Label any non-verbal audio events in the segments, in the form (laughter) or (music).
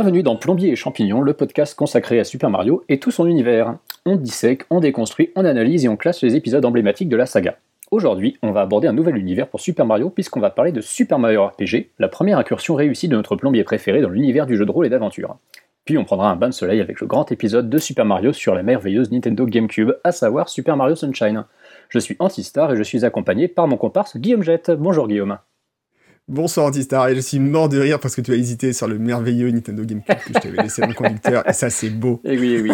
Bienvenue dans Plombier et Champignons, le podcast consacré à Super Mario et tout son univers. On dissèque, on déconstruit, on analyse et on classe les épisodes emblématiques de la saga. Aujourd'hui, on va aborder un nouvel univers pour Super Mario puisqu'on va parler de Super Mario RPG, la première incursion réussie de notre plombier préféré dans l'univers du jeu de rôle et d'aventure. Puis on prendra un bain de soleil avec le grand épisode de Super Mario sur la merveilleuse Nintendo GameCube, à savoir Super Mario Sunshine. Je suis Antistar et je suis accompagné par mon comparse Guillaume Jette. Bonjour Guillaume. Bonsoir Antistar, et je suis mort de rire parce que tu as hésité sur le merveilleux Nintendo GameCube que je t'avais laissé mon conducteur, et ça c'est beau. Et oui, et oui.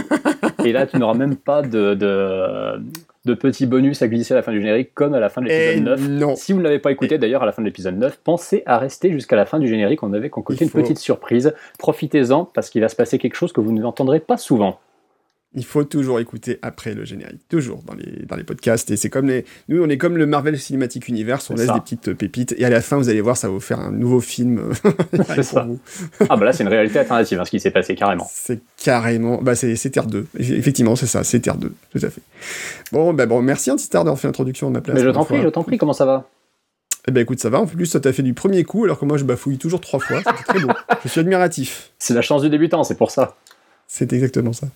Et là, tu n'auras même pas de, de, de, petits bonus à glisser à la fin du générique, comme à la fin de l'épisode 9. Non. Si vous ne l'avez pas écouté d'ailleurs à la fin de l'épisode 9, pensez à rester jusqu'à la fin du générique, on avait concocté une petite surprise. Profitez-en, parce qu'il va se passer quelque chose que vous n'entendrez pas souvent. Il faut toujours écouter après le générique, toujours dans les, dans les podcasts. Et c'est comme les. Nous, on est comme le Marvel Cinematic Universe, on C'est laisse ça. des petites pépites. Et à la fin, vous allez voir, ça va vous faire un nouveau film. (laughs) C'est pour ça. vous. Ah bah là, c'est une réalité alternative, hein, ce qui s'est passé carrément. C'est carrément. Bah, c'est c'est Terre 2. Effectivement, c'est ça, c'est Terre 2. Tout à fait. Bon, bah, bon merci Antistar d'avoir fait l'introduction de ma place. Mais je t'en prie, je t'en prie, comment ça va? Eh ben écoute, ça va. En plus, ça t'a fait du premier coup, alors que moi, je bafouille toujours trois fois. C'était très beau. (laughs) Je suis admiratif. C'est la chance du débutant, c'est pour ça. C'est exactement ça.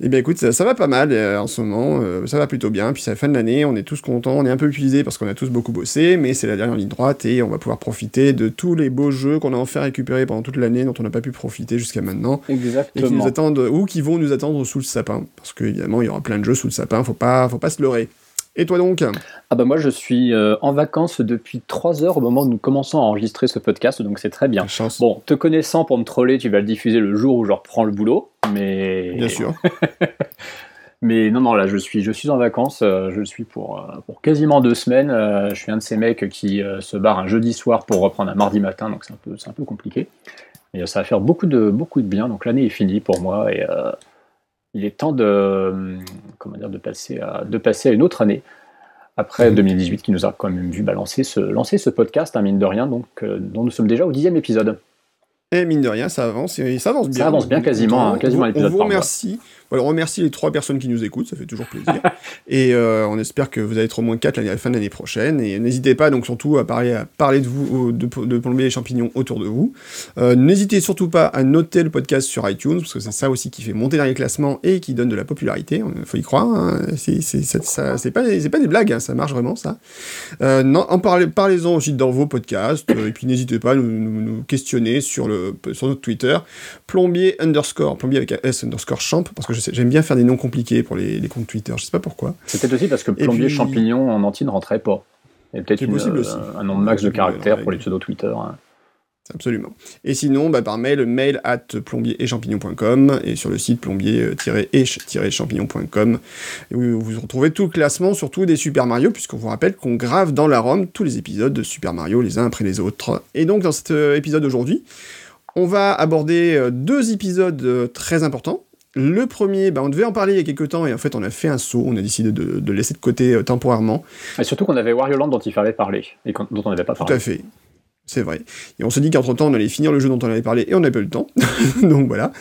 Eh bien écoute, ça, ça va pas mal euh, en ce moment, euh, ça va plutôt bien, puis c'est la fin de l'année, on est tous contents, on est un peu épuisés parce qu'on a tous beaucoup bossé, mais c'est la dernière ligne droite et on va pouvoir profiter de tous les beaux jeux qu'on a enfin récupérés pendant toute l'année dont on n'a pas pu profiter jusqu'à maintenant, et qui nous Exactement. attendent, ou qui vont nous attendre sous le sapin, parce qu'évidemment il y aura plein de jeux sous le sapin, faut pas, faut pas se leurrer. Et toi donc? Ah bah moi, je suis euh, en vacances depuis 3 heures au moment où nous commençons à enregistrer ce podcast, donc c'est très bien. Chance. Bon, te connaissant pour me troller, tu vas le diffuser le jour où je reprends le boulot, mais... Bien sûr. (laughs) Mais non, non, là, je suis, je suis en vacances, euh, je suis pour, euh, pour quasiment deux semaines. je suis un de ces mecs qui se barre un jeudi soir pour reprendre un mardi matin, donc c'est un peu, un peu compliqué. Mais ça va faire beaucoup de, beaucoup de bien, donc l'année est finie pour moi et il est temps de, euh, comment dire, de, passer à, de passer à une autre année. Après 2018 qui nous a quand même vu bah, lancer, ce, lancer ce podcast, hein, mine de rien, donc, euh, dont nous sommes déjà au dixième épisode. Et mine de rien, ça avance, et ça avance bien. avance bien, quasiment, hein, quasiment On- vous remercie. Voilà, on remercie les trois personnes qui nous écoutent, ça fait toujours plaisir. (laughs) et euh, on espère que vous allez être au moins quatre à la fin de l'année prochaine. Et n'hésitez pas donc surtout à parler, à parler de vous, de, de plomber les champignons autour de vous. Euh, n'hésitez surtout pas à noter le podcast sur iTunes, parce que c'est ça aussi qui fait monter dans les classements et qui donne de la popularité. Il faut y croire. hein. C'est c'est- c'est- ça- c'est pas, des blagues, hein, ça marche vraiment ça. Euh, non, en parlez, parlez-en aussi dans vos podcasts, et puis n'hésitez pas à nous, nous- nous questionner sur, le, sur notre Twitter, plombier underscore, plombier avec un S underscore champ, parce que j'aime bien faire des noms compliqués pour les, les comptes Twitter, je sais pas pourquoi. Peut-être aussi parce que Et plombier puis- champignon en entier ne rentrait pas. A peut-être C'est une, possible euh, aussi. un nombre max de caractères pour les pseudos Twitter. hein. Absolument. Et sinon, bah, par mail, mail at plombier et et sur le site plombier-et-champignon.com où vous retrouvez tout le classement, surtout des Super Mario, puisqu'on vous rappelle qu'on grave dans la ROM tous les épisodes de Super Mario les uns après les autres. Et donc, dans cet euh, épisode d'aujourd'hui, on va aborder euh, deux épisodes euh, très importants. Le premier, bah, on devait en parler il y a quelques temps et en fait on a fait un saut, on a décidé de, de laisser de côté euh, temporairement. Et surtout qu'on avait Wario Land dont il fallait parler et dont on n'avait pas Tout parlé. à fait. C'est vrai. Et on se dit qu'entre temps, on allait finir le jeu dont on avait parlé et on n'a pas eu le temps. (laughs) donc voilà.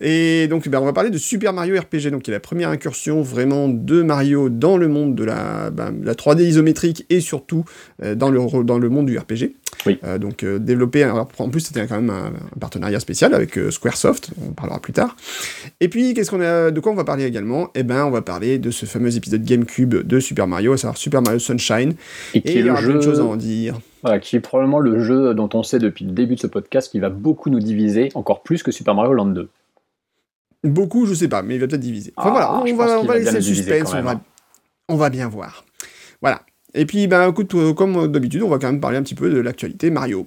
Et donc, ben, on va parler de Super Mario RPG, donc qui est la première incursion vraiment de Mario dans le monde de la, ben, la 3D isométrique et surtout euh, dans, le, dans le monde du RPG. Oui. Euh, donc euh, développé, alors, en plus c'était quand même un, un partenariat spécial avec euh, Squaresoft, on en parlera plus tard. Et puis qu'est-ce qu'on a, de quoi on va parler également? Eh ben on va parler de ce fameux épisode GameCube de Super Mario, à savoir Super Mario Sunshine. Et Et il y aura plein de choses à en dire. Voilà, qui est probablement le jeu dont on sait depuis le début de ce podcast qui va beaucoup nous diviser, encore plus que Super Mario Land 2. Beaucoup, je sais pas, mais il va peut-être diviser. Enfin Ah, voilà, je on va, on va laisser le suspense, on va, on va bien voir. Voilà. Et puis, ben, écoute, euh, comme d'habitude, on va quand même parler un petit peu de l'actualité Mario.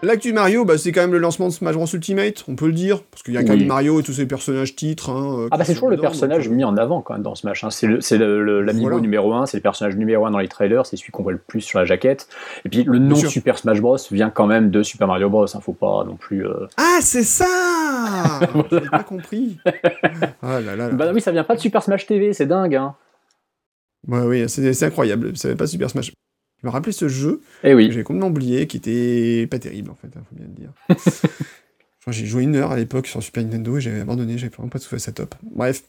L'actu Mario, bah, c'est quand même le lancement de Smash Bros Ultimate, on peut le dire, parce qu'il y a quand Oui. même Mario et tous ses personnages titres. hein, euh, Ah bah c'est toujours le personnage donc, euh, mis en avant quand même dans Smash. Hein. C'est le, le- l'amiibo Voilà. numéro 1, c'est le personnage numéro 1 dans les trailers, c'est celui qu'on voit le plus sur la jaquette. Et puis le nom. Super Smash Bros vient quand même de Super Mario Bros. Hein. Faut pas non plus. euh, Ah, c'est ça (laughs) J'avais pas compris. (laughs) Ah là là. là. Bah oui, ça vient pas de Super Smash TV, c'est dingue. Hein. Ouais, oui, c'est incroyable. C'est pas Super Smash. Je me rappelais ce jeu Eh que j'avais complètement oublié, qui était pas terrible en fait, hein, faut bien le dire. (laughs) J'ai joué une heure à l'époque sur Super Nintendo et j'avais abandonné, j'avais vraiment pas trouvé ça top. Bref.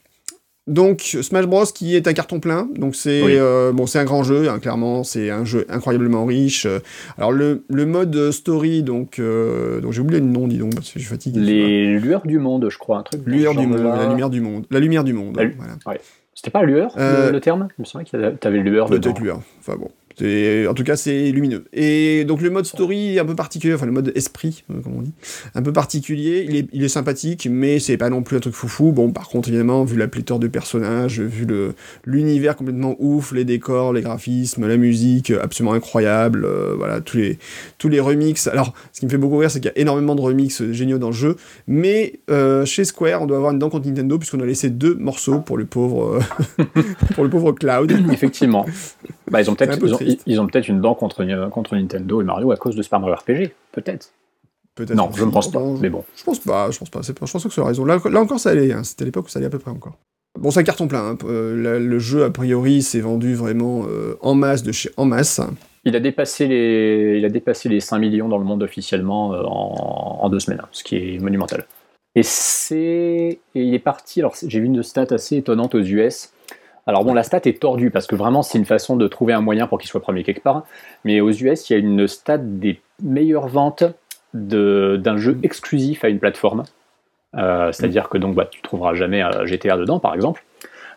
Donc Smash Bros qui est un carton plein, donc c'est Oui. euh, bon c'est un grand jeu, hein, clairement c'est un jeu incroyablement riche. Euh, Alors le, le mode story donc euh, donc j'ai oublié le nom dis donc parce que je suis fatigué. Les lueurs du monde, je crois, un truc. dans Lueur ce du monde, la lumière du monde, la lumière du monde. Lu- voilà. C'était pas lueur, Euh, le, le terme? Il me semblait qu'il y avait- t'avais lueur dedans. Peut-être lueur. Enfin bon. C'est- En tout cas, c'est lumineux. Et donc le mode story est un peu particulier, enfin le mode esprit, euh, comme on dit, un peu particulier. Il est, il est sympathique, mais c'est pas non plus un truc foufou. Bon, par contre, évidemment, vu la pléthore de personnages, vu le l'univers complètement ouf, les décors, les graphismes, la musique, euh, absolument incroyable. euh, voilà, tous les tous les remixes. Alors, ce qui me fait beaucoup rire, c'est qu'il y a énormément de remixes euh, géniaux dans le jeu, mais euh, chez Square, on doit avoir une dent contre Nintendo puisqu'on a laissé deux morceaux pour le pauvre euh, (laughs) pour le pauvre Cloud. Effectivement. Bah, ils ont peut-être C'est ils ont, triste. ils ont peut-être une dent contre, contre Nintendo et Mario à cause de Super Mario RPG. Peut-être. Peut-être. Non, je ne pense pas. Non, Mais bon. Je pense pas, je pense pas. C'est pas- Je pense que as raison. Là, là encore, ça allait. hein. C'était à l'époque où ça allait à peu près encore. Bon, c'est un carton plein. hein. Euh, le jeu, a priori, s'est vendu vraiment euh, en masse de chez en masse. Il a dépassé les, il a dépassé les 5 millions dans le monde officiellement euh, en, en deux semaines, hein, ce qui est monumental. Et c'est, il est parti. Alors c'est- j'ai vu une stat assez étonnante aux US. Alors bon, la stat est tordue parce que vraiment c'est une façon de trouver un moyen pour qu'il soit premier quelque part. Mais aux US, il y a une stat des meilleures ventes d'un jeu exclusif à une plateforme. Euh, C'est-à-dire que donc bah, tu trouveras jamais un GTA dedans, par exemple.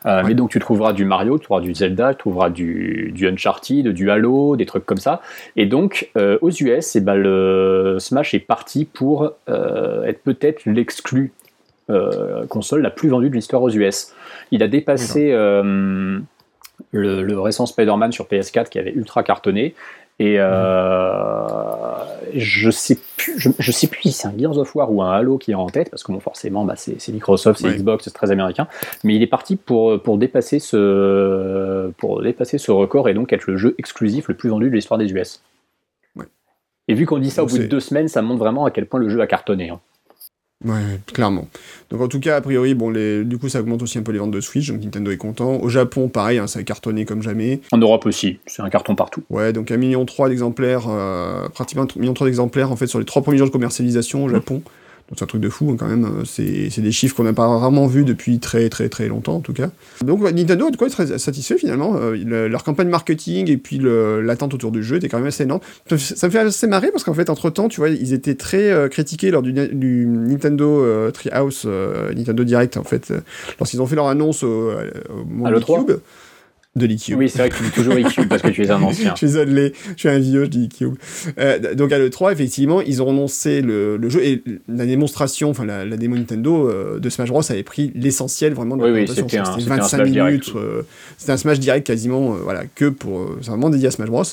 Euh, Mais donc tu trouveras du Mario, tu trouveras du Zelda, tu trouveras du, du Uncharted, du Halo, des trucs comme ça. Et donc euh, aux US, eh ben, le Smash est parti pour euh, être peut-être l'exclu euh, console la plus vendue de l'histoire aux US. Il a dépassé euh, le, le récent Spider-Man sur PS4 qui avait ultra cartonné. Et euh, je sais plus, je, je sais plus si c'est un Gears of War ou un Halo qui est en tête, parce que bon, forcément, bah, c'est Microsoft, c'est. Xbox, c'est très américain. Mais il est parti pour, pour, dépasser ce, pour dépasser ce record et donc être le jeu exclusif le plus vendu de l'histoire des US. Et vu qu'on dit ça au bout de deux semaines, ça montre vraiment à quel point le jeu a cartonné. hein. Ouais, clairement. Donc en tout cas, a priori, bon, les... du coup, ça augmente aussi un peu les ventes de Switch, donc Nintendo est content. Au Japon, pareil, hein, ça a cartonné comme jamais. En Europe aussi, c'est un carton partout. Ouais, donc 1,3 million d'exemplaires, euh, pratiquement 1,3 million d'exemplaires en fait sur les trois premiers jours de commercialisation au Japon. C'est un truc de fou hein, quand même. euh, C'est c'est des chiffres qu'on n'a pas rarement vus depuis très très très longtemps en tout cas. Donc ouais, Nintendo de quoi est très satisfait finalement. Euh, le- leur campagne marketing et puis l'attente autour du jeu était quand même assez énorme. Ça me fait- assez marrer parce qu'en fait entre temps, tu vois, ils étaient très euh, critiqués lors du, du Nintendo euh, Treehouse, euh, Nintendo Direct en fait, euh, lorsqu'ils ont fait leur annonce au, euh, au À de l'E3? l'eCube. Oui, c'est vrai que tu dis toujours eCube parce que tu es un ancien. (laughs) je suis désolé, je suis un vieux, je dis Cube. Euh, donc à l'E3, effectivement, ils ont annoncé le, le jeu et la démonstration, enfin la, la démo Nintendo euh, de Smash Bros avait pris l'essentiel vraiment de la Oui, c'était un- C'était c'était un 25 Smash Direct, minutes, euh, c'était un Smash Direct quasiment, euh, voilà, que pour, euh, c'est vraiment dédié à Smash Bros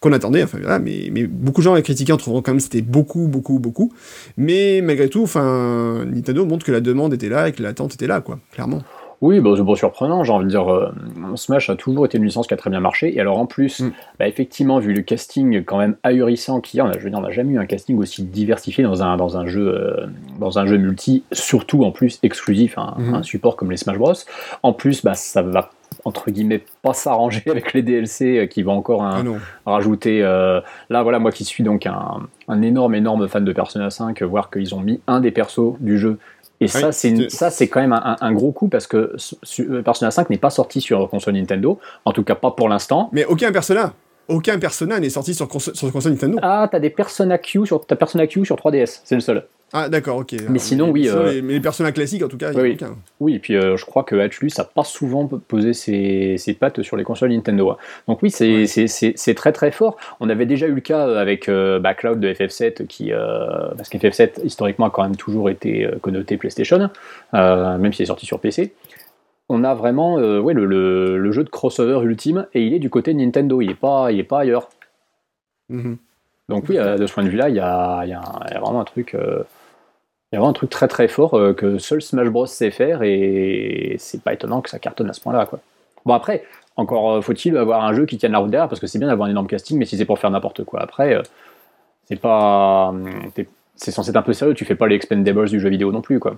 qu'on attendait, enfin voilà, mais, mais beaucoup de gens avaient critiqué en trouvant quand même que c'était beaucoup, beaucoup, beaucoup. Mais malgré tout, enfin, Nintendo montre que la demande était là et que l'attente était là, quoi, clairement. Oui, bah, c'est pas surprenant, j'ai envie de dire. euh, Smash a toujours été une licence qui a très bien marché. Et alors en plus, Mm. bah, effectivement, vu le casting quand même ahurissant qu'il y a, on a, je veux dire, on n'a jamais eu un casting aussi diversifié dans un, dans un, jeu, euh, dans un jeu multi, surtout en plus exclusif, un, Mhm. un support comme les Smash Bros. En plus, bah, ça va entre guillemets pas s'arranger (laughs) avec les DLC euh, qui vont encore un, Ah rajouter. euh, là, voilà, moi qui suis donc un, un énorme, énorme fan de Persona 5, euh, voir qu'ils ont mis un des persos du jeu. Et ça, Oui, c'est ça, c'est quand même un, un gros coup parce que euh, Persona 5 n'est pas sorti sur console Nintendo, en tout cas pas pour l'instant. Mais aucun Persona, aucun Persona n'est sorti sur, conso- sur console Nintendo. Ah, t'as des Persona Q sur ta Persona Q sur 3DS, c'est le seul. Ah d'accord, ok. Mais sinon, oui, sinon, euh, les- mais les personnages classiques, en tout cas, il a Oui, oui. aucun. Oui, et puis euh, je crois que Atlus a pas souvent posé ses, ses pattes sur les consoles Nintendo. hein. Donc oui, c'est Ouais. très très fort. On avait déjà eu le cas euh, avec euh, bah, de FF7, qui, parce que FF7 historiquement a quand même toujours été connoté PlayStation, même s'il est sorti sur PC. On a vraiment euh, ouais, le, le- le jeu de crossover ultime, et il est du côté Nintendo, il n'est pas, il est pas ailleurs. Mhm. Donc oui, euh, de ce point de vue-là, il y a, y a y vraiment un truc... euh, il y a vraiment un truc très très fort euh, que seul Smash Bros sait faire et c'est pas étonnant que ça cartonne à ce point-là. Quoi. Bon après, encore faut-il avoir un jeu qui tienne la route derrière parce que c'est bien d'avoir un énorme casting, mais si c'est pour faire n'importe quoi après, c'est pas, c'est censé être un peu sérieux. Tu fais pas les Expendables du jeu vidéo non plus quoi.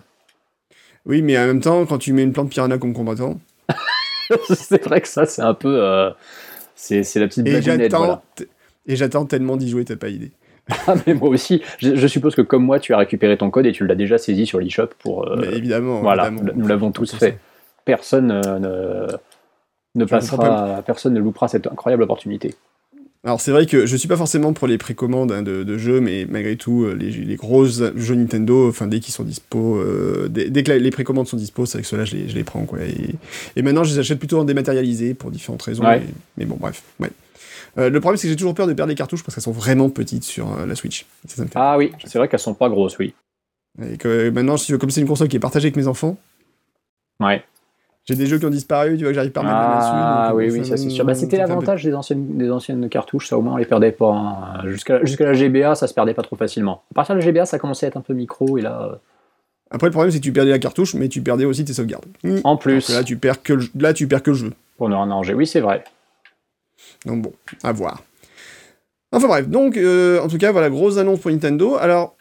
Oui, mais en même temps, quand tu mets une plante piranha comme combattant, (laughs) c'est vrai que ça c'est un peu, euh, c'est c'est la petite et j'attends, Voilà. t- tellement d'y jouer, t'as pas idée. (laughs) Ah, mais moi aussi, je, je suppose que comme moi, tu as récupéré ton code et tu l'as déjà saisi sur l'eShop pour. euh, Mais évidemment, voilà, évidemment. nous l'avons tous fait. ça. personne euh, ne, ne passera, personne ne loupera cette incroyable opportunité. Alors c'est vrai que je suis pas forcément pour les précommandes hein, de, de jeux, mais malgré tout, euh, les, les grosses jeux Nintendo, enfin dès qu'ils sont dispo, euh, dès, dès que la- les précommandes sont dispo, c'est avec ceux-là je les, je les prends quoi. Et, et maintenant je les achète plutôt en dématérialisé pour différentes raisons. Ouais. mais, mais bon bref, ouais. Euh, le problème c'est que j'ai toujours peur de perdre les cartouches parce qu'elles sont vraiment petites sur euh, la Switch. Ça, ça me fait Ah oui, c'est vrai qu'elles sont pas grosses, oui. Et que maintenant, si- comme c'est une console qui est partagée avec mes enfants, Ouais. J'ai des jeux qui ont disparu, tu vois, que j'arrive pas à mettre la main dessus. Ah oui, euh, oui, ça c'est sûr. Bah, c'était l'avantage des anciennes, des anciennes cartouches, ça au moins on les perdait pas. hein. Jusqu'à la GBA, ça se perdait pas trop facilement. À partir de la GBA, ça commençait à être un peu micro, et là, euh, Après, le problème, c'est que tu perdais la cartouche, mais tu perdais aussi tes sauvegardes. En plus, là, tu perds que le, là, tu perds que le jeu. pour ne rien arranger. Oui, c'est vrai. Donc bon, à voir. Enfin bref, donc euh, en tout cas, voilà, grosse annonce pour Nintendo. Alors,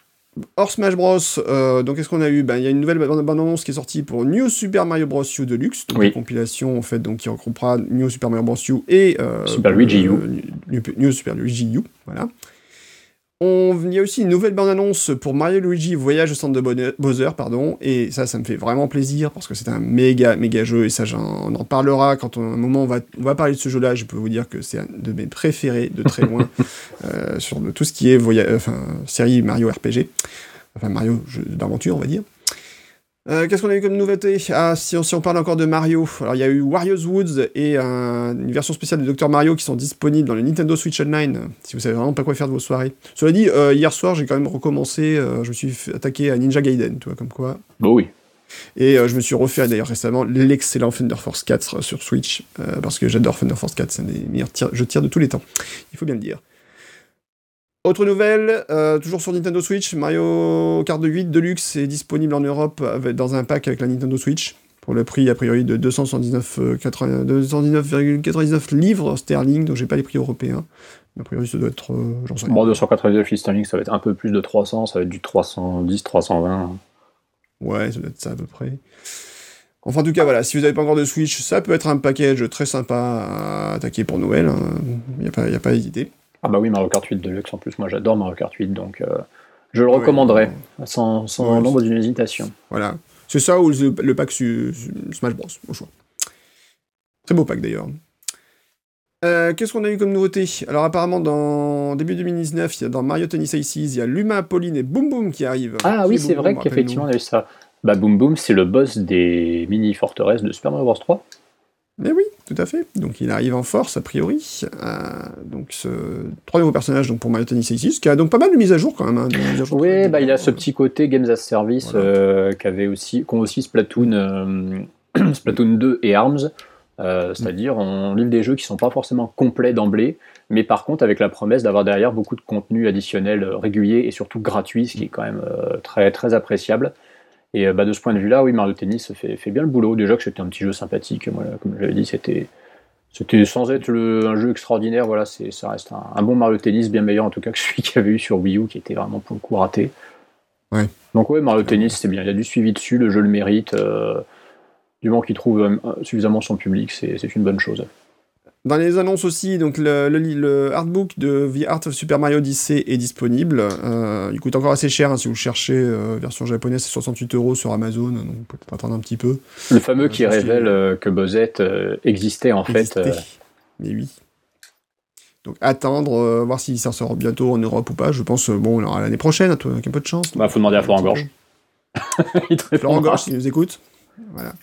hors Smash Bros, euh, donc qu'est-ce qu'on a eu? Ben, Il y a une nouvelle bande bande annonce qui est sortie pour New Super Mario Bros. U Deluxe, donc Oui. une compilation en fait, donc qui regroupera New Super Mario Bros. U et euh, Super Luigi U. euh, New, New Super Luigi U, voilà. On, il y a aussi une nouvelle bande-annonce pour Mario Luigi Voyage au centre de Bonne- Bowser, pardon, et ça, ça me fait vraiment plaisir parce que c'est un méga, méga jeu, et ça, j'en- on en parlera quand on, un moment on va, on va parler de ce jeu-là. Je peux vous dire que c'est un de mes préférés de très loin (laughs) euh, sur tout ce qui est voya- enfin, série Mario RPG, enfin Mario jeu d'aventure, on va dire. Euh, Qu'est-ce qu'on a eu comme nouveauté? Ah, si on, si on parle encore de Mario, alors il y a eu Wario's Woods et un- une version spéciale de Dr Mario qui sont disponibles dans le Nintendo Switch Online, si vous savez vraiment pas quoi faire de vos soirées. Cela dit, euh, hier soir, j'ai quand même recommencé, euh, je me suis fait attaquer à Ninja Gaiden, tu vois, comme quoi. Bon, oui. Et je me suis refait d'ailleurs récemment l'excellent Thunder Force 4 sur Switch, parce que j'adore Thunder Force 4, c'est un des meilleurs tirs- jeux de tir de tous les temps, il faut bien le dire. Autre nouvelle, euh, toujours sur Nintendo Switch, Mario Kart 8 Deluxe est disponible en Europe avec- dans un pack avec la Nintendo Switch, pour le prix a priori de 279, euh, 80 219,99 livres sterling, donc j'ai pas les prix européens. Mais a priori ça doit être, euh, j'en sais. Bon, 299 Sterling, ça va être un peu plus de 300, ça va être du 310, 320. Ouais, ça doit être ça à peu près. Enfin, en tout cas, voilà, si vous n'avez pas encore de Switch, ça peut être un package très sympa à attaquer pour Noël. Il n'y a, pas- y a pas à hésiter. Ah bah oui, Mario Kart 8 Deluxe en plus, moi j'adore Mario Kart 8, donc euh, je le recommanderais sans, sans Ouais, nombre d'une hésitation. Voilà. C'est ça ou le, le pack su- su- Smash Bros, au choix. Très beau pack d'ailleurs. Euh, Qu'est-ce qu'on a eu comme nouveauté? Alors apparemment dans début 2019, il y a dans Mario Tennis Aces, il y a Luma, Pauline et Boom Boom qui arrivent. Ah oui, est c'est vrai qu'effectivement on a eu ça. Bah Boom Boom, c'est le boss des mini-forteresses de Super Mario Bros 3. Mais oui, tout à fait. Donc il arrive en force, a priori. Euh, donc ce... trois nouveaux personnages donc, pour Mario Tennis Aces, qui a donc pas mal de mises à jour quand même. hein, Oui, bah il a ce petit côté Games as Service Voilà. euh, qu'avait aussi, qu'ont aussi Splatoon, euh, (clears throat) Splatoon 2 et ARMS. C'est-à-dire, on livre des jeux qui sont pas forcément complets d'emblée, mais par contre avec la promesse d'avoir derrière beaucoup de contenu additionnel régulier et surtout gratuit, ce qui est quand même très, très appréciable. Et euh, bah, de ce point de vue-là, oui, Mario Tennis fait, fait bien le boulot. Déjà que c'était un petit jeu sympathique, moi, comme j'avais dit, c'était c'était sans être le- un jeu extraordinaire, voilà, c'est ça reste un, un bon Mario Tennis, bien meilleur en tout cas que celui (laughs) qu'il y avait eu sur Wii U, qui était vraiment pour le coup raté. Ouais. Donc ouais, Mario Tennis, c'est bien, il y a du suivi dessus, le jeu le mérite. euh, du moment qu'il trouve euh, suffisamment son public, c'est c'est une bonne chose. Dans les annonces aussi, donc le, le, le artbook de The Art of Super Mario Odyssey est disponible. Euh, il coûte encore assez cher hein, si vous cherchez euh, version japonaise, c'est 68 euros sur Amazon, donc peut-être attendre un petit peu. Le fameux Euh, qui pense révèle euh, que Bowsette euh, existait en fait. Euh, Mais oui. Donc attendre, euh, voir si ça sort bientôt en Europe ou pas. Je pense, euh, bon, l'année prochaine, avec un peu de chance. bah, faut demander à Florent Gorge. (laughs) Il te Florent. Gorge, s'il nous écoute. Voilà.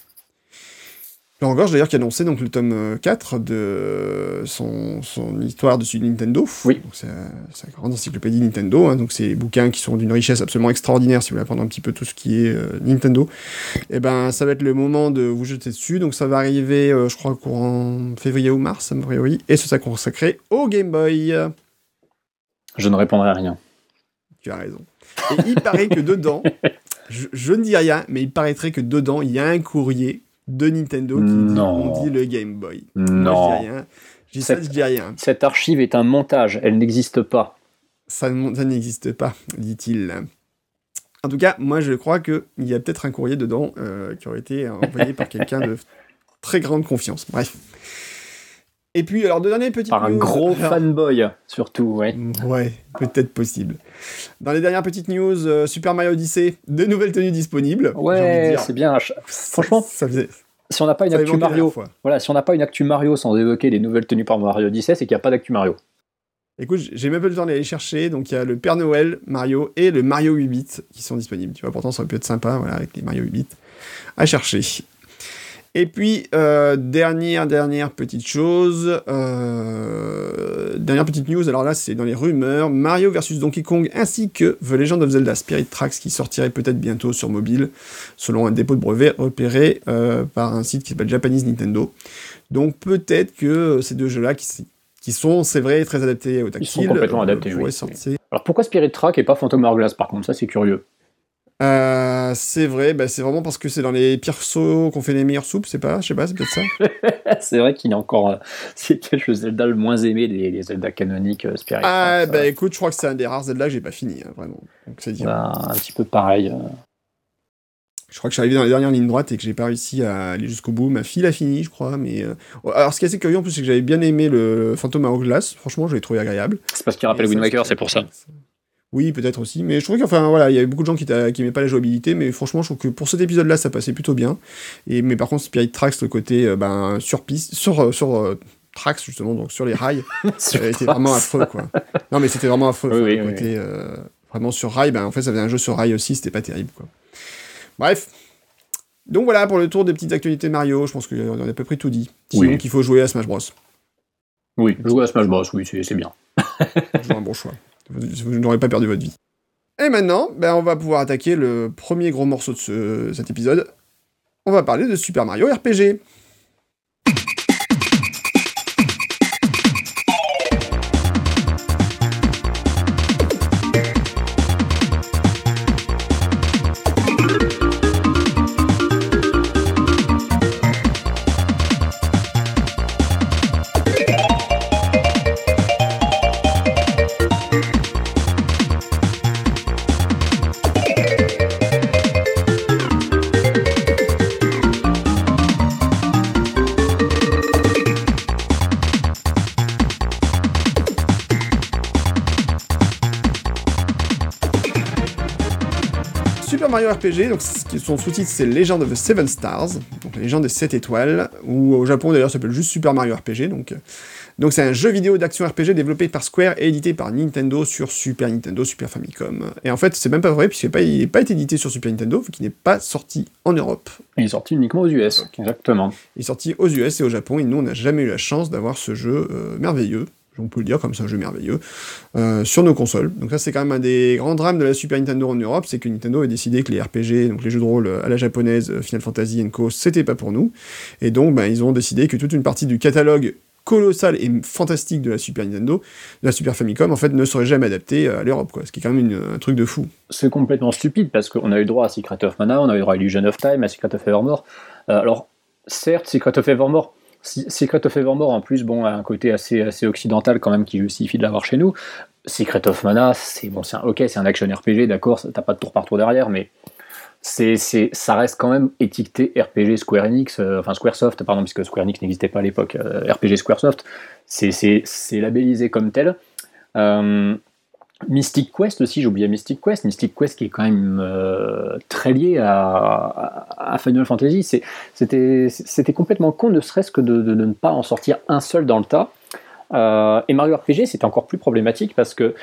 Florent Gorge, d'ailleurs, qui a annoncé donc, le tome euh, 4 de son, son histoire de Nintendo. Oui. C'est euh, c'est la grande encyclopédie Nintendo. hein. donc, c'est des bouquins qui sont d'une richesse absolument extraordinaire si vous voulez apprendre un petit peu tout ce qui est euh, Nintendo. Et ben, ça va être le moment de vous jeter dessus. Donc, ça va arriver, euh, je crois, courant février ou mars, a priori. Et ce sera consacré au Game Boy. Je ne répondrai à rien. Tu as raison. Et il paraît que dedans, (laughs) je, je ne dis rien, mais il paraîtrait que dedans, il y a un courrier de Nintendo qui dit Non. on dit le Game Boy. Moi, Non. je dis rien. Je dis ça, Cette- je dis rien. Cette archive est un montage, elle n'existe pas. Ça, ça n'existe pas, dit-il. En tout cas, moi, je crois qu'il y a peut-être un courrier dedans euh, qui aurait été envoyé par quelqu'un de (laughs) très grande confiance. Bref. Et puis, alors, deux dernières petites Par un news. gros Alors- fanboy, surtout, ouais. Ouais, peut-être possible. Dans les dernières petites news, euh, Super Mario Odyssey, de nouvelles tenues disponibles. De Ouais, c'est bien. Ch- Franchement, ça faisait, si on n'a pas une actu Mario, voilà, si on n'a pas une actu Mario sans évoquer les nouvelles tenues par Mario Odyssey, c'est qu'il n'y a pas d'actu Mario. Écoute, j'ai même pas le temps d'aller chercher, donc il y a le Père Noël Mario et le Mario 8 bits qui sont disponibles. Tu vois, pourtant ça aurait pu être sympa, voilà, avec les Mario 8 bits à chercher. Et puis, euh, dernière, dernière petite chose, euh, dernière petite news, alors là c'est dans les rumeurs, Mario vs Donkey Kong ainsi que The Legend of Zelda Spirit Tracks qui sortirait peut-être bientôt sur mobile, selon un dépôt de brevet repéré euh, par un site qui s'appelle Japanese Nintendo. Donc peut-être que ces deux jeux-là qui, qui sont, c'est vrai, très adaptés au tactile. Ils sont complètement adaptés, oui. Alors pourquoi Spirit Track et pas Phantom Hourglass? Par contre Ça c'est curieux. Euh, c'est vrai, bah, c'est vraiment parce que c'est dans les pires sauts qu'on fait les meilleures soupes, c'est pas, je sais pas, c'est peut-être ça. (laughs) c'est vrai qu'il est encore, euh, (laughs) c'est le Zelda le moins aimé des, Zelda canoniques euh, Spirit. Ah bah écoute, je crois que c'est un des rares Zelda que j'ai pas fini, hein, vraiment. Donc c'est bah, un petit peu pareil. Je crois que je suis arrivé dans les dernières lignes droites et que j'ai pas réussi à aller jusqu'au bout. Ma fille l'a fini, je crois, mais alors ce qui est assez curieux en plus, c'est que j'avais bien aimé le Phantom Hourglass. Franchement, je l'ai trouvé agréable. C'est parce qu'il rappelle Wind Waker, c'est pour ça. Oui, peut-être aussi, mais je trouve qu'enfin voilà, il y avait beaucoup de gens qui n'aimaient pas la jouabilité, mais franchement, je trouve que pour cet épisode-là, ça passait plutôt bien. Et mais par contre, Spirit Tracks, le côté euh, ben, sur piste, sur euh, sur euh, Tracks justement, donc sur les rails, (laughs) c'était vraiment affreux quoi. Non, mais c'était vraiment affreux. Oui, côté, vraiment sur rail, ben en fait, ça faisait un jeu sur rail aussi, c'était pas terrible quoi. Bref. Donc voilà pour le tour des petites actualités Mario, je pense qu'on a à peu près tout dit. Sinon qu'il faut jouer à Smash Bros. Oui, jouer à Smash Bros, oui, c'est bien. (laughs) c'est un bon choix. Vous, n'aurez pas perdu votre vie. Et maintenant, ben, on va pouvoir attaquer le premier gros morceau de cet épisode. On va parler de Super Mario RPG. RPG, donc son sous-titre c'est Legend of the Seven Stars, donc la légende des 7 étoiles, ou au Japon d'ailleurs ça s'appelle juste Super Mario RPG, donc donc c'est un jeu vidéo d'action RPG développé par Square et édité par Nintendo sur Super Nintendo, Super Famicom. Et en fait, c'est même pas vrai, puisqu'il n'est pas, été édité sur Super Nintendo, qu'il n'est pas sorti en Europe. Il est sorti uniquement aux US, exactement. Il est sorti aux US et au Japon, et nous, on n'a jamais eu la chance d'avoir ce jeu euh, merveilleux on peut le dire comme c'est un jeu merveilleux, euh, sur nos consoles. Donc ça c'est quand même un des grands drames de la Super Nintendo en Europe, c'est que Nintendo a décidé que les RPG, donc les jeux de rôle à la japonaise, euh, Final Fantasy Co, c'était pas pour nous. Et donc ben, ils ont décidé que toute une partie du catalogue colossal et fantastique de la Super Nintendo, de la Super Famicom, en fait, ne serait jamais adapté à l'Europe, quoi. Ce qui est quand même un truc de fou. C'est complètement stupide parce qu'on a eu droit à Secret of Mana, on a eu droit à Illusion of Time, à Secret of Evermore. Euh, alors, certes, Secret of Evermore, Secret of Evermore, en plus, bon, a un côté assez, assez occidental quand même qui justifie de l'avoir chez nous. Secret of Mana, c'est bon, un, ok, c'est un action RPG, d'accord, t'as pas de tour par tour derrière, mais c'est, ça reste quand même étiqueté RPG Square Enix, euh, enfin Squaresoft, pardon, puisque Square Enix n'existait pas à l'époque, euh, RPG Squaresoft, c'est labellisé comme tel. Euh, Mystic Quest aussi, oublié Mystic Quest. Mystic Quest qui est quand même euh, très lié à, Final Fantasy. C'était complètement con, ne serait-ce que de, ne pas en sortir un seul dans le tas. Euh, et Mario RPG, c'était encore plus problématique parce que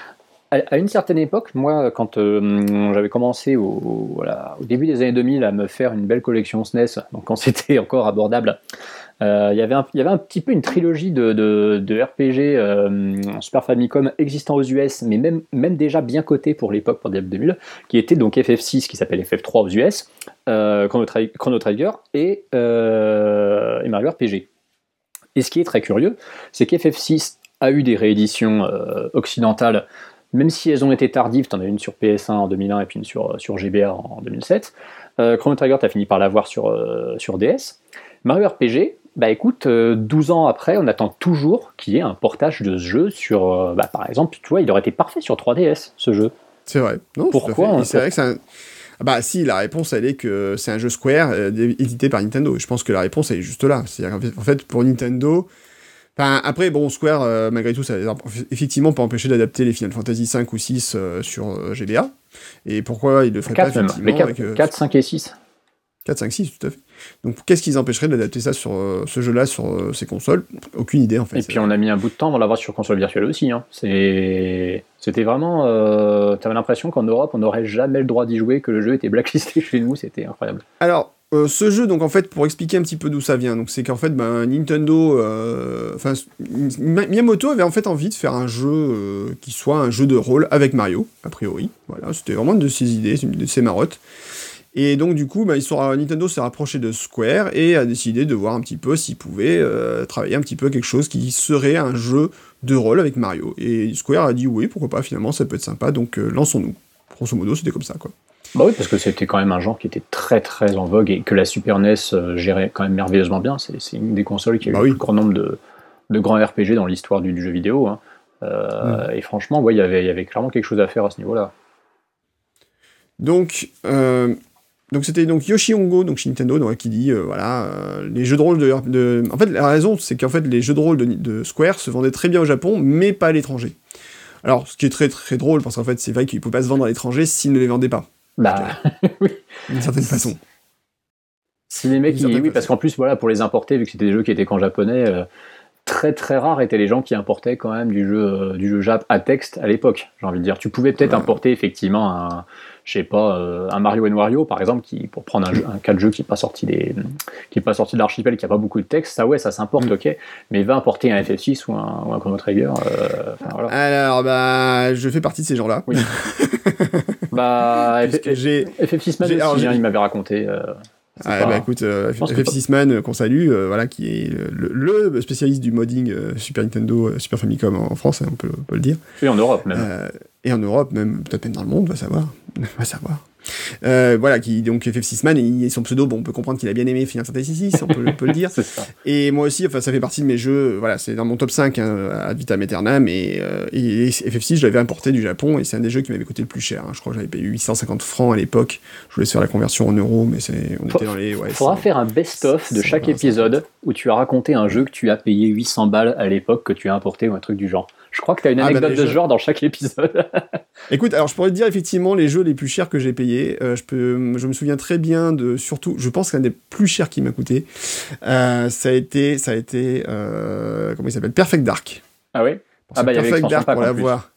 à, une certaine époque, moi, quand euh, j'avais commencé au, au, début des années 2000 à me faire une belle collection SNES, donc quand (laughs) c'était encore abordable, il y avait un petit peu une trilogie de, de, RPG euh, Super Famicom existant aux US, mais même, même déjà bien coté pour l'époque, pour 2000, qui était donc FF6, qui s'appelle FF3 aux US, euh, Chrono, Trigger et, et, Mario RPG. Et ce qui est très curieux, c'est qu'FF6 a eu des rééditions occidentales, même si elles ont été tardives, tu en as une sur PS1 en 2001 et puis une sur, sur GBA en 2007. Chrono Trigger, tu as fini par l'avoir sur, sur DS. Mario RPG, bah écoute, 12 euh, ans après, on attend toujours qu'il y ait un portage de ce jeu sur. Euh, bah, par exemple, tu vois, il aurait été parfait sur 3DS, ce jeu. C'est vrai. Non, Pourquoi C'est vrai que c'est un. Ah bah si, la réponse elle est que c'est un jeu Square euh, édité par Nintendo. Je pense que la réponse elle est juste là. C'est en fait pour Nintendo. Enfin, après bon Square malgré tout ça effectivement pas empêcher d'adapter les Final Fantasy 5 ou 6 sur GBA. Et pourquoi il le ferait pas même. 4, 4, 5 et 6. 4, 5, 6, tout à fait. Donc qu'est-ce qui empêcherait d'adapter ça sur ce jeu-là sur ces consoles? Aucune idée en fait. Et puis on a mis un bout de temps dans l'avoir sur console virtuelle aussi. Hein. C'était vraiment. tu avais l'impression qu'en Europe on n'aurait jamais le droit d'y jouer, que le jeu était blacklisté (laughs) chez nous, c'était incroyable. Alors euh, ce jeu, donc en fait, pour expliquer un petit peu d'où ça vient, donc c'est qu'en fait, ben, Nintendo, euh, enfin, Miyamoto avait en fait envie de faire un jeu euh, qui soit un jeu de rôle avec Mario, a priori. Voilà, c'était vraiment une de ses idées, une de ses marottes. Et donc du coup, ben, Nintendo s'est rapproché de Square et a décidé de voir un petit peu s'il pouvait travailler un petit peu quelque chose qui serait un jeu de rôle avec Mario. Et Square a dit oui, pourquoi pas, finalement, ça peut être sympa, donc lançons-nous. Grosso modo, c'était comme ça, quoi. Bah oui, parce que c'était quand même un genre qui était très très en vogue et que la Super NES euh, gérait quand même merveilleusement bien. C'est une des consoles qui a eu bah le plus grand nombre de, de grands RPG dans l'histoire du, jeu vidéo. Hein. Euh, mm. Et franchement, ouais, y il y avait clairement quelque chose à faire à ce niveau-là. Donc, euh, donc c'était donc Yoshi Hongo, donc chez Nintendo, donc, qui dit voilà les jeux de rôle de, en fait la raison c'est qu'en fait les jeux de rôle de, de, Square se vendaient très bien au Japon, mais pas à l'étranger. Alors ce qui est très très drôle parce qu'en fait c'est vrai qu'ils ne pouvaient pas se vendre à l'étranger s'ils ne les vendaient pas. Bah, (laughs) oui. D'une certaine façon. Si les mecs, oui, parce qu'en plus, voilà, pour les importer, vu que c'était des jeux qui étaient qu'en japonais, euh, très très rares étaient les gens qui importaient quand même du jeu, euh, du jeu Jap à texte à l'époque. J'ai envie de dire, tu pouvais peut-être importer effectivement un, je sais pas, euh, un Mario Wario par exemple, qui pour prendre un, jeu, un cas de jeu qui n'est pas sorti des, qui est pas sorti de l'archipel, qui a pas beaucoup de texte, ça ouais, ça s'importe, mm. ok, mais va importer un FF6 ou un, ou un Chrono Trigger. voilà. Alors bah, je fais partie de ces gens-là. Oui. (laughs) Bah, FF6 Man aussi, hein, il m'avait raconté. Euh, ah, bah écoute, euh, FF6 Man euh, qu'on salue, voilà, qui est le, spécialiste du modding Super Nintendo, Super Famicom en France, hein, on, peut, le dire. Et en Europe même. Et en Europe même, peut-être même dans le monde, va savoir. (laughs) va savoir. Euh, voilà, qui donc FF6 Man et son pseudo, bon, on peut comprendre qu'il a bien aimé Final Fantasy 6, on peut, le dire. (laughs) Et moi aussi, enfin, ça fait partie de mes jeux, voilà, c'est dans mon top 5 hein, ad vitam aeternam et, euh, et, FF6, je l'avais importé du Japon et c'est un des jeux qui m'avait coûté le plus cher. Hein. Je crois que j'avais payé 850 francs à l'époque. Je voulais faire la conversion en euros, mais c'est, on était dans les. Ouais, faudra faire un best-of de chaque épisode où tu as raconté un jeu que tu as payé 800 balles à l'époque, que tu as importé ou un truc du genre. Je crois que tu as une ah, bah, anecdote de ce genre dans chaque épisode. (laughs) Écoute, alors je pourrais te dire effectivement les jeux les plus chers que j'ai payés. Euh, je, peux, je me souviens très bien de, surtout, je pense qu'un des plus chers qui m'a coûté, euh, ça a été, ça a été, euh, comment il s'appelle, Perfect Dark. Ah oui? Ah bah, Perfect Dark pour l'avoir.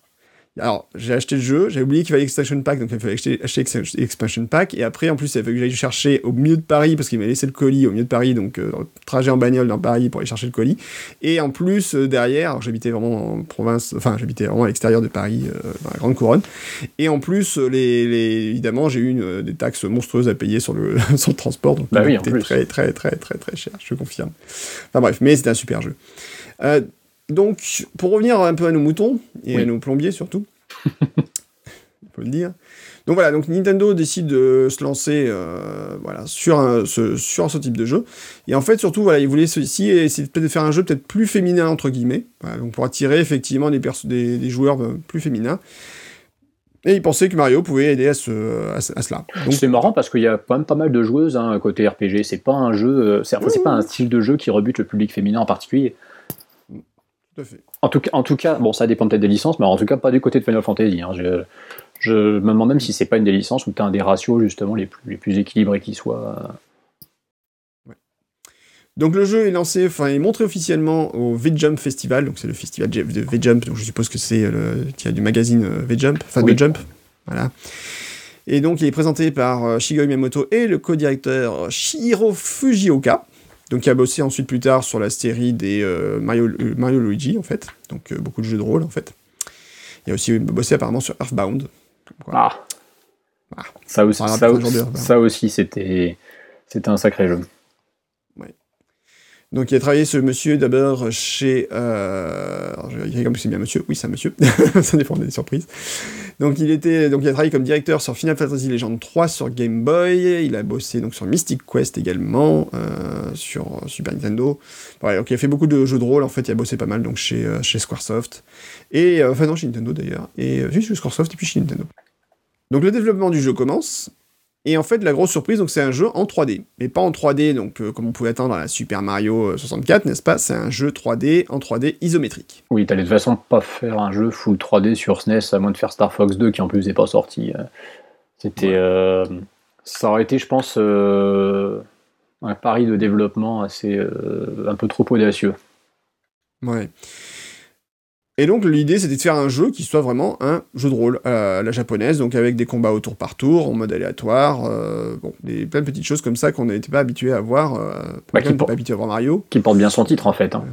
Alors, j'ai acheté le jeu, j'ai oublié qu'il fallait expansion pack, donc il fallait acheter, acheter expansion pack, et après, en plus, il fallait que j'aille chercher au milieu de Paris, parce qu'il m'a laissé le colis au milieu de Paris, donc euh, trajet en bagnole dans Paris pour aller chercher le colis. Et en plus, euh, derrière, j'habitais vraiment en province, enfin, j'habitais vraiment à l'extérieur de Paris, euh, dans la Grande Couronne. Et en plus, les, les évidemment, j'ai eu des taxes monstrueuses à payer sur le, (laughs) sur le transport, donc bah c'était très, très, très, très, très cher, je confirme. Enfin bref, mais c'était un super jeu. Donc, pour revenir un peu à nos moutons, et à nos plombiers surtout, (laughs) on peut le dire. Donc voilà, donc Nintendo décide de se lancer euh, voilà, sur, un, ce, sur ce type de jeu. Et en fait, surtout, voilà, ils voulaient ceci essayer de faire un jeu peut-être plus féminin, entre guillemets, donc pour attirer effectivement des, des, joueurs euh, plus féminins. Et ils pensaient que Mario pouvait aider à, ce, à, cela. C'est marrant parce qu'il y a quand même pas mal de joueuses hein, côté RPG. C'est pas un jeu, euh, c'est pas un style de jeu qui rebute le public féminin en particulier. En tout, cas, en tout cas, bon, ça dépend peut-être des licences, mais en tout cas, pas du côté de Final Fantasy. Hein. Je, je, me demande même si c'est pas une des licences où tu as un des ratios justement les plus, les plus équilibrés qui soient. Donc le jeu est lancé, enfin est montré officiellement au V-Jump Festival, donc c'est le festival de V-Jump, donc je suppose que c'est le a du magazine euh, V-Jump, enfin V-Jump, voilà. Et donc il est présenté par euh, Shigeru Miyamoto et le co-directeur Shiro Fujioka. Donc il a bossé ensuite plus tard sur la série des euh, Mario, euh, Mario, Luigi en fait, donc euh, beaucoup de jeux de rôle en fait. Il a aussi bossé apparemment sur Earthbound. Ah. ah. Ça aussi, ça, aussi c'était un sacré jeu. Donc il a travaillé ce monsieur d'abord chez... Euh, alors, je comme c'est bien monsieur. Oui, c'est un monsieur. (laughs) ça dépend des surprises. Donc il, était, donc il a travaillé comme directeur sur Final Fantasy Legend 3 sur Game Boy. Il a bossé donc sur Mystic Quest également, euh, sur Super Nintendo. donc il a fait beaucoup de jeux de rôle. En fait, il a bossé pas mal donc chez, euh, chez Squaresoft. Et, enfin non, chez Nintendo d'ailleurs. Et juste chez Squaresoft et puis chez Nintendo. Donc le développement du jeu commence. Et en fait, la grosse surprise, donc c'est un jeu en 3D, mais pas en 3D, donc euh, comme on pouvait attendre à la Super Mario 64, euh, n'est-ce pas? C'est un jeu 3D en 3D isométrique. Oui, t'allais de toute façon pas faire un jeu full 3D sur SNES, à moins de faire Star Fox 2, qui en plus n'est pas sorti. Euh. C'était Ça aurait été, je pense, un pari de développement assez un peu trop audacieux. Ouais. Et donc l'idée c'était de faire un jeu qui soit vraiment un jeu de rôle à la japonaise, donc avec des combats au tour par tour, en mode aléatoire, euh, bon, des, plein de petites choses comme ça qu'on n'était pas habitué à voir, euh, bah, pas habitué à voir Mario. Qui porte bien son titre en fait. Hein.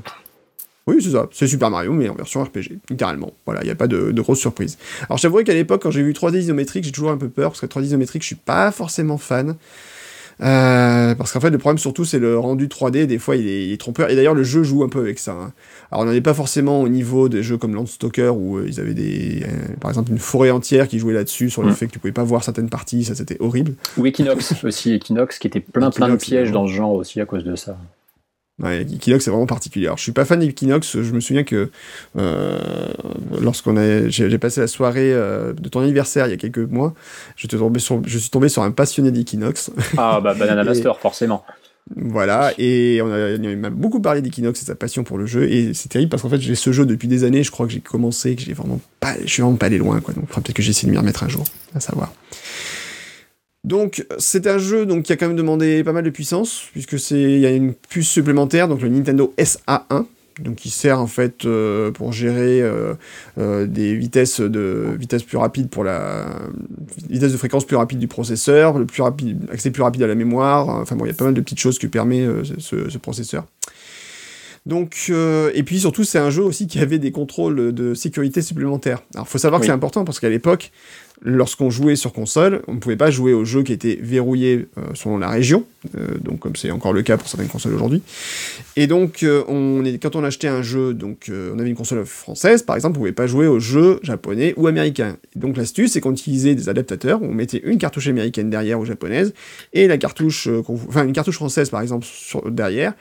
Oui, c'est ça, c'est Super Mario, mais en version RPG, littéralement. Voilà, il n'y a pas de, de grosse surprise. Alors j'avouerais qu'à l'époque, quand j'ai vu 3D isométrique, j'ai toujours un peu peur, parce que 3D isométrique, je suis pas forcément fan. Euh, parce qu'en fait, le problème surtout, c'est le rendu 3D. Des fois, il est, trompeur. Et d'ailleurs, le jeu joue un peu avec ça. Hein. Alors, on n'en est pas forcément au niveau des jeux comme Landstalker où euh, ils avaient des, euh, par exemple, une forêt entière qui jouait là-dessus sur le mm. fait que tu pouvais pas voir certaines parties. Ça, c'était horrible. Ou Equinox aussi, Equinox qui était plein, plein de pièges dans ce genre aussi à cause de ça. Ouais, Equinox c'est vraiment particulier. Alors, je suis pas fan d'Equinox. Je me souviens que euh, lorsqu'on a, j'ai passé la soirée euh, de ton anniversaire il y a quelques mois, je, tombé sur, je suis tombé sur un passionné d'Equinox. Ah bah Banana (laughs) Master forcément. Voilà, et on a, m'a beaucoup parlé d'Equinox et sa passion pour le jeu, et c'est terrible parce qu'en fait j'ai ce jeu depuis des années, je crois que j'ai commencé, que j'ai vraiment pas, je suis vraiment pas allé loin, quoi. Donc peut-être que j'essaie de m'y remettre un jour, à savoir. Donc c'est un jeu donc, qui a quand même demandé pas mal de puissance, puisque c'est il y a une puce supplémentaire, donc le Nintendo SA1, donc qui sert en fait euh, pour gérer euh, euh, des vitesses de vitesse plus rapides pour la vitesse de fréquence plus rapide du processeur, le plus rapide accès plus rapide à la mémoire. Enfin bon, il y a pas mal de petites choses que permet ce, ce, processeur. Donc, et puis surtout, c'est un jeu aussi qui avait des contrôles de sécurité supplémentaires. Alors, faut savoir que c'est important parce qu'à l'époque, lorsqu'on jouait sur console, on ne pouvait pas jouer aux jeux qui étaient verrouillés euh, selon la région, euh, comme c'est encore le cas pour certaines consoles aujourd'hui. Et donc, euh, quand on achetait un jeu, donc on avait une console française, par exemple, on ne pouvait pas jouer aux jeux japonais ou américains. donc l'astuce, c'est qu'on utilisait des adaptateurs, on mettait une cartouche américaine derrière ou japonaise, et la cartouche, enfin une cartouche française par exemple derrière,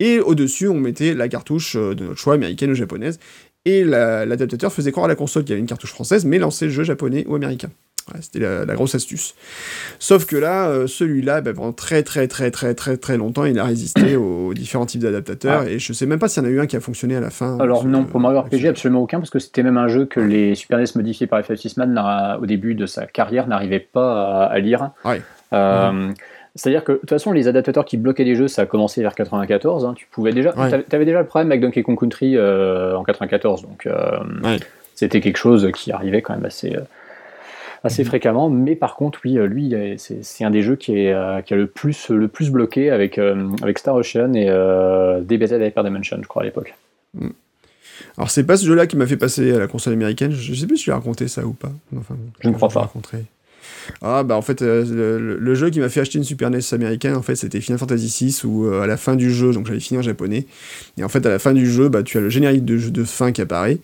et au-dessus, on mettait la cartouche de notre choix américaine ou japonaise, et l'adaptateur faisait croire à la console qu'il y avait une cartouche française, mais lançait le jeu japonais ou américain. C'était la, grosse astuce. Sauf que là, euh, celui-là, ben, pendant très très très très très très longtemps, il a résisté (coughs) aux différents types d'adaptateurs, et je sais même pas s'il y en a eu un qui a fonctionné à la fin. Alors non, pour Mario RPG, absolument aucun, parce que c'était même un jeu que les Super NES modifiés par FF Man, au début de sa carrière, n'arrivaient pas à, lire. Ouais. Euh, mhm. C'est-à-dire que de toute façon, les adaptateurs qui bloquaient les jeux, ça a commencé vers 94. Hein. tu pouvais déjà, avais déjà le problème avec Donkey Kong Country euh, en 94, donc euh, c'était quelque chose qui arrivait quand même assez, euh, assez mhm. fréquemment. Mais par contre, oui, lui, c'est un des jeux qui, est, qui a le plus, le plus bloqué avec, avec Star Ocean et DBZ Hyper Dimension, je crois à l'époque. Mm. Alors c'est pas ce jeu-là qui m'a fait passer à la console américaine. Je sais plus si je l'ai raconté ça ou pas. Enfin, je ne crois pas. Ah bah en fait euh, le, jeu qui m'a fait acheter une Super NES américaine en fait c'était Final Fantasy VI où euh, à la fin du jeu donc j'avais fini en japonais et en fait à la fin du jeu bah tu as le générique de, de fin qui apparaît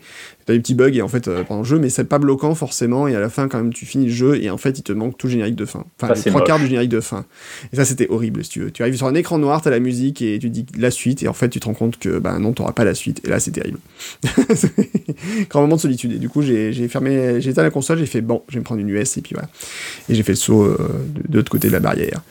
t'as des petits bugs et en fait euh, pendant le jeu mais c'est pas bloquant forcément et à la fin quand même tu finis le jeu et en fait il te manque tout le générique de fin. Enfin les trois quarts du générique de fin. Et ça c'était horrible si tu veux. Tu arrives sur un écran noir t'as la musique et tu dis la suite et en fait tu te rends compte que bah non t'auras pas la suite. Et là c'est terrible. (laughs) Grand moment de solitude. Et du coup j'ai fermé j'ai éteint la console j'ai fait bon je vais me prendre une US et puis voilà. Et j'ai fait le saut euh, de, l'autre côté de la barrière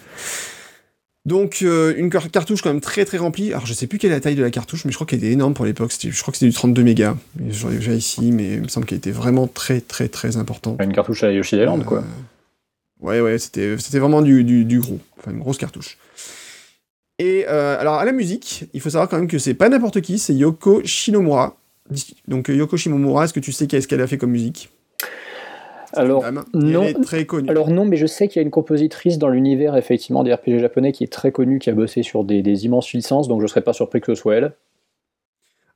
donc euh, une cartouche quand même très très remplie. Alors je sais plus quelle est la taille de la cartouche, mais je crois qu'elle était énorme pour l'époque. Je crois que c'était du 32 mégas. J'en ai déjà ici, mais il me semble qu'elle était vraiment très très très important. Une cartouche à Yoshi Island, quoi. Euh, ouais ouais, c'était c'était vraiment du, du, gros, enfin une grosse cartouche. Et euh, alors à la musique, il faut savoir quand même que c'est pas n'importe qui, c'est Yoko Shinomura. Donc Yoko Shinomura, est-ce que tu sais qu'est-ce qu'elle a fait comme musique? Alors non, très connue. alors non, mais je sais qu'il y a une compositrice dans l'univers effectivement des RPG japonais qui est très connue, qui a bossé sur des, immenses licences, donc je serais pas surpris que ce soit elle.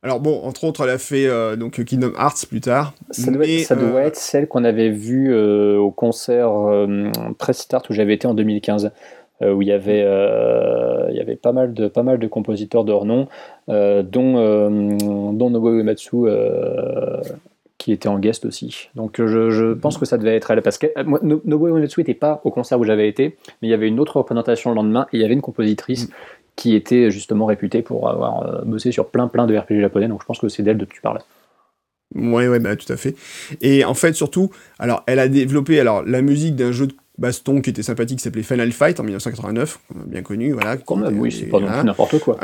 Alors bon, entre autres, elle a fait euh, donc Kingdom Hearts plus tard. Ça, doit, euh, être, celle qu'on avait vue euh, au concert Press Start où j'avais été en 2015. où il y avait il y avait pas mal de pas mal de compositeurs de renom dont dont Nobuo Uematsu qui était en guest aussi. Donc je, je pense que ça devait être elle, parce que moi, Nobuo Uematsu n'était pas au concert où j'avais été, mais il y avait une autre représentation le lendemain, et il y avait une compositrice mm. qui était justement réputée pour avoir euh, bossé sur plein plein de RPG japonais, donc je pense que c'est d'elle de que tu parles. Ouais, ouais, bah, tout à fait. Et en fait, surtout, alors, elle a développé alors, la musique d'un jeu de baston qui était sympathique, qui s'appelait Final Fight en 1989, bien connu, voilà. Quand même, oui, c'est pas n'importe quoi.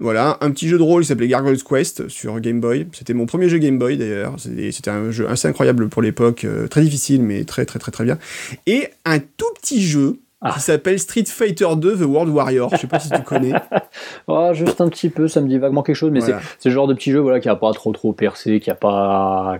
Voilà, un petit jeu de rôle qui s'appelait Gargoyle's Quest sur Game Boy. C'était mon premier jeu Game Boy d'ailleurs. C'était un jeu assez incroyable pour l'époque, euh, très difficile mais très très très très bien. Et un tout petit jeu ah. qui s'appelle Street Fighter 2 The World Warrior. Je sais pas si tu connais. (laughs) oh, juste un petit peu, ça me dit vaguement quelque chose, mais c'est le genre de petit jeu voilà, qui a pas trop trop percé, qui a pas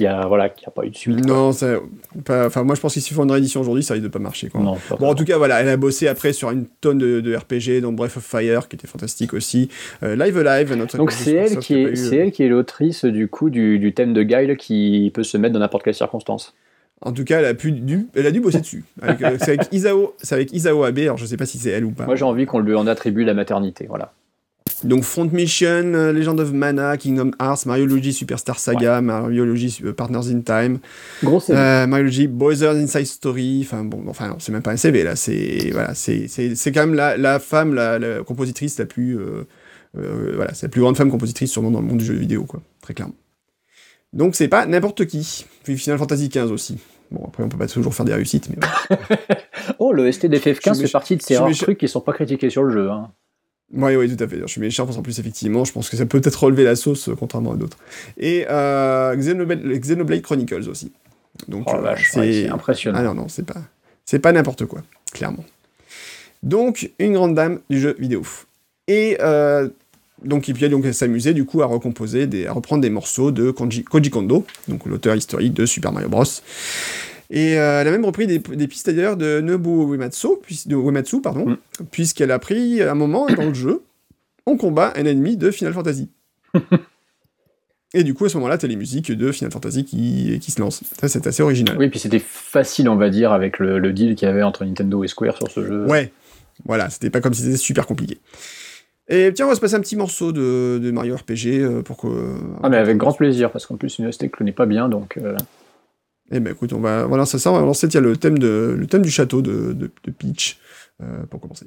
qui a voilà qui a pas eu de suite. Non, enfin moi je pense qu'il s'il faut une réédition aujourd'hui, ça risque de pas marcher. Quoi. bon, en tout cas voilà, elle a bossé après sur une tonne de, RPG, dont Breath of Fire qui était fantastique aussi, euh, Live Alive, notre. Donc c'est elle qui est, c'est elle qui est l'autrice du coup du, du, thème de Guile qui peut se mettre dans n'importe quelle circonstance. En tout cas, elle a, pu, dû, elle a dû bosser dessus. Euh, c'est avec Isao, c'est avec Isao Abe. Alors je sais pas si c'est elle ou pas. Moi j'ai envie qu'on lui en attribue la maternité, voilà. Donc Front Mission, euh, Legend of Mana, Kingdom Hearts, Mario Luigi Superstar Saga, Mario Luigi euh, Partners in Time, Gros euh, Mario Luigi Brothers Inside Story, enfin bon, enfin c'est même pas un CV là, c'est voilà, c'est quand même la, la femme, la, compositrice la plus voilà, c'est la plus grande femme compositrice sûrement dans le monde du jeu vidéo quoi, très clairement. Donc c'est pas n'importe qui. Puis Final Fantasy XV aussi. Bon, après, on peut pas toujours faire des réussites, mais. (laughs) oh, le ST d'FF15 fait partie de ces rares trucs qui sont pas critiqués sur le jeu. Hein. Oui, oui, tout à fait. Je suis méchant parce qu'en plus, effectivement, je pense que ça peut peut-être relever la sauce, euh, contrairement à d'autres. Et euh, Xenoblade, Chronicles aussi. Donc, oh, euh, c'est impressionnant. Ah non, non, c'est pas, c'est pas n'importe quoi, clairement. Donc, une grande dame du jeu vidéo. Et donc, il donc s'amuser du coup à recomposer, des, à reprendre des morceaux de Koji Kondo, donc l'auteur historique de Super Mario Bros. Et euh, elle a même repris des, pistes d'ailleurs de Nobuo Uematsu, de Uematsu pardon, mm. puisqu'elle a pris un moment dans le jeu, on combat un ennemi de Final Fantasy. (laughs) Et du coup, à ce moment-là, t'as les musiques de Final Fantasy qui, qui se lancent. Ça, c'est assez original. Oui, puis c'était facile, on va dire, avec le, deal qu'il y avait entre Nintendo et Square sur ce jeu. Ouais, voilà, c'était pas comme si c'était super compliqué. Et tiens, on va se passer un petit morceau de, de Mario RPG euh, pour que. Ah, mais avec grand plaisir, parce qu'en plus, une je connais pas bien, donc. Euh, eh ben écoute, on va, voilà, ça, on va lancer tiens, le, thème de, le thème du château de, de, de Peach euh, pour commencer.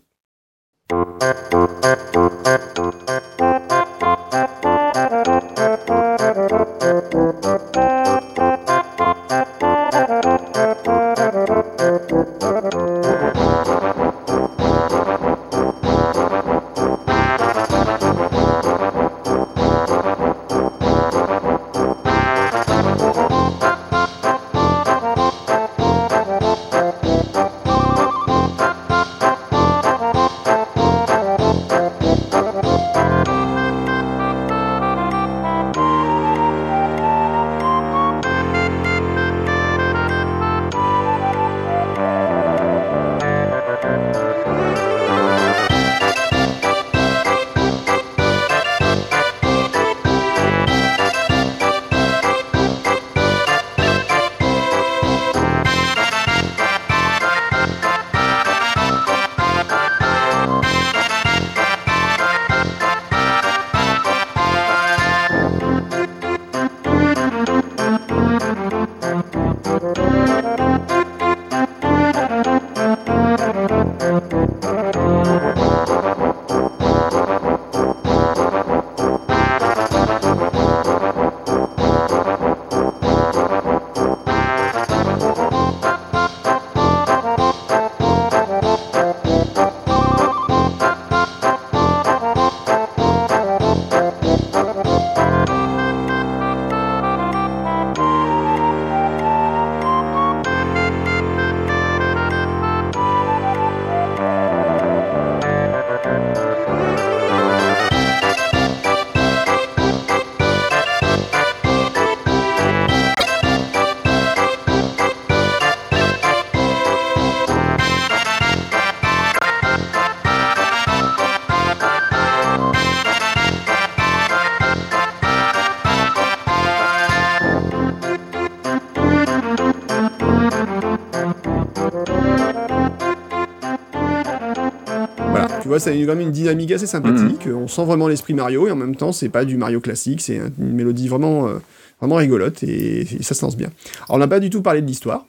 Ça a quand même une dynamique assez sympathique. Mhm. On sent vraiment l'esprit Mario et en même temps, c'est pas du Mario classique, c'est une mélodie vraiment, euh, vraiment rigolote et, ça se lance bien. Alors, on n'a pas du tout parlé de l'histoire.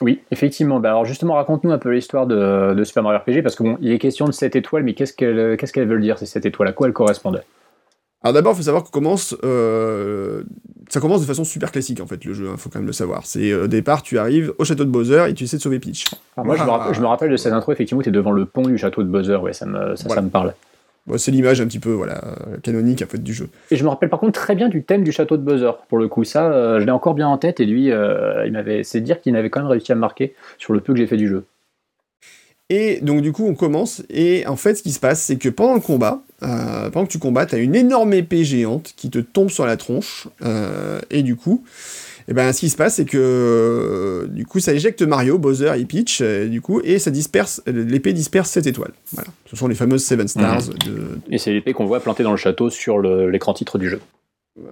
Oui, effectivement. Bah, alors justement, raconte-nous un peu l'histoire de, Super Mario RPG, parce que bon, il est question de cette étoile, mais qu'est-ce qu'elle qu'est-ce qu'elle veut dire, cette étoile? À quoi elle correspondait? Alors d'abord, il faut savoir que commence, euh, ça commence de façon super classique en fait le jeu, il hein, faut quand même le savoir. C'est euh, au départ, tu arrives au château de Bowser et tu essaies de sauver Peach. Moi, je, me rappelle, de cette intro, effectivement, tu es devant le pont du château de Bowser, ouais, ça me, ça, me parle. c'est l'image un petit peu voilà canonique fait du jeu. Et je me rappelle par contre très bien du thème du château de Buzzer. Pour le coup, ça, euh, je l'ai encore bien en tête. Et lui, il m'avait, c'est dire qu'il avait quand même réussi à me marquer sur le peu que j'ai fait du jeu. Et donc du coup on commence et en fait ce qui se passe c'est que pendant le combat, pendant que tu combats, t'as une énorme épée géante qui te tombe sur la tronche et du coup et ben ce qui se passe c'est que euh, du coup ça éjecte Mario, Bowser et Peach euh, du coup et ça disperse l'épée disperse 7 étoiles. Voilà. Ce sont les fameuses 7 stars mhm. de, Et c'est l'épée qu'on voit plantée dans le château sur l'écran titre du jeu.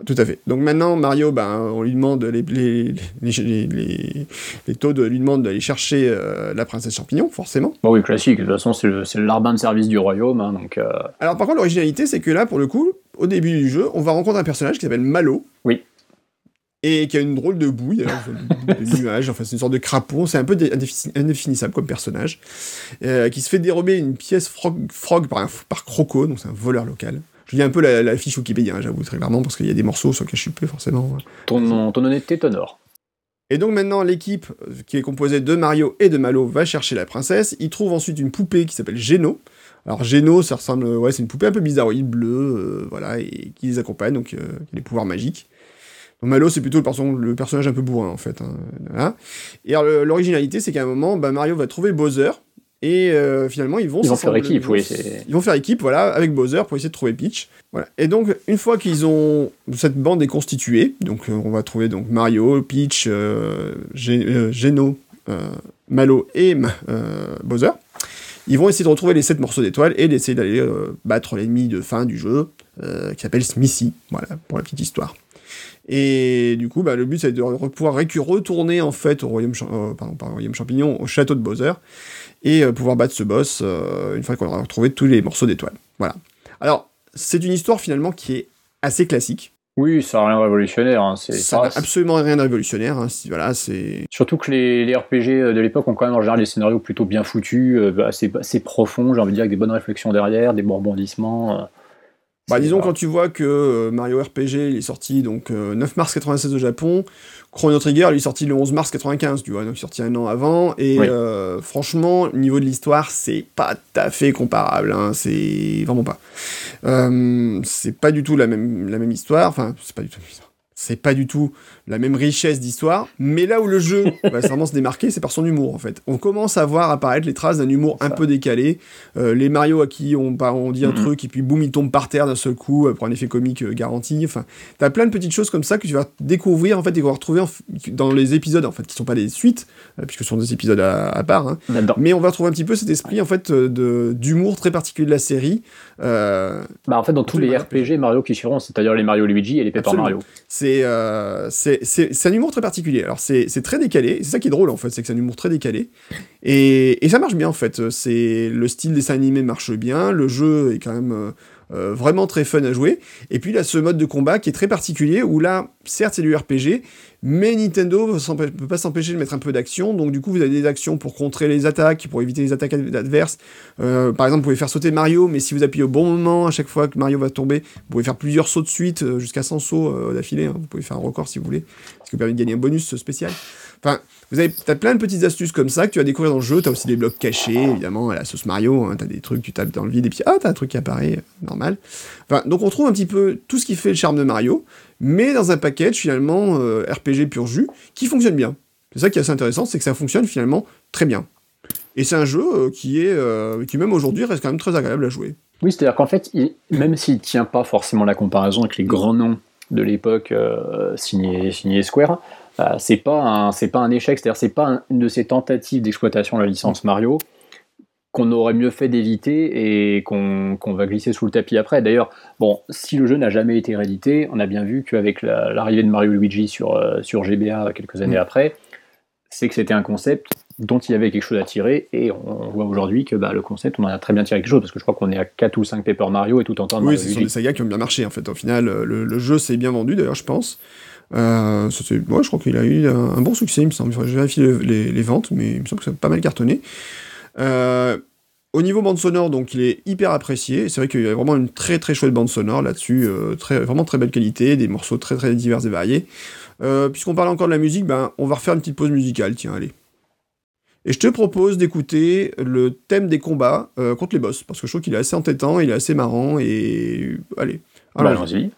Tout à fait. Donc maintenant, Mario, ben, on lui demande les, les, les, les Toads lui demandent d'aller chercher euh, la princesse champignon, forcément. Bon, oui, classique. De toute façon, c'est le, le, larbin de service du royaume. Hein, donc, Alors, par contre, l'originalité, c'est que là, pour le coup, au début du jeu, on va rencontrer un personnage qui s'appelle Malo. Oui et qui a une drôle de bouille, de nuages, (laughs) enfin c'est une sorte de crapaud, c'est un peu indéfinissable comme personnage, euh, qui se fait dérober une pièce frog, frog par, par Croco, donc c'est un voleur local. Je lis un peu la, fiche Wikipédia, hein, j'avoue très clairement, parce qu'il y a des morceaux sur lesquels je suis peu forcément. Ton, ton honnêteté t'honore. Et donc maintenant, l'équipe, euh, qui est composée de Mario et de Malo, va chercher la princesse. Il trouve ensuite une poupée qui s'appelle Geno. Alors Geno, ça ressemble, ouais, c'est une poupée un peu bizarroïde, bleue, euh, voilà, et qui les accompagne, donc qui a des pouvoirs magiques. Malo, c'est plutôt le, personnage un peu bourrin, en fait. Hein. Et l'originalité, c'est qu'à un moment, bah, Mario va trouver Bowser, et euh, finalement, ils vont... Ils vont faire équipe, oui. Ils vont faire équipe, voilà, avec Bowser, pour essayer de trouver Peach. Voilà. Et donc, une fois qu'ils ont... Cette bande est constituée, donc euh, on va trouver donc Mario, Peach, euh, Geno, Malo et Bowser. Ils vont essayer de retrouver les 7 morceaux d'étoiles et d'essayer d'aller battre l'ennemi de fin du jeu, qui s'appelle Smithy, voilà, pour la petite histoire. Et du coup, bah, le but, c'est de pouvoir retourner en fait au royaume, euh, pardon, royaume champignon, au château de Bowser, et euh, pouvoir battre ce boss euh, une fois qu'on aura retrouvé tous les morceaux d'étoiles. Voilà. Alors, c'est une histoire finalement qui est assez classique. Oui, ça n'a rien de révolutionnaire. Hein. Ça n'a absolument rien de révolutionnaire. Hein. Voilà, c'est... Surtout que les, les, RPG de l'époque ont quand même en général des scénarios plutôt bien foutus, assez, assez profonds, j'ai envie de dire, avec des bonnes réflexions derrière, des bons rebondissements. Bah, disons, quand tu vois que euh, Mario RPG il est sorti donc 9 euh, mars 96 au Japon, Chrono Trigger lui est sorti le 11 mars 95, tu vois, donc il est sorti un an avant, et euh, franchement, au niveau de l'histoire, c'est pas tout à fait comparable, hein, c'est vraiment pas. c'est pas du tout la même, la même histoire, enfin, c'est pas du tout la même histoire. C'est pas du tout la même richesse d'histoire, mais là où le jeu (laughs) va vraiment se démarquer, c'est par son humour en fait. On commence à voir apparaître les traces d'un humour un peu décalé. Euh, les Mario à qui on, on dit un truc et puis boum, il tombe par terre d'un seul coup euh, pour un effet comique euh, garanti. Enfin, t'as plein de petites choses comme ça que tu vas découvrir en fait et qu'on va retrouver dans les épisodes en fait qui sont pas des suites puisque ce sont des épisodes à, part. Hein. Mais on va retrouver un petit peu cet esprit en fait de d'humour très particulier de la série. bah en fait dans tous les RPG Mario qui suivront, c'est-à-dire les Mario Luigi et les Paper Mario. C'est c'est un humour très particulier. Alors c'est très décalé, c'est ça qui est drôle en fait, c'est que c'est un humour très décalé. Et, et, ça marche bien en fait. Le style dessin animé marche bien, le jeu est quand même euh, vraiment très fun à jouer. Et puis il a ce mode de combat qui est très particulier où là, certes c'est du RPG, mais Nintendo ne peut pas s'empêcher de mettre un peu d'action. Donc du coup, vous avez des actions pour contrer les attaques, pour éviter les attaques adverses. Euh, par exemple, vous pouvez faire sauter Mario, mais si vous appuyez au bon moment, à chaque fois que Mario va tomber, vous pouvez faire plusieurs sauts de suite, euh, jusqu'à 100 sauts d'affilée. Hein. Vous pouvez faire un record si vous voulez, ce qui vous permet de gagner un bonus spécial. Enfin, vous avez as plein de petites astuces comme ça que tu vas découvrir dans le jeu. Tu as aussi des blocs cachés, évidemment, à la sauce Mario. Hein, tu as des trucs, tu tapes dans le vide et puis ah, tu as un truc qui apparaît, normal. Enfin, donc on trouve un petit peu tout ce qui fait le charme de Mario, mais dans un package finalement euh, RPG pur jus qui fonctionne bien. C'est ça qui est assez intéressant, c'est que ça fonctionne finalement très bien. Et c'est un jeu euh, qui est euh, qui même aujourd'hui reste quand même très agréable à jouer. Oui, c'est-à-dire qu'en fait, même s'il tient pas forcément la comparaison avec les grands noms de l'époque signés signé Square, euh, c'est pas un c'est pas un échec, c'est-à-dire c'est pas une de ces tentatives d'exploitation de la licence Mario qu'on aurait mieux fait d'éviter et qu'on va glisser sous le tapis après. D'ailleurs, bon, si le jeu n'a jamais été réédité, on a bien vu qu'avec l'arrivée de Mario Luigi sur, euh, sur GBA quelques années mm. après, c'est que c'était un concept dont il y avait quelque chose à tirer et on voit aujourd'hui que bah, le concept on en a très bien tiré quelque chose parce que je crois qu'on est à 4 ou 5 Paper Mario et tout en temps oui ce sont des sagas qui ont bien marché en fait au final le, le jeu s'est bien vendu d'ailleurs je pense euh, je crois qu'il a eu un, bon succès, il me semble. Je vérifie les, les, ventes, mais il me semble que ça a pas mal cartonné. Euh, au niveau bande sonore, donc il est hyper apprécié. C'est vrai qu'il y a vraiment une très très chouette bande sonore là-dessus, euh, très, vraiment très belle qualité, des morceaux très très divers et variés. Euh, puisqu'on parle encore de la musique, ben, on va refaire une petite pause musicale, tiens, allez. Et je te propose d'écouter le thème des combats contre les boss, parce que je trouve qu'il est assez entêtant, il est assez marrant, et allez. Bah, allons-y.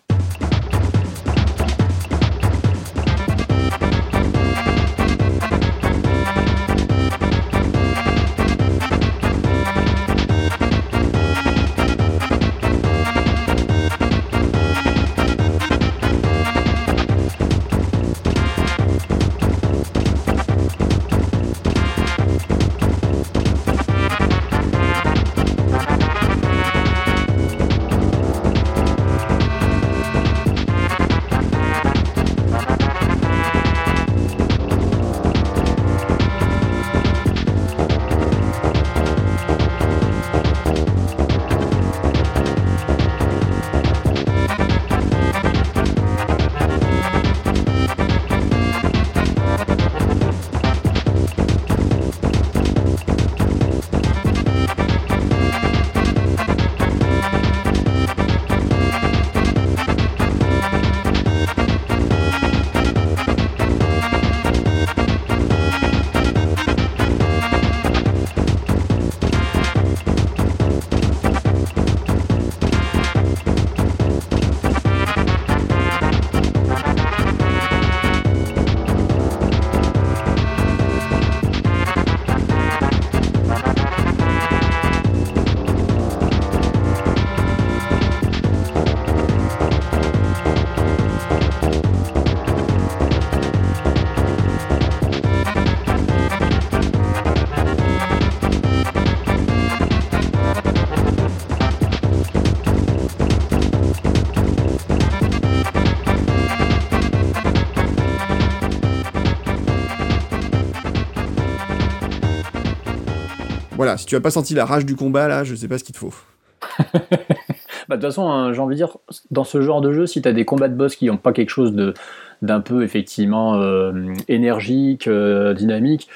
Si tu as pas senti la rage du combat là, je sais pas ce qu'il te faut. (laughs) Bah, de toute façon, hein, j'ai envie de dire, dans ce genre de jeu, si tu as des combats de boss qui n'ont pas quelque chose de d'un peu effectivement euh, énergique, euh, dynamique,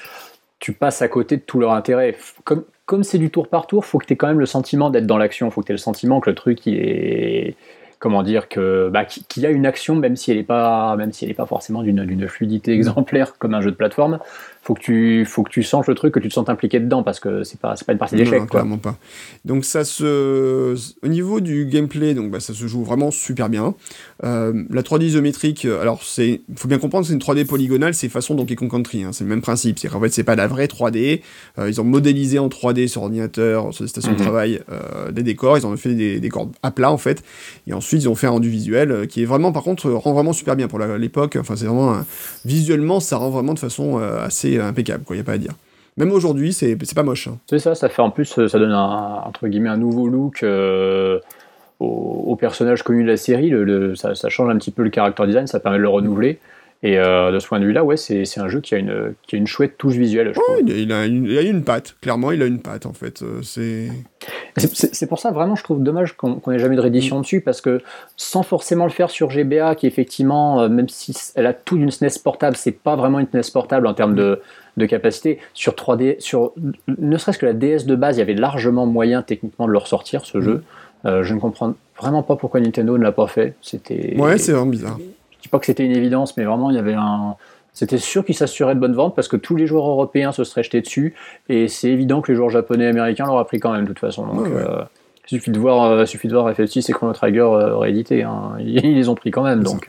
tu passes à côté de tout leur intérêt. Comme comme c'est du tour par tour, faut que tu aies quand même le sentiment d'être dans l'action, faut que tu aies le sentiment que le truc est comment dire que bah, qu'il y a une action même si elle n'est pas même si elle est pas forcément d'une fluidité (laughs) exemplaire comme un jeu de plateforme faut que tu faut que tu sens le truc que tu te sens impliqué dedans parce que c'est pas c'est pas une partie d'échec clairement pas. Donc ça se au niveau du gameplay donc bah, ça se joue vraiment super bien. Euh, la 3D isométrique alors c'est faut bien comprendre c'est une 3D polygonale c'est façon Donkey Kong Country hein, c'est le même principe. C'est qu'en fait c'est pas la vraie 3D euh, ils ont modélisé en 3D sur ordinateur sur des stations de mhm. travail euh, des décors. Ils ont fait des décors à plat en fait. Et ensuite ils ont fait un rendu visuel qui est vraiment par contre rend vraiment super bien pour l'époque. Enfin c'est vraiment visuellement ça rend vraiment de façon assez impeccable, quoi, il n'y a pas à dire. Même aujourd'hui, c'est pas moche. Hein. C'est ça, ça fait en plus, ça donne un, entre guillemets un nouveau look euh, au, personnage connu de la série. Le, ça, change un petit peu le character design, ça permet de le renouveler. Et euh, de ce point de vue-là, ouais, c'est un jeu qui a, une, qui a une chouette touche visuelle. Je il, a une, il a une patte, clairement, il a une patte en fait. Euh, c'est. C'est pour ça, vraiment, je trouve dommage qu'on n'ait jamais de réédition mm. dessus, parce que sans forcément le faire sur GBA, qui effectivement, euh, même si elle a tout d'une SNES portable, c'est pas vraiment une SNES portable en termes de, de capacité. Sur 3D, sur ne serait-ce que la DS de base, il y avait largement moyen techniquement de le ressortir, ce mm. jeu. Euh, je ne comprends vraiment pas pourquoi Nintendo ne l'a pas fait. C'était. Ouais, c'est vraiment bizarre. Je dis pas que c'était une évidence, mais vraiment, il y avait un c'était sûr qu'ils s'assuraient de bonne vente parce que tous les joueurs européens se seraient jetés dessus et c'est évident que les joueurs japonais et américains l'auraient pris quand même de toute façon. Euh, il suffit de voir, euh, suffit de voir FF6 et Chrono Trigger euh, réédité. Hein. (laughs) Ils, les ont pris quand même. Donc,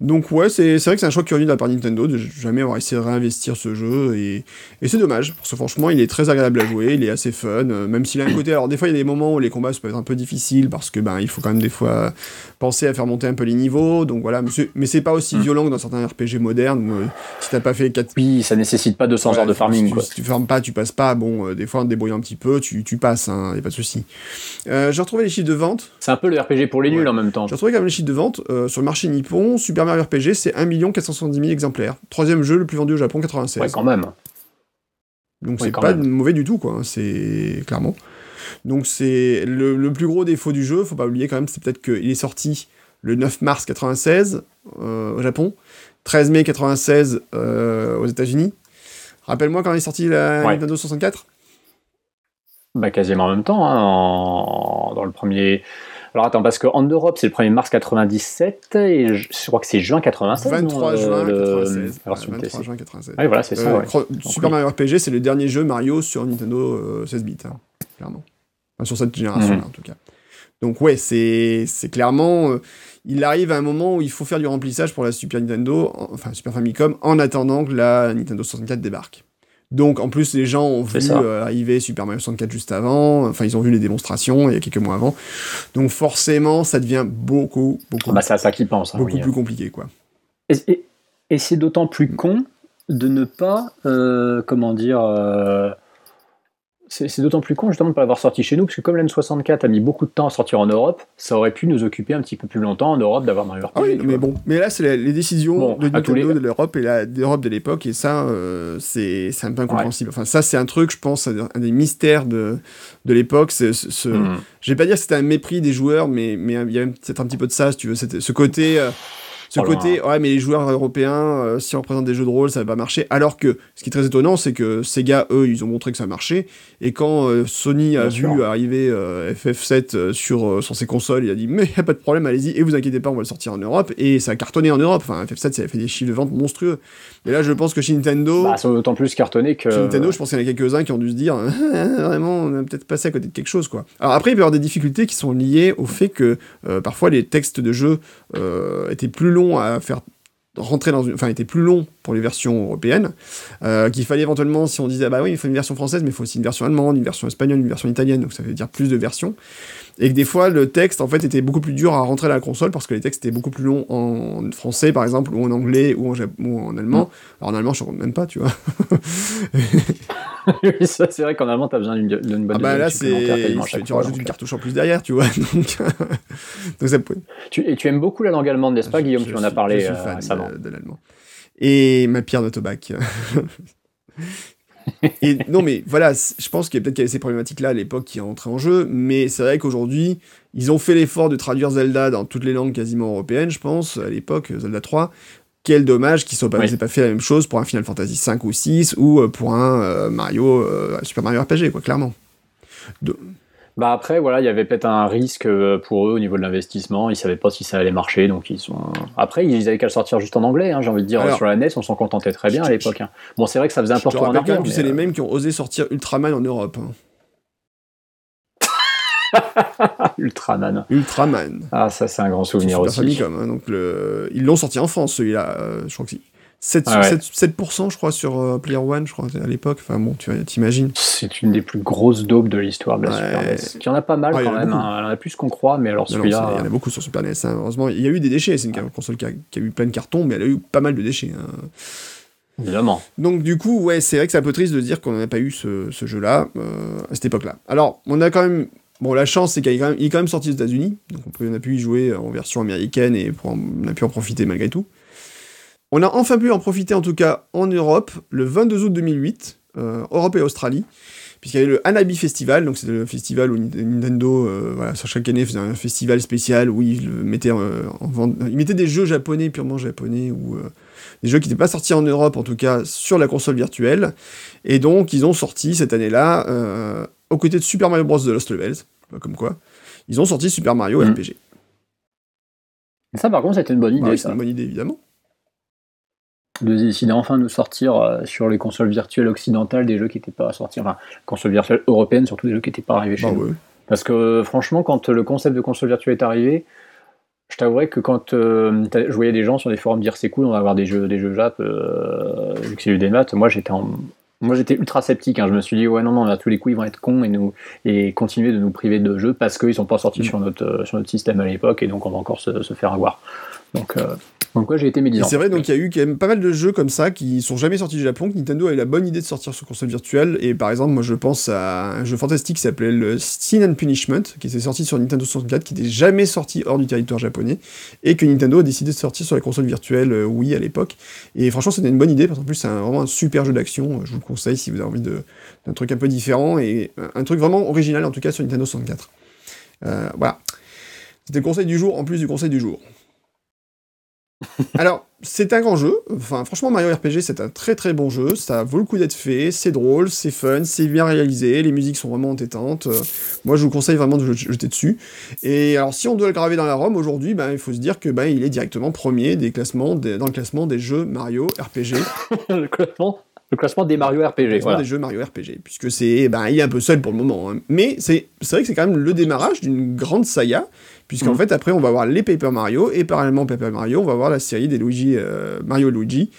donc ouais, c'est vrai que c'est un choix curieux de la part de Nintendo de jamais avoir essayé de réinvestir ce jeu et, et c'est dommage parce que franchement il est très agréable à jouer, il est assez fun, euh, même s'il a un côté. Alors des fois il y a des moments où les combats peuvent être un peu difficiles parce que ben il faut quand même des fois penser à faire monter un peu les niveaux, donc voilà. Mais c'est pas aussi mm. violent que dans certains RPG modernes. Euh, si t'as pas fait 4 Oui, ça nécessite pas 200 heures de farming. Si, tu farmes pas, tu passes pas. Bon, euh, des fois en te débrouillant un petit peu, tu, tu passes, hein, y a pas de souci. J'ai retrouvé les chiffres de vente. C'est un peu le RPG pour les nuls en même temps. J'ai retrouvé quand même les chiffres de vente sur le marché nippon. Super RPG, c'est 1 470 000 exemplaires. Troisième jeu le plus vendu au Japon, 96. Ouais, quand même. Donc c'est pas mauvais du tout, quoi. C'est clairement. Donc c'est le, plus gros défaut du jeu, faut pas oublier quand même, c'est peut-être qu'il est sorti le 9 mars 96 euh, au Japon, 13 mai 96 euh, aux États-Unis. Rappelle-moi quand il est sorti la Nintendo 64 bah, quasiment en même temps, hein, dans le premier Alors attends, parce qu'en Europe, c'est le 1er mars 97 et je, crois que c'est juin 96. 23 non, juin le- 96. la Ouais, version 23 PC. juin 96. Oui, voilà, c'est ça. Euh, ouais. Super. Mario RPG, c'est le dernier jeu Mario sur Nintendo euh, 16 bits, hein, clairement. Enfin, sur cette génération-là, Mhm. en tout cas. Donc ouais, c'est c'est clairement... euh, il arrive à un moment où il faut faire du remplissage pour la Super Nintendo, en- enfin Super Famicom, en attendant que la Nintendo 64 débarque. Donc en plus, les gens ont vu euh, arriver Super Mario 64 juste avant, enfin ils ont vu les démonstrations il y a quelques mois avant. Donc forcément, ça devient beaucoup, beaucoup, Ah bah, ça qu'ils pensent. hein, beaucoup oui. plus compliqué, quoi. Et, et- et c'est d'autant plus con de ne pas, euh, comment dire, euh, c'est d'autant plus con justement de ne pas l'avoir sorti chez nous, parce que comme l'N64 a mis beaucoup de temps à sortir en Europe, ça aurait pu nous occuper un petit peu plus longtemps en Europe d'avoir Mario RPG. Ah oui, mais bon, mais là c'est les décisions Bon, de Nintendo les- de l'Europe et la d'Europe de l'époque et ça euh, c'est un peu incompréhensible. Enfin ça c'est un truc je pense un des mystères de de l'époque, ce, ce- Hmm. je vais pas dire que c'était un mépris des joueurs mais mais il y a peut-être un petit peu de ça si tu veux, ce côté euh, ce Oh côté, ouais, mais les joueurs européens, euh, si on représente des jeux de rôle, ça va pas marcher. Alors que, ce qui est très étonnant, c'est que Sega, eux, ils ont montré que ça marchait. Et quand euh, Sony a Bien vu sûr. arriver euh, FF7 euh, sur, sur ses consoles, il a dit, mais y a pas de problème, allez-y, et vous inquiétez pas, on va le sortir en Europe. Et ça a cartonné en Europe. Enfin, FF7, ça avait fait des chiffres de vente monstrueux. Et là, je pense que chez Nintendo, Bah, d'autant plus cartonné que. chez Nintendo, je pense qu'il y en a quelques-uns qui ont dû se dire (laughs) vraiment, on a peut-être passé à côté de quelque chose, quoi. Alors après, il peut y avoir des difficultés qui sont liées au fait que euh, parfois les textes de jeu euh, étaient plus longs à faire rentrer dans une... Enfin, étaient plus longs pour les versions européennes, euh, qu'il fallait éventuellement, si on disait, ah bah oui, il faut une version française, mais il faut aussi une version allemande, une version espagnole, une version italienne, donc ça veut dire plus de versions. Et que des fois, le texte, en fait, était beaucoup plus dur à rentrer à la console parce que les textes étaient beaucoup plus longs en français, par exemple, ou en anglais, ou en, jap- ou en allemand. Alors en allemand, je ne compte même pas, tu vois. (laughs) oui, ça, c'est vrai qu'en allemand, t'as besoin d'une bonne Ah bah là, c'est. Tu, tu rajoutes une euh. cartouche en plus derrière, tu vois. Donc, (laughs) donc ça peut. Tu, et tu aimes beaucoup la langue allemande, n'est-ce pas, Guillaume Tu en as parlé je suis euh, fan récemment. de, de l'allemand. Et ma pierre de Tobac. (laughs) (laughs) et non, mais voilà, je pense qu'il y a peut-être qu'il y avait ces problématiques-là à l'époque qui rentraient en jeu, mais c'est vrai qu'aujourd'hui, ils ont fait l'effort de traduire Zelda dans toutes les langues quasiment européennes, je pense, à l'époque, Zelda 3. Quel dommage qu'ils pas, Oui. pas fait la même chose pour un Final Fantasy 5 ou 6 ou euh, pour un euh, Mario, euh, Super Mario RPG, quoi, clairement. Bah après, voilà, il y avait peut-être un risque euh, pour eux au niveau de l'investissement. Ils savaient pas si ça allait marcher, donc ils sont. Après, ils avaient qu'à le sortir juste en anglais. hein, J'ai envie de dire Alors- sur la NES, on s'en contentait très bien à l'époque. hein. Bon, c'est vrai que ça faisait un peu en arrière. c'est les euh, mêmes qui ont osé sortir Ultraman en Europe. hein. (laughs) Ultraman. Ultraman. Ah, ça, c'est un grand souvenir aussi. Famicom, hein, donc le... ils l'ont sorti en France celui-là, euh, je crois que 7, Ah ouais. 7, 7%, je crois sur euh, Player One, je crois à l'époque. Enfin bon, tu t'imagines. C'est une des plus grosses daubes de l'histoire de la Ouais. Super NES. Il y en a pas mal Ah, il y quand en a même. hein. Il y en a plus qu'on croit, mais alors celui-là. il y en a beaucoup sur Super NES. hein. Heureusement, il y a eu des déchets. C'est une console qui a, qui a eu plein de cartons, mais elle a eu pas mal de déchets. hein. Évidemment. Donc du coup, ouais, c'est vrai que c'est un peu triste de dire qu'on n'a pas eu ce, ce jeu-là euh, à cette époque-là. Alors, on a quand même... Bon, la chance, c'est qu'il est quand même, il est quand même sorti aux États-Unis, donc on, peut, on a pu y jouer en version américaine et en- on a pu en profiter malgré tout. On a enfin pu en profiter, en tout cas en Europe, le 22 août 2008, euh, Europe et Australie, puisqu'il y avait le Hanabi Festival, donc c'était le festival où Nintendo, euh, voilà, sur chaque année, faisait un festival spécial où il mettait euh, en vente, il mettait des jeux japonais, purement japonais, ou des jeux qui n'étaient pas sortis en Europe, en tout cas sur la console virtuelle. Et donc, ils ont sorti cette année-là, aux côtés de Super Mario Bros. The Lost Levels, bah, comme quoi, ils ont sorti Super Mario Mm. RPG. Ça, par contre, c'était une bonne idée. Ça. une bonne idée, évidemment. De décider enfin de sortir euh, sur les consoles virtuelles occidentales des jeux qui n'étaient pas sortis, enfin, consoles virtuelles européennes, surtout des jeux qui n'étaient pas arrivés chez Bah nous. ouais. Parce que franchement, quand le concept de console virtuelle est arrivé, je t'avouerais que quand euh, je voyais des gens sur des forums dire c'est cool, on va avoir des jeux, des jeux Jap, euh, vu que c'est eu des maths, moi j'étais en- Moi j'étais ultra sceptique, hein. je me suis dit ouais non non à tous les coups ils vont être cons et nous et continuer de nous priver de jeux parce qu'ils sont pas sortis Mm. sur notre euh, sur notre système à l'époque et donc on va encore se, se faire avoir. Donc euh, donc ouais j'ai été Et médisant. c'est vrai, donc il y a eu quand même pas mal de jeux comme ça qui sont jamais sortis du Japon, que Nintendo a eu la bonne idée de sortir sur console virtuelle. Et par exemple, moi je pense à un jeu fantastique qui s'appelait le Sin and Punishment, qui était sorti sur Nintendo 64, qui n'était jamais sorti hors du territoire japonais, et que Nintendo a décidé de sortir sur la console virtuelle euh, Wii à l'époque. Et franchement, c'était une bonne idée, parce qu'en plus, c'est vraiment un super jeu d'action. Je vous le conseille si vous avez envie de- d'un truc un peu différent, et un, un truc vraiment original, en tout cas sur Nintendo 64. Euh, voilà. C'était le conseil du jour, en plus du conseil du jour. (laughs) Alors, c'est un grand jeu. Enfin, franchement, Mario RPG, c'est un très très bon jeu. Ça vaut le coup d'être fait. C'est drôle, c'est fun, c'est bien réalisé. Les musiques sont vraiment entêtantes. Euh, moi, je vous conseille vraiment de jeter dessus. Et alors, si on doit le graver dans la ROM aujourd'hui, ben, il faut se dire que ben, il est directement premier des classements dans le classement des jeux Mario RPG. (laughs) le classement le classement des Mario RPG. Le classement des jeux Mario RPG, puisque c'est, ben, il est un peu seul pour le moment. Hein. Mais c'est, c'est vrai que c'est quand même le démarrage d'une grande saga, puisqu'en mm. fait après on va voir les Paper Mario et parallèlement Paper Mario, on va voir la série des Luigi, euh, Mario Luigi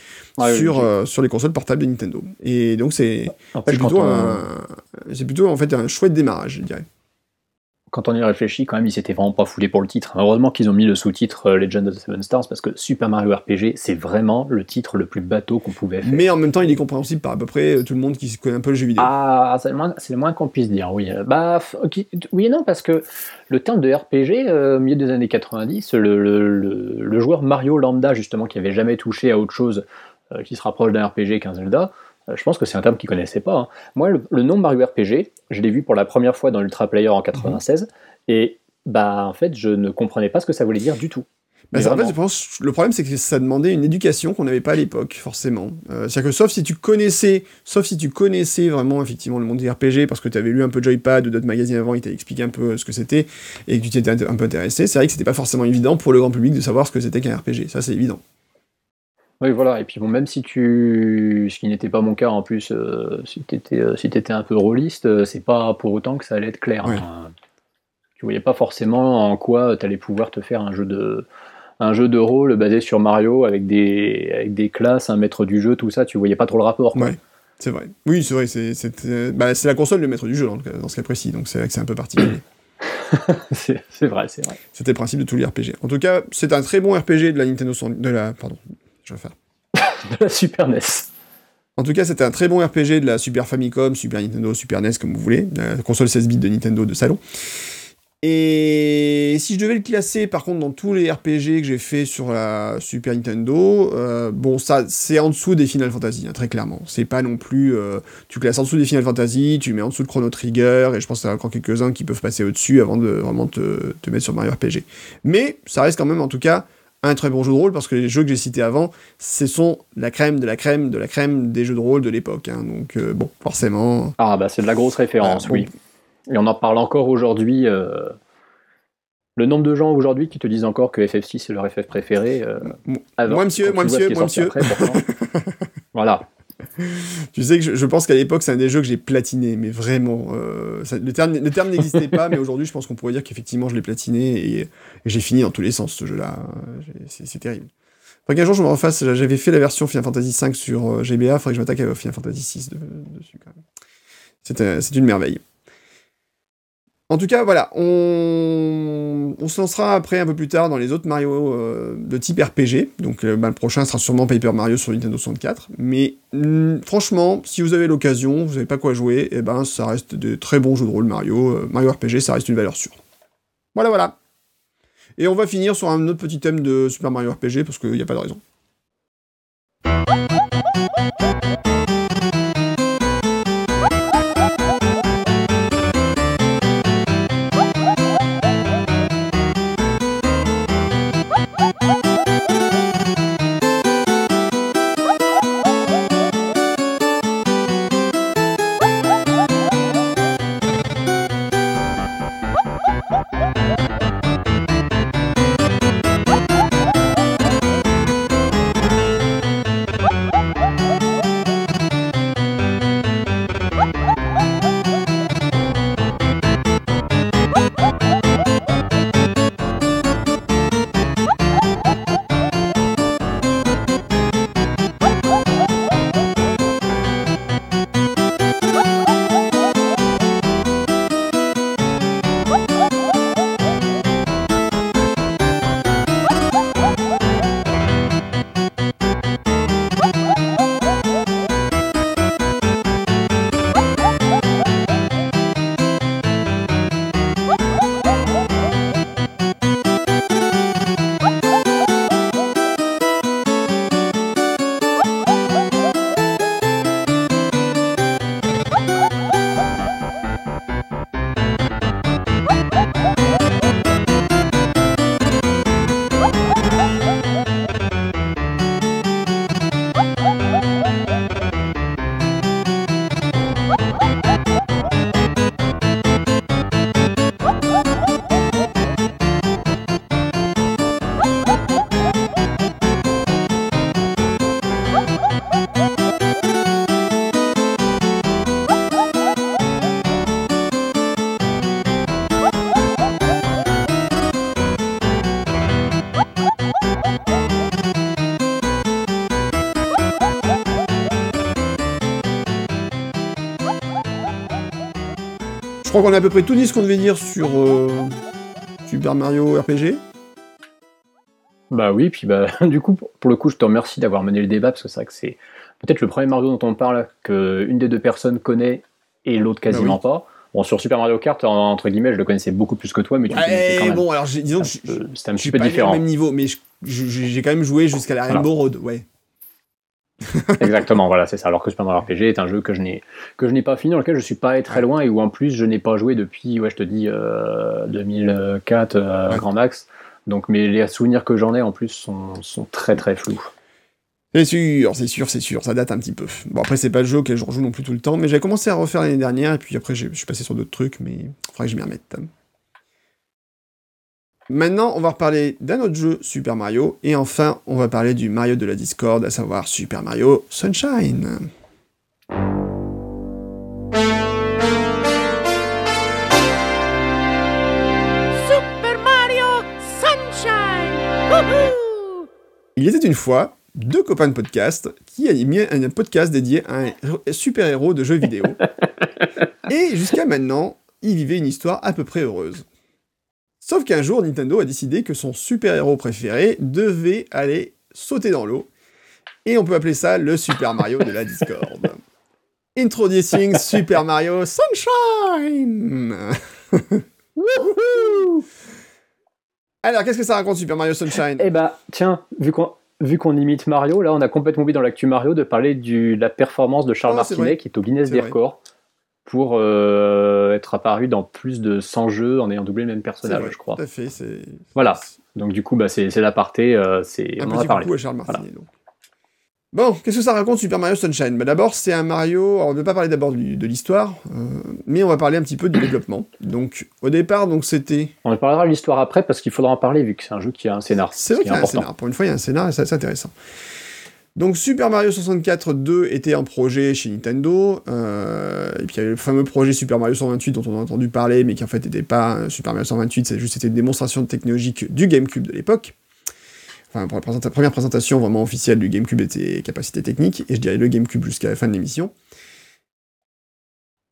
sur euh, sur les consoles portables de Nintendo. Et donc c'est, plutôt, c'est plutôt en fait un chouette démarrage, je dirais quand on y réfléchit, quand même, ils s'étaient vraiment pas foulés pour le titre. Heureusement qu'ils ont mis le sous-titre euh, Legend of the Seven Stars parce que Super Mario RPG, c'est vraiment le titre le plus bateau qu'on pouvait faire. Mais en même temps, il est compréhensible par à peu près euh, tout le monde qui connaît un peu le jeu vidéo. Ah, c'est le moins, moins qu'on puisse dire, oui. Bah, oui et non, parce que le terme de RPG, euh, au milieu des années 90, le, joueur Mario lambda, justement, qui avait jamais touché à autre chose qui se rapproche d'un RPG qu'un Zelda, je pense que c'est un terme qu'ils connaissaient pas. Hein. Moi, le, nom Mario RPG, je l'ai vu pour la première fois dans Ultra Player en 96, et bah en fait, je ne comprenais pas ce que ça voulait dire du tout. Bah, en fait, je pense, le problème, c'est que ça demandait une éducation qu'on n'avait pas à l'époque, forcément. Euh, c'est-à-dire que sauf si tu connaissais, sauf si tu connaissais vraiment effectivement le monde des RPG, parce que tu avais lu un peu Joypad ou d'autres magazines avant, ils t'avaient expliqué un peu ce que c'était et que tu t'étais un peu intéressé. C'est vrai que c'était pas forcément évident pour le grand public de savoir ce que c'était qu'un RPG. Ça, c'est évident. Oui, voilà. Et puis bon, même si tu, ce qui n'était pas mon cas en plus, euh, si tu étais, euh, si étais un peu rôliste, euh, c'est pas pour autant que ça allait être clair. Hein. Tu voyais pas forcément en quoi tu allais pouvoir te faire un jeu de, un jeu de rôle basé sur Mario avec des, avec des classes, un maître du jeu, tout ça. Tu voyais pas trop le rapport. Ouais, c'est vrai. Oui, c'est vrai. C'est bah, la console le maître du jeu dans, dans ce cas précis, donc c'est c'est un peu particulier. (coughs) (laughs) c'est vrai, c'est vrai. C'était le principe de tous les RPG. En tout cas, c'est un très bon RPG de la Nintendo, de la, pardon, je vais faire. de la (laughs) Super NES. En tout cas, c'était un très bon RPG de la Super Famicom, Super Nintendo, Super NES, comme vous voulez, la console 16 bits de Nintendo de salon. Et si je devais le classer, par contre, dans tous les RPG que j'ai fait sur la Super Nintendo, euh, bon, ça, c'est en dessous des Final Fantasy, hein, très clairement. C'est pas non plus, euh, tu classes en dessous des Final Fantasy, tu mets en dessous de Chrono Trigger, et je pense qu'il y a encore quelques-uns qui peuvent passer au-dessus avant de vraiment te, te mettre sur Mario RPG. Mais ça reste quand même, en tout cas, un très bon jeu de rôle parce que les jeux que j'ai cités avant, ce sont la crème de la crème de la crème des jeux de rôle de l'époque. Hein. donc euh, bon, forcément. Ah bah c'est de la grosse référence, oui. Et on en parle encore aujourd'hui. Euh, le nombre de gens aujourd'hui qui te disent encore que FF6 c'est leur FF préféré. Euh, moi monsieur, moi monsieur, moi monsieur. (laughs) voilà. (laughs) tu sais que je, pense qu'à l'époque, c'est un des jeux que j'ai platiné, mais vraiment. Euh, le terme, le terme n'existait pas, mais aujourd'hui, je pense qu'on pourrait dire qu'effectivement, je l'ai platiné et, j'ai fini dans tous les sens ce jeu-là. C'est terrible. Faudrait qu'un jour, je me refasse. J'avais fait la version Final Fantasy V sur euh, GBA, faudrait que je m'attaque à Final Fantasy VI dessus quand même. C'est une merveille. En tout cas, voilà, on... se lancera après un peu plus tard dans les autres Mario euh, de type RPG. Donc euh, bah, le prochain sera sûrement Paper Mario sur Nintendo 64. Mais mm, franchement, si vous avez l'occasion, vous n'avez pas quoi jouer, et eh ben ça reste de très bons jeux de rôle Mario. Euh, Mario RPG, ça reste une valeur sûre. Voilà, voilà. Et on va finir sur un autre petit thème de Super Mario RPG parce qu'il n'y a pas de raison. Crois qu'on a à peu près tout dit ce qu'on devait dire sur euh, Super Mario RPG. Bah oui, puis bah (laughs) du coup, pour le coup, je te remercie d'avoir mené le débat, parce que c'est vrai que c'est peut-être le premier Mario dont on parle qu'une des deux personnes connaît et l'autre quasiment Bah pas. Bon, sur Super Mario Kart, en- entre guillemets, je le connaissais beaucoup plus que toi, mais tu le connaissais quand Ouais, même. bon, alors disons que C'était un petit peu différent. au même niveau, mais j'ai quand même joué jusqu'à la Voilà. Rainbow Road, ouais. (laughs) Exactement, voilà, c'est ça. Alors que Super Mario RPG est un jeu que je n'ai que je n'ai pas fini, dans lequel je suis pas allé très loin et où en plus je n'ai pas joué depuis, ouais, je te dis, euh, 2004 euh, Ouais. grand max. Donc, mais les souvenirs que j'en ai en plus sont, sont très très flous. C'est sûr, c'est sûr, c'est sûr, ça date un petit peu. Bon, après, c'est pas le jeu que je rejoue non plus tout le temps, mais j'ai commencé à refaire l'année dernière, et puis après, je suis passé sur d'autres trucs, mais il faudrait que je m'y remette. Maintenant, on va reparler d'un autre jeu, Super Mario, et enfin, on va parler du Mario de la Discord, à savoir Super Mario Sunshine. Super Mario Sunshine! Il était une fois deux copains de podcast qui animaient un podcast dédié à un super-héros de jeux vidéo. (laughs) Et jusqu'à maintenant, ils vivaient une histoire à peu près heureuse. Sauf qu'un jour, Nintendo a décidé que son super-héros préféré devait aller sauter dans l'eau. Et on peut appeler ça le Super Mario de la Discord. (laughs) Introducing Super Mario Sunshine (laughs) Wouhou Alors, qu'est-ce que ça raconte Super Mario Sunshine? Eh bah, tiens, vu qu'on vu qu'on imite Mario, là, on a complètement oublié dans l'actu Mario de parler du, de la performance de Charles c'est Martinet, qui est au Guinness C'est des vrai. Pour euh, être apparu dans plus de 100 jeux en ayant doublé le même personnage, vrai, je crois. Tout à fait. Voilà. Donc du coup, bah, c'est l'aparté, euh, c'est Un on en a petit parlé. coucou à Charles Martinet, donc. Bon, qu'est-ce que ça raconte Super Mario Sunshine? Bah, D'abord, c'est un Mario... Alors, on ne va pas parler d'abord de l'histoire, euh, mais on va parler un petit peu du développement. Donc, au départ, donc c'était... On en parlera de l'histoire après parce qu'il faudra en parler vu que c'est un jeu qui a un scénar. C'est ce vrai qui qu'il y a un scénar. Pour une fois, il y a un scénar et ça, c'est intéressant. Donc, Super Mario 64 2 était un projet chez Nintendo. euh, et puis, il y avait le fameux projet Super Mario 128 dont on a entendu parler, mais qui en fait n'était pas un Super Mario 128, c'est juste une démonstration technologique du GameCube de l'époque. Enfin, pour la première présentation vraiment officielle du GameCube ses capacités techniques, et je dirais le GameCube jusqu'à la fin de l'émission.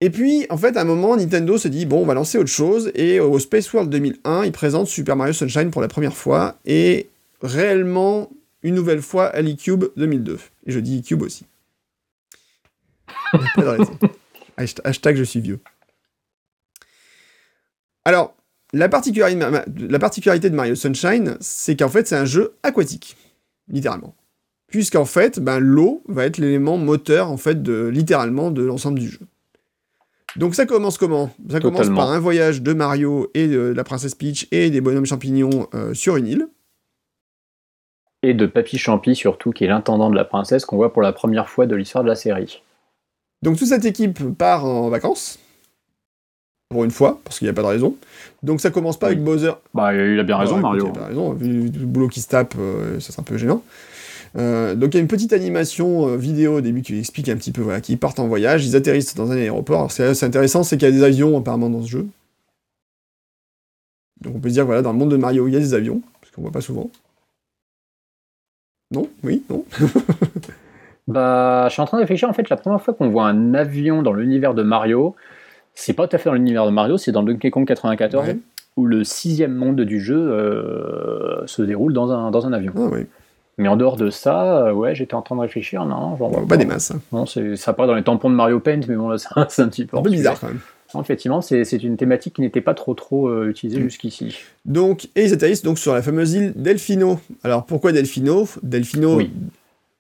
Et puis, en fait, à un moment, Nintendo se dit, bon, on va lancer autre chose, et au Space World 2001, ils présentent Super Mario Sunshine pour la première fois, et réellement, une nouvelle fois, à l'eCube 2002. Et je dis eCube aussi. Hashtag je suis vieux. Alors, la particularité, de ma- ma- la particularité de Mario Sunshine, c'est qu'en fait, c'est un jeu aquatique, littéralement. Puisqu'en fait, ben, l'eau va être l'élément moteur, en fait, de, littéralement, de l'ensemble du jeu. Donc ça commence comment? Ça commence par un voyage de Mario et de la princesse Peach et des bonhommes champignons euh, sur une île. Et de Papy Champi surtout, qui est l'intendant de la princesse qu'on voit pour la première fois de l'histoire de la série. Donc toute cette équipe part en vacances. Pour une fois, parce qu'il n'y a pas de raison. Donc ça commence pas Oui. avec Bowser. Bah, il a bien raison, Mario. il a raison, vu le boulot qui se tape, euh, ça c'est un peu gênant. Euh, donc il y a une petite animation euh, vidéo au début qui explique un petit peu voilà, qu'ils partent en voyage, ils atterrissent dans un aéroport. Alors, c'est intéressant, c'est qu'il y a des avions apparemment dans ce jeu. Donc on peut se dire voilà, dans le monde de Mario, il y a des avions, parce qu'on voit pas souvent. Non Oui Non (laughs) Bah, je suis en train de réfléchir. En fait, la première fois qu'on voit un avion dans l'univers de Mario, c'est pas tout à fait dans l'univers de Mario, c'est dans Donkey Kong 94, Ouais. où le sixième monde du jeu euh, se déroule dans un, dans un avion. Ah ouais, Mais en dehors de ça, euh, ouais, j'étais en train de réfléchir. Non, voit pas des masses. hein. Non, c'est- ça apparaît dans les tampons de Mario Paint, mais bon, là, (laughs) c'est un, petit peu. Un peu bizarre quand même. Effectivement, c'est une thématique qui n'était pas trop trop euh, utilisée Mm. jusqu'ici. Donc, et ils atterrissent donc sur la fameuse île Delfino. Alors pourquoi Delfino? Delfino Oui.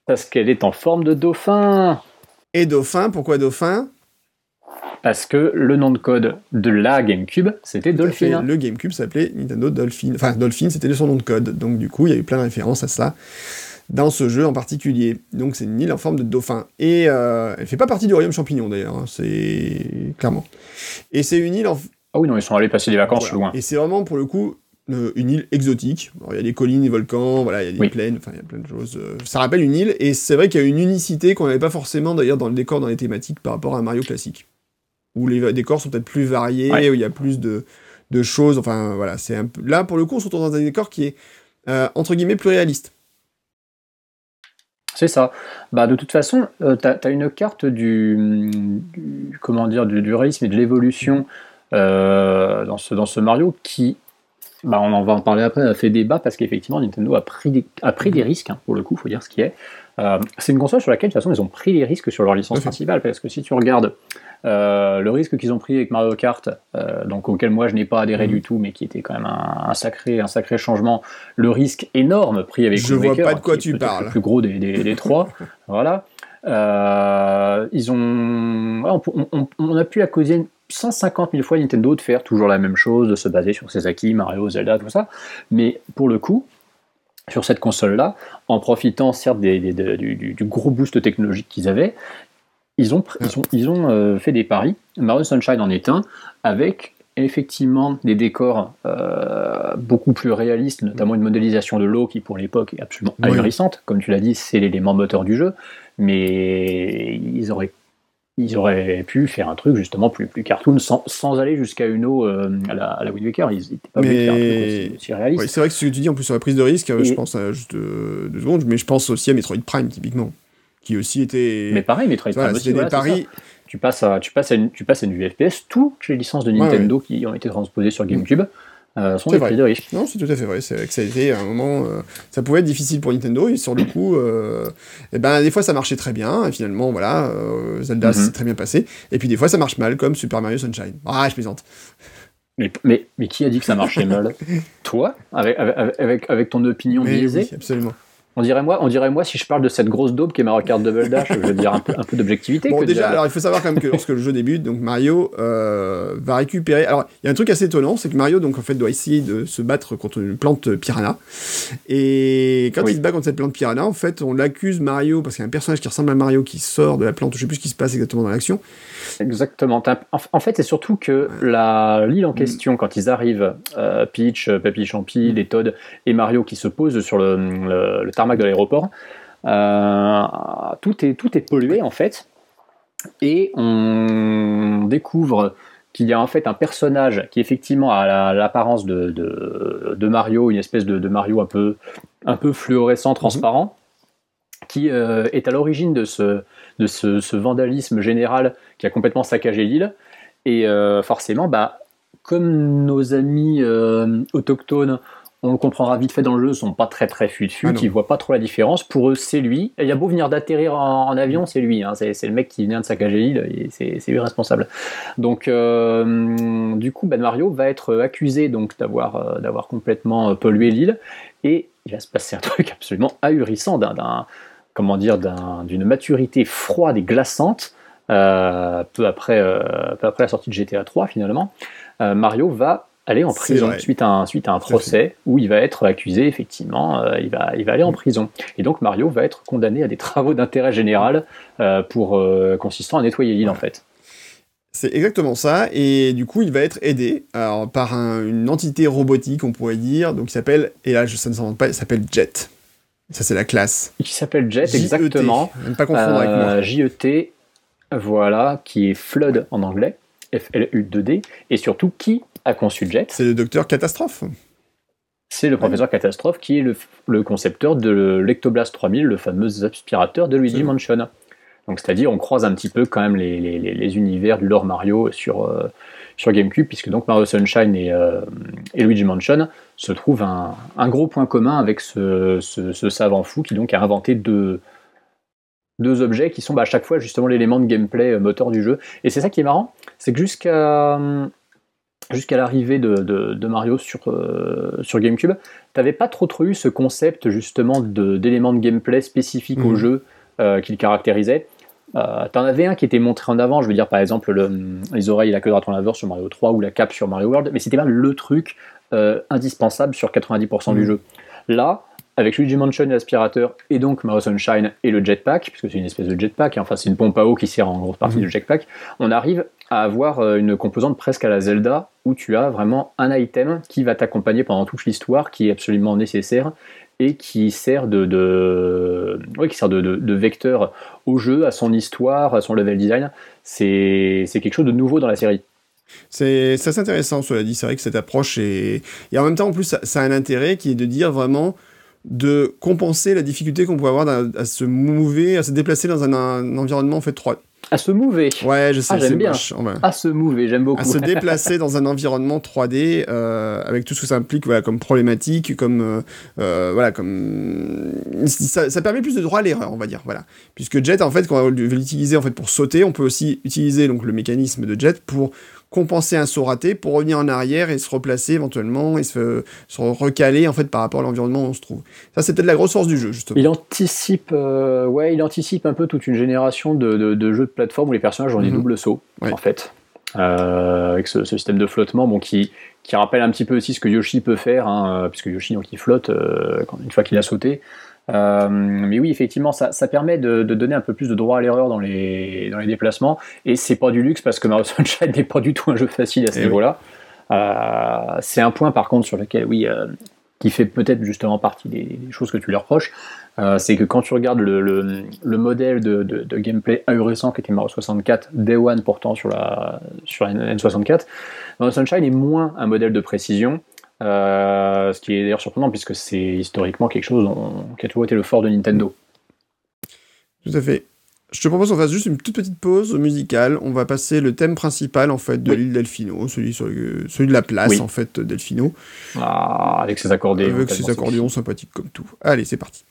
Parce qu'elle est en forme de dauphin. et Dauphin. Pourquoi Dauphin? Parce que le nom de code de la GameCube, c'était. Dolphin. Le GameCube s'appelait Nintendo Dolphin. Enfin, Dolphin, c'était son nom de code. Donc, du coup, il y a eu plein de références à ça dans ce jeu en particulier. Donc, c'est une île en forme de dauphin. Et euh, elle fait pas partie du royaume champignon, d'ailleurs. hein, c'est clairement. Et c'est une île en. Ah oui, non, ils sont allés passer des vacances voilà. loin. Et c'est vraiment, pour le coup, euh, une île exotique. Il y a des collines, des volcans, voilà, il y a des Oui. plaines, enfin, il y a plein de choses. euh, Ça rappelle une île, et c'est vrai qu'il y a une unicité qu'on n'avait pas forcément, d'ailleurs, dans le décor, dans les thématiques, par rapport à un Mario classique. Où les décors sont peut-être plus variés, Ouais. où il y a plus de, de choses, enfin, voilà, c'est un peu... Là, pour le coup, on se retrouve dans un décor qui est, euh, entre guillemets, plus réaliste. C'est ça. Bah, de toute façon, euh, tu as, une carte du, du- comment dire, du, du réalisme et de l'évolution euh, dans, ce, dans ce Mario qui, bah, on en va en parler après, a fait débat parce qu'effectivement Nintendo a pris des, a pris des risques, hein, pour le coup, il faut dire ce qui est. Euh, c'est une console sur laquelle de toute façon ils ont pris les risques sur leur licence principale parce que si tu regardes euh, le risque qu'ils ont pris avec Mario Kart, euh, donc auquel moi je n'ai pas adhéré Mhm. du tout, mais qui était quand même un, un sacré, un sacré changement, le risque énorme pris avec Je vois pas de quoi qui est tu parles. Le plus gros des, des- des trois, (laughs) voilà. Euh, ils ont, on, on- on a pu accuser 150 000 fois Nintendo de faire toujours la même chose, de se baser sur ses acquis, Mario, Zelda, tout ça. Mais pour le coup, sur cette console-là, en profitant certes des- des- de- du, du- du gros boost technologique qu'ils avaient, ils ont, ils ont, ils ont euh, fait des paris. Mario Sunshine en est un, avec effectivement des décors euh, beaucoup plus réalistes, notamment une modélisation de l'eau qui pour l'époque est absolument Oui. ahurissante. Comme tu l'as dit, c'est l'élément moteur du jeu, mais ils auraient ils auraient pu faire un truc justement plus, plus cartoon sans, sans aller jusqu'à une eau euh, à, la, à la Wind Waker. Ils n'étaient pas Mais- aussi, aussi réaliste. Ouais, c'est vrai que ce que tu dis en plus sur la prise de risque, Et- je pense à juste deux secondes, mais je pense aussi à Metroid Prime typiquement, qui aussi était. Mais pareil, Metroid Voilà, Prime aussi, des paris. Tu passes, à, tu, passes à une, tu passes à une vue FPS, toutes les licences de Ouais, Nintendo qui ont été transposées sur GameCube euh, sont des vrai. de. Non, c'est tout à fait vrai. C'est vrai que ça a été un moment. euh, ça pouvait être difficile pour Nintendo, et sur le coup, euh, eh ben, des fois ça marchait très bien, et finalement, voilà, euh, Zelda Mhm. s'est très bien passé, et puis des fois ça marche mal, comme Super Mario Sunshine. Ah, je plaisante. Mais, mais, mais qui a dit que ça marchait mal? (laughs) Toi? Avec, avec, avec, avec ton opinion Mais biaisée? oui, absolument. On, dirait moi, on dirait moi si je parle de cette grosse daube qui est Mario Kart Double Dash, je veux dire un peu, un peu d'objectivité. Bon, que déjà, alors il faut savoir quand même que lorsque le jeu débute, donc Mario euh, va récupérer. Alors, il y a un truc assez étonnant, c'est que Mario, donc en fait, doit essayer de se battre contre une plante piranha. Et quand Oui. il se bat contre cette plante piranha, en fait, on l'accuse Mario parce qu'il y a un personnage qui ressemble à Mario qui sort de la plante. Je sais plus ce qui se passe exactement dans l'action. Exactement. En, fait, c'est surtout que la l'île en question, quand ils arrivent, euh, Peach, euh, Papy Champi, les Todd et Mario qui se posent sur le, le- le tarmac de l'aéroport, euh, tout, est, tout est pollué en fait. Et on découvre qu'il y a en fait un personnage qui effectivement a la- l'apparence de, de, de Mario, une espèce de, de Mario un peu, un peu fluorescent, transparent, qui euh, est à l'origine de ce, de ce, ce vandalisme général qui a complètement saccagé l'île. Et euh, forcément, bah, comme nos amis euh, autochtones, on le comprendra vite fait dans le jeu, sont pas très très fut-fut, Ah qui voient pas trop la différence. Pour eux, c'est lui. Et il y a beau venir d'atterrir en, en avion, c'est lui. hein. C'est, le mec qui vient de saccager l'île et c'est, lui responsable. Donc, euh, du coup, Ben Mario va être accusé donc d'avoir, euh, d'avoir complètement euh, pollué l'île. Et il va se passer un (laughs) truc absolument ahurissant d'un, comment dire, d'un- d'une maturité froide et glaçante. euh, peu, après, euh, peu après la sortie de GTA 3 finalement, Mario va aller en prison suite à un, suite à un Tout à procès où il va être accusé effectivement, euh, il, va, il va aller en prison. Et donc Mario va être condamné à des travaux d'intérêt général euh, pour euh, consistant à nettoyer l'île en fait. C'est exactement ça, et du coup, il va être aidé alors, par un- une entité robotique, on pourrait dire, donc il s'appelle, et là, je, ça ne s'invente pas, il s'appelle Jet. Ça, c'est la classe. Qui s'appelle Jet J.E.T.. exactement. Ne pas confondre avec moi. JET, voilà, qui est Flood en anglais, F-L-U-D-D, et surtout qui a conçu Jet C'est le docteur Catastrophe. C'est le professeur Catastrophe qui est le, le concepteur de l'Ectoblast 3000, le fameux aspirateur de Luigi. Mansion. Donc, c'est-à-dire, on croise un petit peu quand même les, les- les- les univers du lore Mario sur, euh, sur GameCube, puisque donc Mario Sunshine et, euh, et Luigi Mansion se trouvent un, un gros point commun avec ce, ce- ce savant fou qui donc a inventé deux, deux objets qui sont bah, à chaque fois justement l'élément de gameplay euh, moteur du jeu. Et c'est ça qui est marrant, c'est que jusqu'à jusqu'à l'arrivée de, de- de Mario sur, euh, sur GameCube, t'avais pas trop trop eu ce concept justement de- d'éléments de, gameplay spécifiques au Mhm. jeu euh, qui le caractérisait. Euh, T'en avais un qui était montré en avant, je veux dire par exemple le- les oreilles et la queue de raton laveur sur Mario 3 ou la cape sur Mario World, mais c'était pas le truc euh, indispensable sur 90% du Mhm. jeu. Là, avec Luigi Mansion et l'aspirateur, et donc Mario Sunshine et le jetpack, puisque c'est une espèce de jetpack, hein, enfin c'est une pompe à eau qui sert en grosse partie Mhm. du jetpack, on arrive à avoir euh, une composante presque à la Zelda, où tu as vraiment un item qui va t'accompagner pendant toute l'histoire, qui est absolument nécessaire, et qui sert de, de, qui sert de, de- de vecteur au jeu, à son histoire, à son level design. C'est c'est quelque chose de nouveau dans la série. C'est c'est assez intéressant, cela dit. C'est vrai que cette approche est. Et en même temps, en plus, ça, ça a un intérêt qui est de dire vraiment de compenser la difficulté qu'on peut avoir à, à se mouver, à se déplacer dans un, un environnement en fait 3, À se mouver. Ouais, je sais, Ah, j'aime bien. Ouais. À se mouver, j'aime beaucoup. à se déplacer dans un environnement 3D euh, avec tout ce que ça implique voilà, comme problématique, comme euh, euh, voilà, comme ça, ça permet plus de droit à l'erreur, on va dire, voilà. Puisque Jet, en fait, quand on veut l'utiliser en fait pour sauter, on peut aussi utiliser donc le mécanisme de Jet pour compenser un saut raté, pour revenir en arrière et se replacer éventuellement et se, se recaler en fait par rapport à l'environnement où on se trouve. Ça, c'est peut-être la grosse force du jeu, justement. Il anticipe, euh, ouais, il anticipe un peu toute une génération de, de- de jeux de plateforme où les personnages ont des Mhm. doubles sauts, Ouais. en fait, Euh, avec ce, ce système de flottement, bon, qui, qui rappelle un petit peu aussi ce que Yoshi peut faire, hein, euh, puisque Yoshi donc il flotte euh, quand- une fois qu'il a sauté. Euh, mais oui, effectivement, ça, ça permet de, de donner un peu plus de droit à l'erreur dans les, dans les déplacements, et c'est pas du luxe parce que Mario Sunshine (laughs) n'est pas du tout un jeu facile à ce Eh oui. niveau-là. Euh, c'est un point par contre sur lequel, oui, euh, qui fait peut-être justement partie des, des choses que tu leur reproches, c'est que quand tu regardes le, le- le modèle de, de- de gameplay ahurissant qui était Mario 64, Day One pourtant sur la sur la N64, Mario Sunshine est moins un modèle de précision, euh, ce qui est d'ailleurs surprenant puisque c'est historiquement quelque chose qui a toujours été le fort de Nintendo. Tout à fait. Je te propose qu'on fasse juste une toute petite pause musicale. On va passer le thème principal en fait de Oui. l'île Delfino, celui, sur le- celui de la place Oui. en fait Delfino, Ah, avec ses accordéons. avec ses accordéons sympathiques comme tout. Allez, c'est parti.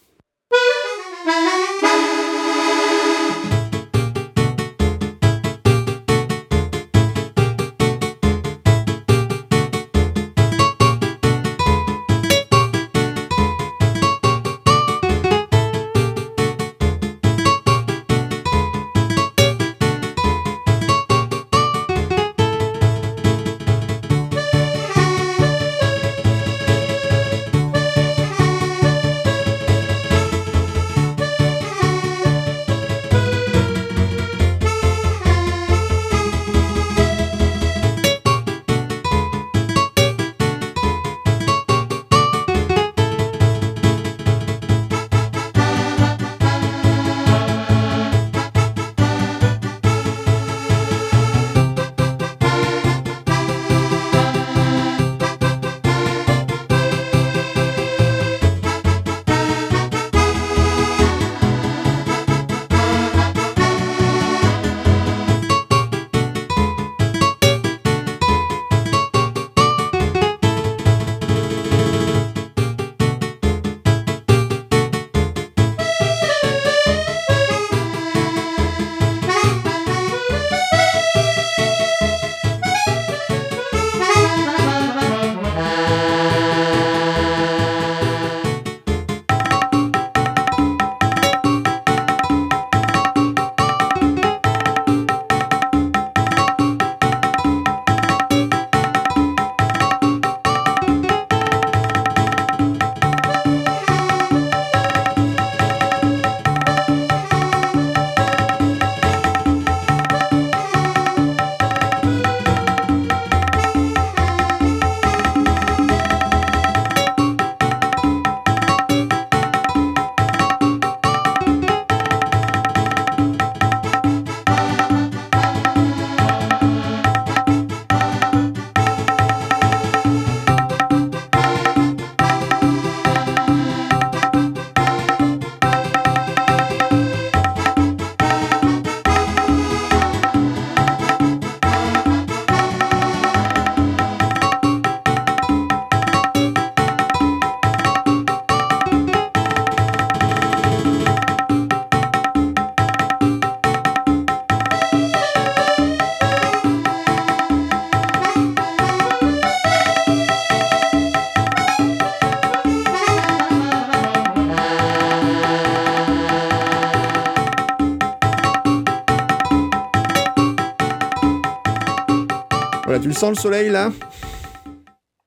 Sens le soleil là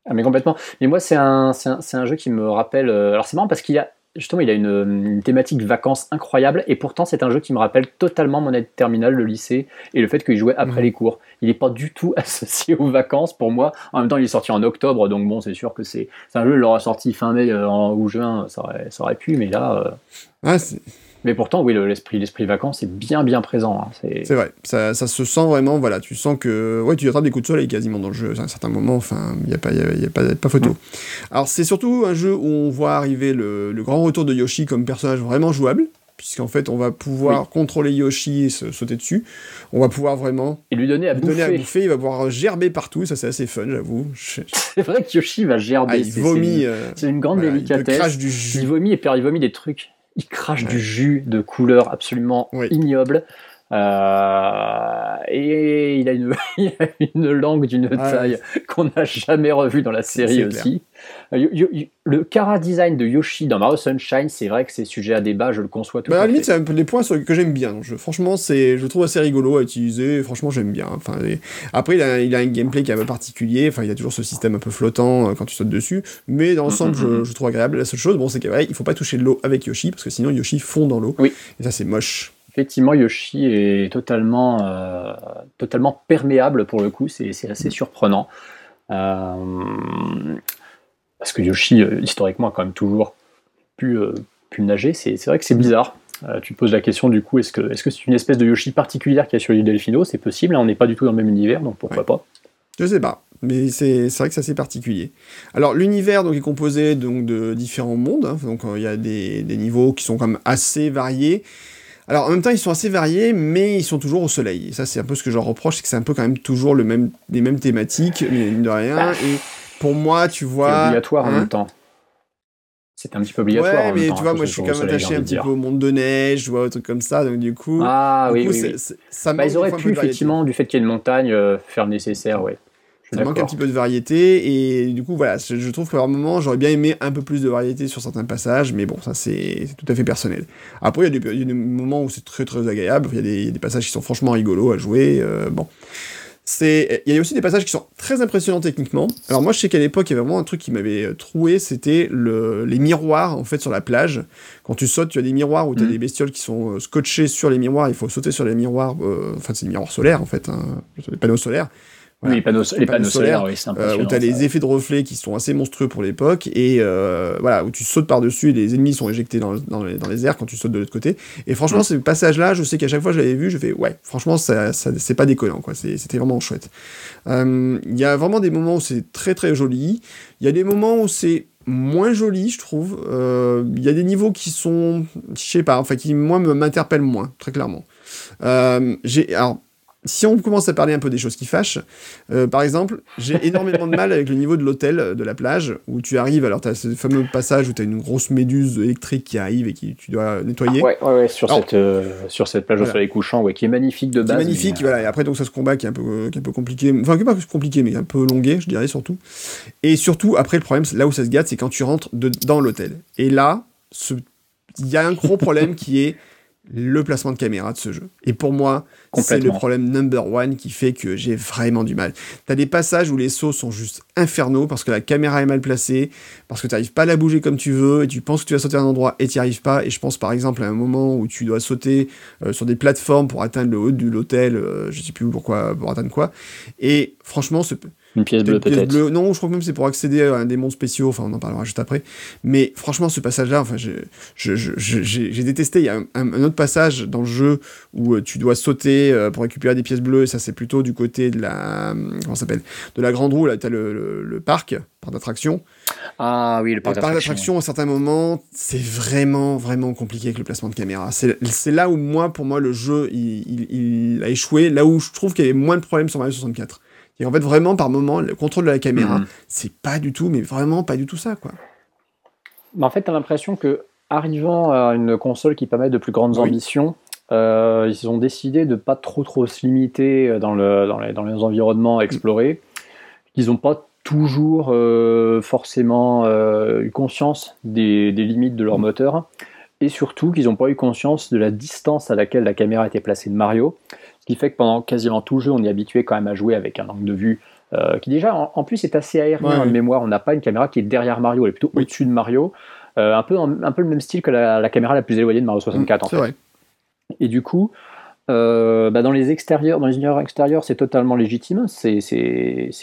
Ah, mais complètement. Mais moi, c'est un, un, jeu qui me rappelle. euh, alors, c'est marrant parce qu'il a. Justement, il a une, une thématique vacances incroyable et pourtant c'est un jeu qui me rappelle totalement mon aide terminale, le lycée et le fait qu'il jouait après Mhm. les cours. Il n'est pas du tout (laughs) associé aux vacances pour moi. En même temps, il est sorti en octobre, donc bon, c'est sûr que c'est un jeu, il l'aura sorti fin mai euh, ou juin, ça aurait, ça aurait pu, mais là. euh, Ah, Mais pourtant, oui, le- l'esprit l'esprit vacances est bien bien présent. hein. C'est- vrai, ça, ça se sent vraiment, voilà, tu sens que ouais, tu attrapes des coups de soleil quasiment dans le jeu à un certain moment, enfin, il n'y a, pas, y a, y a pas, pas photo. Alors c'est surtout un jeu où on voit arriver le, le grand retour de Yoshi comme personnage vraiment jouable, puisqu'en fait, on va pouvoir contrôler Yoshi et se sauter dessus. On va pouvoir vraiment Et lui donner à lui bouffer. donner à bouffer. Il va pouvoir gerber partout. Ça, c'est assez fun, j'avoue. Je- (laughs) C'est vrai que Yoshi va gerber. Ah, il vomit. c'est- euh, C'est une grande voilà, il délicatesse. crache du Il jus. vomit et puis il vomit des trucs. Il crache Ouais. du jus de couleur absolument Oui. ignoble. Euh, et il a une, (laughs) il a une langue d'une ouais. taille qu'on n'a jamais revue dans la série aussi. Euh, le cara design de Yoshi dans Mario Sunshine, c'est vrai que c'est sujet à débat, je le conçois tout Bah, à à la limite, c'est un peu des points sur- que j'aime bien. Je- franchement, c'est, je le trouve assez rigolo à utiliser. Franchement, j'aime bien. Enfin, et- Après, il a, il a un gameplay qui est un peu particulier. Enfin, il y a toujours ce système un peu flottant euh, quand tu sautes dessus. Mais dans l'ensemble, Mhm, mhm. je, je trouve agréable. La seule chose, bon, c'est qu'il il faut pas toucher de l'eau avec Yoshi parce que sinon Yoshi fond dans l'eau. Oui. Et ça, c'est moche. Effectivement, Yoshi est totalement, euh, totalement perméable pour le coup, c'est c'est assez surprenant. Euh, parce que Yoshi, euh, historiquement, a quand même toujours pu, euh, pu nager. C'est c'est vrai que c'est bizarre. Tu te poses la question du coup, est-ce que est-ce que c'est une espèce de Yoshi particulière qui est sur l'île Delfino? C'est possible, hein, on n'est pas du tout dans le même univers, donc pourquoi Ouais. pas? Je sais pas, mais c'est c'est vrai que c'est assez particulier. Alors l'univers donc est composé donc de différents mondes, hein. donc il y a des, des niveaux qui sont quand même assez variés. Alors en même temps ils sont assez variés, mais ils sont toujours au soleil. Et ça c'est un peu ce que je reproche, c'est que c'est un peu quand même toujours le même, les mêmes thématiques, mais de rien. Bah. Et pour moi tu C'est vois, obligatoire en hein, même temps. C'est un petit peu obligatoire. Ouais, en même mais temps, tu hein, vois, que moi je suis quand même attaché un petit peu au monde de neige, tu vois, des trucs comme ça, donc du coup, Ah du oui, coup, oui, c'est- oui. c'est- ça Bah, ils auraient pu effectivement, du fait qu'il y ait une montagne, euh, faire le nécessaire, ouais. Ça manque un petit peu de variété et du coup voilà, je trouve qu'à un moment j'aurais bien aimé un peu plus de variété sur certains passages, mais bon ça c'est tout à fait personnel. Après il y, a des- il y a des moments où c'est très très agréable, il y, a des- il y a des passages qui sont franchement rigolos à jouer, euh, bon. C'est, il y a aussi des passages qui sont très impressionnants techniquement. Alors moi je sais qu'à l'époque il y avait vraiment un truc qui m'avait euh, troué, c'était le, les miroirs en fait sur la plage. Quand tu sautes, tu as des miroirs où tu as Mhm. des bestioles qui sont euh, scotchées sur les miroirs, il faut sauter sur les miroirs, euh, enfin c'est des miroirs solaires en fait, hein, les panneaux solaires. Voilà. Oui, les panneaux, les panneaux solaires, oui, c'est Euh, où tu as ça. les effets de reflets qui sont assez monstrueux pour l'époque, et euh, voilà, où tu sautes par-dessus et les ennemis sont éjectés dans, dans les, dans les airs quand tu sautes de l'autre côté. Et franchement, Mm. ce passage-là, je sais qu'à chaque fois que je l'avais vu, je fais ouais, franchement, ça, ça- c'est pas déconnant, quoi. C'était vraiment chouette. Euh, Il y a vraiment des moments où c'est très très joli. Il y a des moments où c'est moins joli, je trouve. Euh, Il y a des niveaux qui sont, je sais pas, enfin qui moi m'interpellent moins, très clairement. J'ai alors. Si on commence à parler un peu des choses qui fâchent, euh, par exemple, j'ai (laughs) énormément de mal avec le niveau de l'hôtel euh, de la plage, où tu arrives, alors tu as ce fameux passage où tu as une grosse méduse électrique qui arrive et qui tu dois nettoyer. Ouais, ouais, ouais, sur, Alors- cette, euh, sur cette plage Voilà. au soleil couchant, ouais, qui est magnifique de base. magnifique, mais, voilà. Et après, donc, ça se combat qui est un peu, qui est un peu compliqué. Enfin, qui est pas compliqué, mais un peu longué, je dirais, surtout. Et surtout, après, le problème, là où ça se gâte, c'est quand tu rentres de- dans l'hôtel. Et là, il y a un gros problème qui est le placement de caméra de ce jeu. Et pour moi, c'est le problème number one qui fait que j'ai vraiment du mal. T'as des passages où les sauts sont juste infernaux parce que la caméra est mal placée, parce que tu n'arrives pas à la bouger comme tu veux, et tu penses que tu vas sauter à un endroit et tu n'y arrives pas. Et je pense par exemple à un moment où tu dois sauter euh, sur des plateformes pour atteindre le haut de l'hôtel, euh, je sais plus pourquoi, pour atteindre quoi. Et franchement, ce, Une pièce bleue une pièce peut-être. bleue. Non, je crois que même c'est pour accéder à un des mondes spéciaux. Enfin, on en parlera juste après. Mais franchement, ce passage-là, enfin, j'ai je- je- je- j'ai- j'ai détesté. Il y a un, autre passage dans le jeu où euh, tu dois sauter euh, pour récupérer des pièces bleues. Et ça, c'est plutôt du côté de la comment ça s'appelle? De la grande roue. Là, t'as le, le, le parc, parc d'attraction. Ah oui, le Le parc parc d'attraction. d'attraction, à certains moments, c'est vraiment, vraiment compliqué avec le placement de caméra. C'est c'est là où, moi, pour moi, le jeu, il, il- il a échoué. Là où je trouve qu'il y avait moins de problèmes sur Mario 64. Et en fait, vraiment, par moment, le contrôle de la caméra, Mhm. c'est pas du tout, mais vraiment pas du tout ça, quoi. Mais en fait, tu as l'impression que arrivant à une console qui permet de plus grandes Oui. ambitions, euh, ils ont décidé de pas trop trop se limiter dans, le, dans, les, dans les environnements à explorer. Ils n'ont pas toujours euh, forcément euh, eu conscience des, des limites de leur moteur. Et surtout qu'ils n'ont pas eu conscience de la distance à laquelle la caméra était placée de Mario. Qui fait que pendant quasiment tout le jeu, on est habitué quand même à jouer avec un angle de vue euh, qui déjà en, en plus est assez aérien Ouais, de ouais. mémoire. On n'a pas une caméra qui est derrière Mario, elle est plutôt Oui. au-dessus de Mario. Euh, un, peu en- un peu le même style que la, la caméra la plus éloignée de Mario 64 en C'est fait. vrai. Et du coup, euh, bah, dans les extérieurs, dans les univers extérieurs, c'est totalement légitime. C'est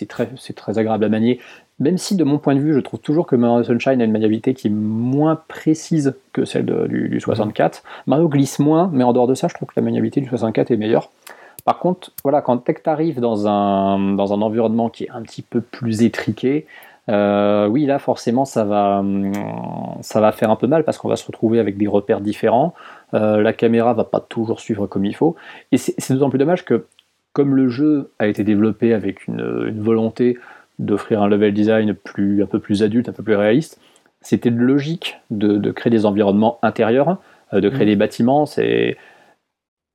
très, c'est très agréable à manier. Même si, de mon point de vue, je trouve toujours que Mario Sunshine a une maniabilité qui est moins précise que celle du, du 64. Mario glisse moins, mais en dehors de ça, je trouve que la maniabilité du 64 est meilleure. Par contre, voilà, quand tu arrives dans un, dans un environnement qui est un petit peu plus étriqué, Euh, oui, là, forcément, ça va, hum, ça va faire un peu mal parce qu'on va se retrouver avec des repères différents. Euh, la caméra va pas toujours suivre comme il faut. Et c'est d'autant plus dommage que, comme le jeu a été développé avec une, volonté d'offrir un level design plus, un peu plus adulte, un peu plus réaliste, c'était logique de, créer des environnements intérieurs, euh, de créer mmh. des bâtiments. C'est...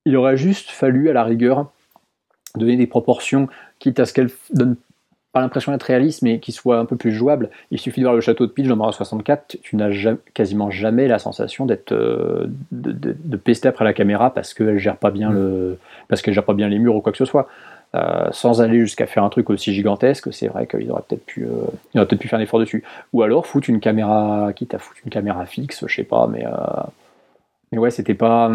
Il aurait juste fallu, à la rigueur, donner des proportions, quitte à ce qu'elles donnent pas l'impression d'être réaliste, mais qui soit un peu plus jouable. Il suffit de voir le château de Pitch dans Mario 64, tu n'as quasiment jamais la sensation d'être euh, de, pester après la caméra parce qu'elle gère pas bien mm. le parce qu'elle gère pas bien les murs ou quoi que ce soit. Euh, sans aller jusqu'à faire un truc aussi gigantesque, c'est vrai qu'il aurait peut-être pu, euh, peut pu faire un effort dessus. Ou alors foutre une caméra, quitte à foutre une caméra fixe, je sais pas, mais mais ouais, c'était pas.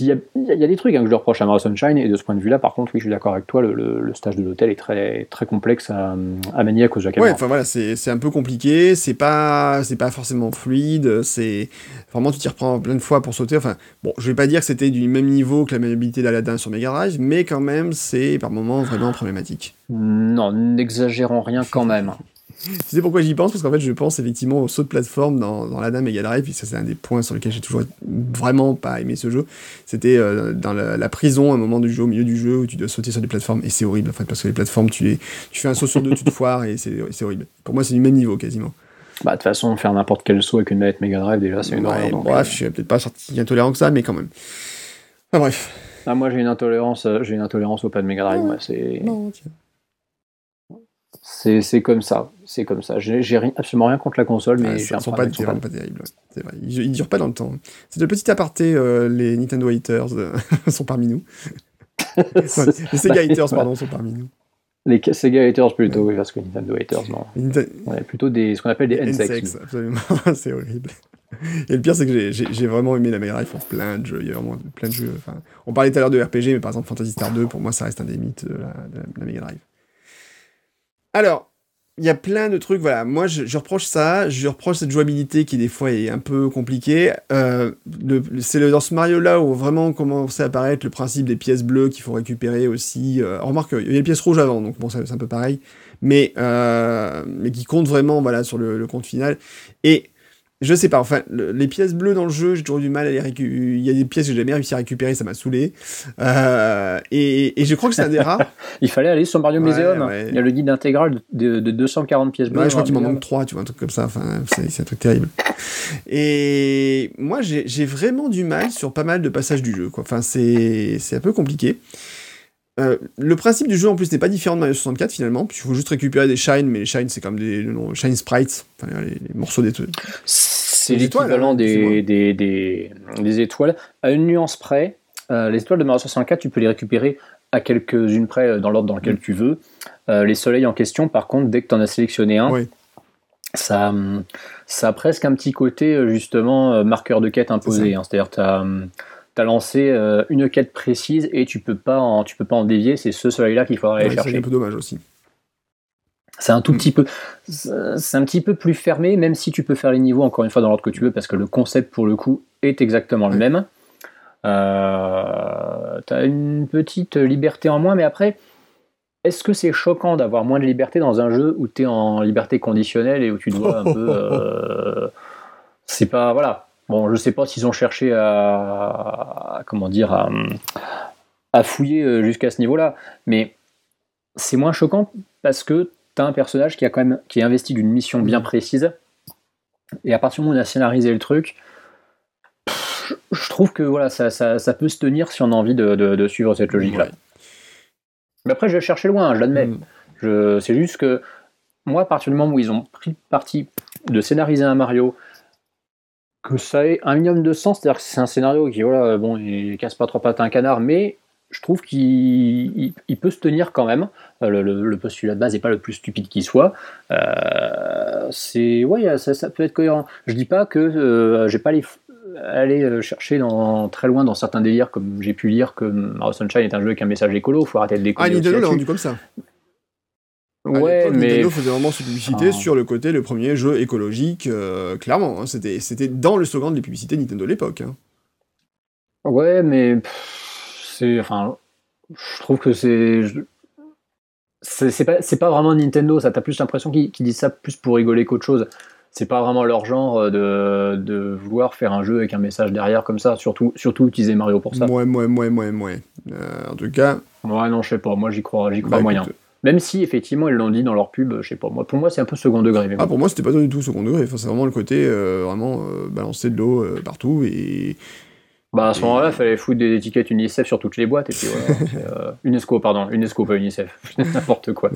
Il y, y, a des trucs hein, que je reproche à Mario Sunshine, et de ce point de vue-là, par contre, oui, je suis d'accord avec toi, le, le, stage de l'hôtel est très, très complexe à, à, manier à cause de la caméra. Ouais, enfin voilà, c'est un peu compliqué, c'est pas, pas forcément fluide, c'est vraiment tu t'y reprends plein de fois pour sauter. Enfin, bon, je vais pas dire que c'était du même niveau que la maniabilité d'Aladdin sur Mega Drive, mais quand même, c'est par moments vraiment problématique. Non, n'exagérons rien quand même. Tu sais pourquoi j'y pense? Parce qu'en fait, je pense effectivement au saut de plateforme dans, dans Mega Drive, et ça, c'est un des points sur lesquels j'ai toujours vraiment pas aimé ce jeu. C'était euh, dans la, prison, un moment du jeu, au milieu du jeu, où tu dois sauter sur des plateformes, et c'est horrible, en fait, parce que les plateformes, tu, les, tu fais un saut sur deux, tu te foires, et c'est horrible. Pour moi, c'est du même niveau quasiment. Bah, de toute façon, faire n'importe quel saut avec une manette Mega Drive, déjà, c'est une horreur. bref, je suis peut-être pas sorti intolérant que ça, mais quand même. Enfin, bref. Ah, moi, j'ai une intolérance, euh, j'ai une intolérance au pad Mega Drive. moi, c'est. C'est comme ça, c'est comme ça. J'ai absolument rien contre la console, mais un sont pas, sont pas terribles. Ils, ils, durent pas dans le temps. C'est de petit aparté, euh, les Nintendo haters euh, (laughs) sont parmi nous. (laughs) les Sega haters, pardon, sont parmi nous. Les Sega haters plutôt, oui, parce que Nintendo haters, non. On est plutôt des, ce qu'on appelle des N-sex. absolument, (laughs) c'est horrible. Et le pire, c'est que j'ai vraiment aimé la Mega Drive pour plein de jeux. Il y a vraiment plein de jeux. Enfin, on parlait tout à l'heure de RPG, mais par exemple, Fantasy Star 2, pour moi, ça reste un des mythes de la, de la Mega Drive. Alors, il y a plein de trucs, voilà. Moi, je, reproche ça, je reproche cette jouabilité qui, des fois, est un peu compliquée. Euh, c'est dans ce Mario-là où vraiment commence à apparaître le principe des pièces bleues qu'il faut récupérer aussi. Euh, remarque, il y a les pièces rouges avant, donc bon, c'est un peu pareil. Mais, euh, mais qui compte vraiment, voilà, sur le, le compte final. Et je sais pas, enfin, les pièces bleues dans le jeu, j'ai toujours du mal à les récupérer. Il y a des pièces que j'ai jamais réussi à récupérer, ça m'a saoulé. Euh, et, et, je crois que c'est un des rares. (laughs) il fallait aller sur Mario Museum. Il y a le guide intégral de, de 240 pièces bleues. Ouais, je crois qu'il m'en manque 3, tu vois, un truc comme ça. Enfin, c'est un truc terrible. Et moi, j'ai vraiment du mal sur pas mal de passages du jeu, quoi. Enfin, c'est un peu compliqué. Euh, le principe du jeu en plus n'est pas différent de Mario 64 finalement, puisqu'il faut juste récupérer des shines, mais les shines c'est comme des shine sprites, enfin, les, morceaux d'étoiles. C'est l'équivalent hein, des, des, des, étoiles. À une nuance près, euh, les étoiles de Mario 64, tu peux les récupérer à quelques-unes près euh, dans l'ordre dans lequel mm. tu veux. les soleils en question, par contre, dès que tu en as sélectionné un, ça, ça a presque un petit côté justement marqueur de quête imposé. Hein. C'est-à-dire tu as tu as lancé euh, une quête précise et tu peux pas en, tu peux pas en dévier, c'est ce soleil-là qu'il faudra aller chercher. C'est un peu dommage aussi. C'est un tout petit peu, c'est un petit peu plus fermé, même si tu peux faire les niveaux encore une fois dans l'ordre que tu veux, parce que le concept pour le coup est exactement le même. Euh, tu as une petite liberté en moins, mais après, est-ce que c'est choquant d'avoir moins de liberté dans un jeu où tu es en liberté conditionnelle et où tu dois un peu. (laughs) Euh, c'est pas. Voilà. Bon, je sais pas s'ils ont cherché à, comment dire à, fouiller euh, jusqu'à ce niveau-là, mais c'est moins choquant parce que tu as un personnage qui a quand même qui est investi d'une mission bien précise et à partir du moment où on a scénarisé le truc, je trouve que voilà, ça, ça, peut se tenir si on a envie de, suivre cette logique-là. Mais après, je vais chercher loin, je l'admets. Mm. C'est juste que moi, à partir du moment où ils ont pris parti de scénariser un Mario, que ça ait un minimum de sens, c'est-à-dire que c'est un scénario qui, voilà, bon, il casse pas trois pattes à un canard, mais je trouve qu'il peut se tenir quand même. Euh, le, postulat de base n'est pas le plus stupide qui soit. Euh, c'est ouais, ça, peut être cohérent. Je dis pas que euh, j'ai pas les aller chercher dans, très loin dans certains délires, comme j'ai pu lire que Mario Sunshine est un jeu avec un message écolo, il faut arrêter de déconner. Ah, Nintendo l'a rendu comme ça. Ouais, mais. Nintendo faisait vraiment ses publicités ah. sur le côté le premier jeu écologique, euh, clairement. Hein. c'était, c'était dans le slogan des publicités Nintendo de l'époque. Hein. Ouais, mais. C'est. Enfin. Je trouve que c'est. c'est c'est pas, c'est pas vraiment Nintendo, ça t'as plus l'impression qu'ils qu'ils disent ça plus pour rigoler qu'autre chose. C'est pas vraiment leur genre euh, de, de vouloir faire un jeu avec un message derrière comme ça, surtout, surtout utiliser Mario pour ça. Mouais, mouais, mouais, mouais, mouais. Euh, en tout cas, Ouais, non, je sais pas, moi j'y crois, j'y crois bah, moyen. écoute, Même si effectivement ils l'ont dit dans leur pub, je sais pas, moi, pour moi c'est un peu second degré. Mais Ah, pour moi, c'était pas du tout second degré. Enfin, c'est vraiment le côté euh, vraiment euh, balancer de l'eau euh, partout. Et Bah à ce moment-là, il fallait foutre des étiquettes UNICEF sur toutes les boîtes et puis voilà. (laughs) UNESCO, pardon, UNESCO, pas UNICEF, (laughs) n'importe quoi.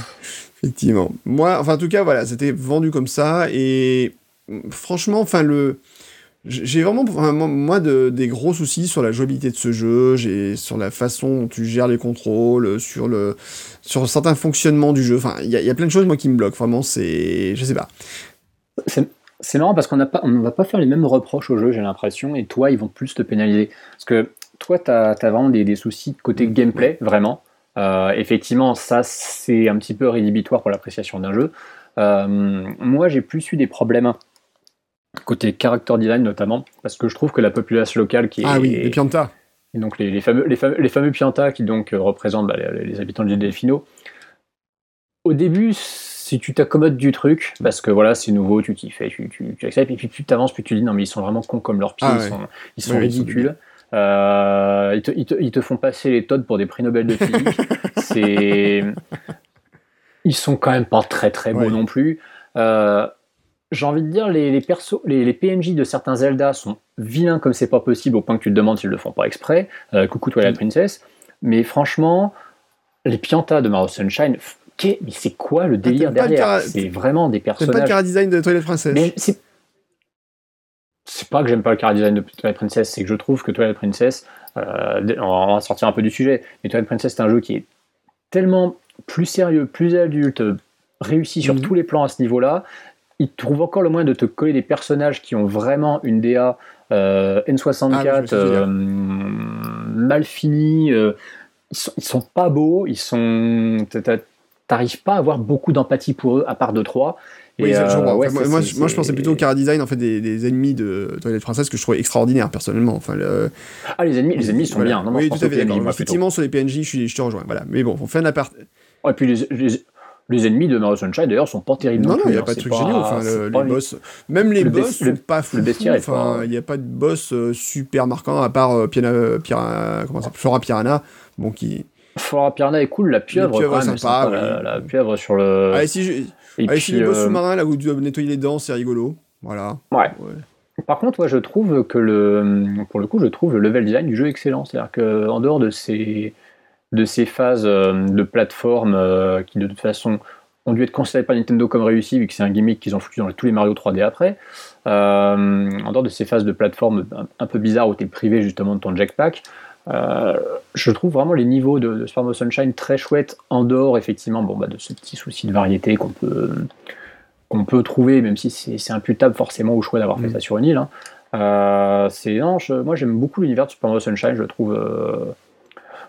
(laughs) effectivement. Moi, enfin, en tout cas, voilà, c'était vendu comme ça. Et franchement, enfin, le. J'ai vraiment, moi, de- des gros soucis sur la jouabilité de ce jeu, sur la façon dont tu gères les contrôles, sur le, sur certains fonctionnements du jeu. Enfin, il y, a- plein de choses moi qui me bloquent. Vraiment, c'est, je sais pas. C'est marrant parce qu'on n'a pas, on va pas faire les mêmes reproches au jeu, j'ai l'impression, et toi, ils vont plus te pénaliser. Parce que toi, tu as, vraiment des, des soucis côté gameplay, vraiment. Euh, effectivement, ça, c'est un petit peu rédhibitoire pour l'appréciation d'un jeu. Euh, moi, j'ai plus eu des problèmes côté character design, notamment, parce que je trouve que la population locale qui est. Ah oui, les Pianta. Et donc les, les fameux, les, fameux, les fameux Pianta qui donc euh, représentent bah, les, les habitants du Delfino. Au début, si tu t'accommodes du truc, parce que voilà, c'est nouveau, tu t'y fais, tu, tu, tu acceptes, et puis plus tu avances, plus tu dis non mais ils sont vraiment cons comme leurs pieds, Ah ils ouais. sont, ils sont ils ridicules. Euh, ils, te, ils, te, ils te font passer les Todd pour des prix Nobel de physique. (laughs) c'est... Ils sont quand même pas très très beaux Ouais. non plus. Euh, j'ai envie de dire, les, les, persos, les, les PNJ de certains Zelda sont vilains comme c'est pas possible, au point que tu te demandes s'ils le font pas exprès. Euh, coucou Twilight Mm. Princess. Mais franchement, les Pianta de Mario Sunshine, mais c'est quoi le délire le derrière C'est vraiment des T'aimes pas le personnages. cara design de Toilet Princess Mais c'est. C'est pas que j'aime pas le chara-design de Twilight Princess, c'est que je trouve que Twilight Princess, euh, on va sortir un peu du sujet, mais Twilight Princess c'est un jeu qui est tellement plus sérieux, plus adulte, réussi sur Mhm. tous les plans à ce niveau-là. Il trouve encore le moyen de te coller des personnages qui ont vraiment une DA euh, N64 Ah euh, mal finie. euh, ils, sont, ils sont pas beaux, ils sont. T'arrives pas à avoir beaucoup d'empathie pour eux, à part de trois. Oui, ouais, moi, je- moi, je pensais plutôt au cara design en fait, des, des ennemis de Toilette Princess que je trouvais extraordinaire personnellement. Enfin, le- Ah, les ennemis, les ennemis sont voilà. bien. Non, oui, tout à fait moi, plutôt. Effectivement, sur les PNJ, je, je te rejoins. Voilà. Mais bon, on fait. Et puis les, les, les ennemis de Mario Sunshine, d'ailleurs, sont pas terribles. Non, non, il n'y a hein, pas de c'est trucs géniaux. Enfin, le- pas les boss, même les le boss sont le- pas fous. bestiaire est Enfin, pas- il n'y a pas de boss euh, super marquant à part euh, Piana, comment ça Flora Piranha. Bon, qui. Flora Piranha est cool, la pieuvre, pieuvre quand même, sympa, la, la pieuvre sur le. Allez, si, je... et si puis, les boss euh, sous-marins, là où tu dois nettoyer les dents, c'est rigolo. Voilà. Ouais. Ouais. Par contre, ouais, je trouve que le, pour le coup, je trouve le level design du jeu excellent. C'est-à-dire que en dehors de ces, de ces phases euh, de plateforme euh, qui de toute façon ont dû être considérées par Nintendo comme réussies, vu que c'est un gimmick qu'ils ont foutu dans tous les Mario 3D après. euh, en dehors de ces phases de plateforme un, peu bizarres où tu es privé justement de ton euh, je trouve vraiment les niveaux de, de Super Mario Sunshine très chouettes en dehors effectivement bon, bah, de ce petit souci de variété qu'on peut, qu'on peut trouver, même si c'est imputable forcément au choix d'avoir fait Mm. ça sur une île. hein. Euh, c'est non, je- moi j'aime beaucoup l'univers de Super Mario Sunshine, je le trouve,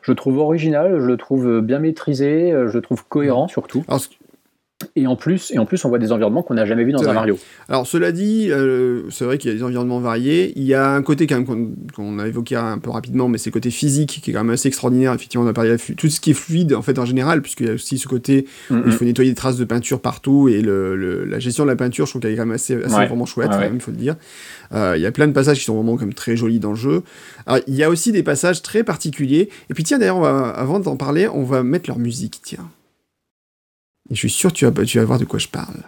je le trouve original, je le trouve bien maîtrisé, euh, je le trouve cohérent surtout. Et en plus, et en plus on voit des environnements qu'on n'a jamais vus dans un vrai. Mario. Alors cela dit, euh, c'est vrai qu'il y a des environnements variés. Il y a un côté quand même qu'on a évoqué un peu rapidement, mais c'est le côté physique qui est quand même assez extraordinaire. Effectivement, on a parlé de tout ce qui est fluide en fait en général, puisqu'il y a aussi ce côté où il mm. faut nettoyer des traces de peinture partout et le, le- la gestion de la peinture, je trouve qu'elle est quand même assez, assez Ouais. vraiment chouette, Ouais, ouais. il faut le dire. Euh, il y a plein de passages qui sont vraiment comme très jolis dans le jeu. Alors, il y a aussi des passages très particuliers. Et puis tiens, d'ailleurs, avant d'en parler, on va mettre leur musique, tiens. Et je suis sûr que tu vas, tu vas voir de quoi je parle.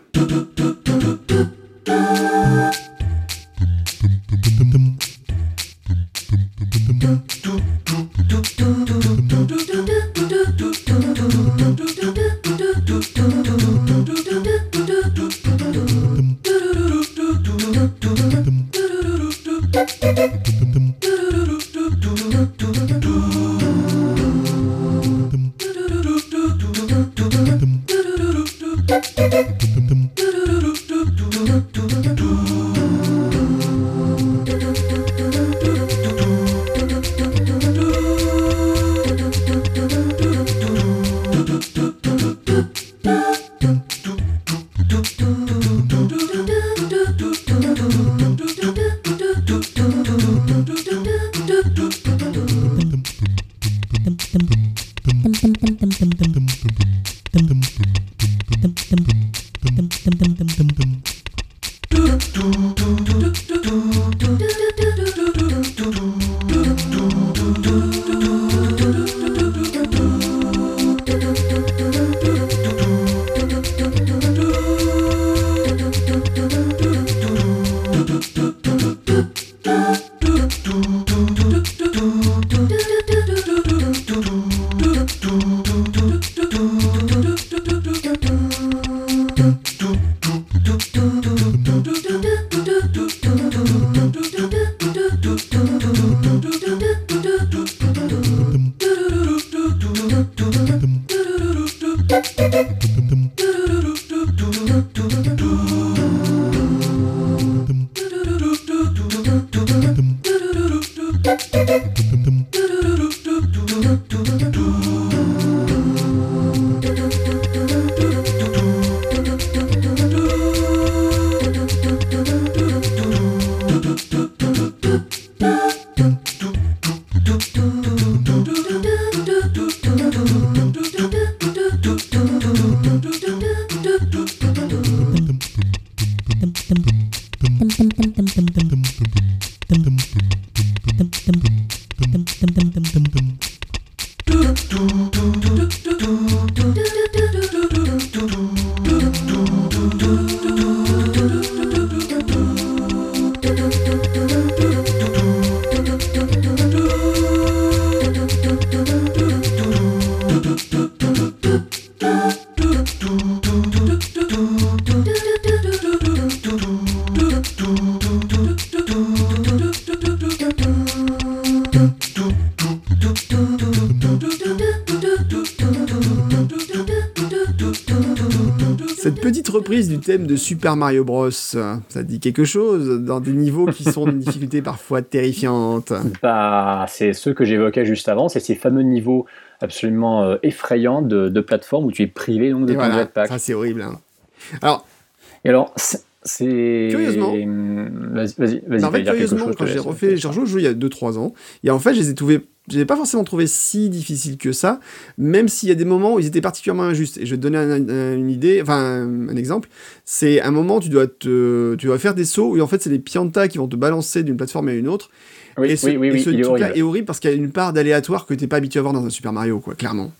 Reprise du thème de Super Mario Bros. Ça dit quelque chose dans des niveaux qui sont d'une difficulté parfois terrifiante. Bah, c'est ceux que j'évoquais juste avant, c'est ces fameux niveaux absolument euh, effrayants de, de plateforme où tu es privé donc de Et ton voilà, jetpack. ça c'est horrible. hein. Alors, Et alors, c'est-. Curieusement. Vas-y, vas-y, vas-y. En dire quelque curieusement, chose, quand j'ai refait, j'ai rejoué il y a 2-3 ans, et en fait, je les ai trouvés, je les ai pas forcément trouvé si difficiles que ça, même s'il y a des moments où ils étaient particulièrement injustes. Et je vais te donner un- un- une idée, enfin, un, exemple. C'est un moment où tu dois te, tu dois faire des sauts où en fait, c'est les piantas qui vont te balancer d'une plateforme à une autre. Oui, et ce, oui, oui, et ce truc-là horrible. est horrible parce qu'il y a une part d'aléatoire que t'es pas habitué à voir dans un Super Mario, quoi, clairement.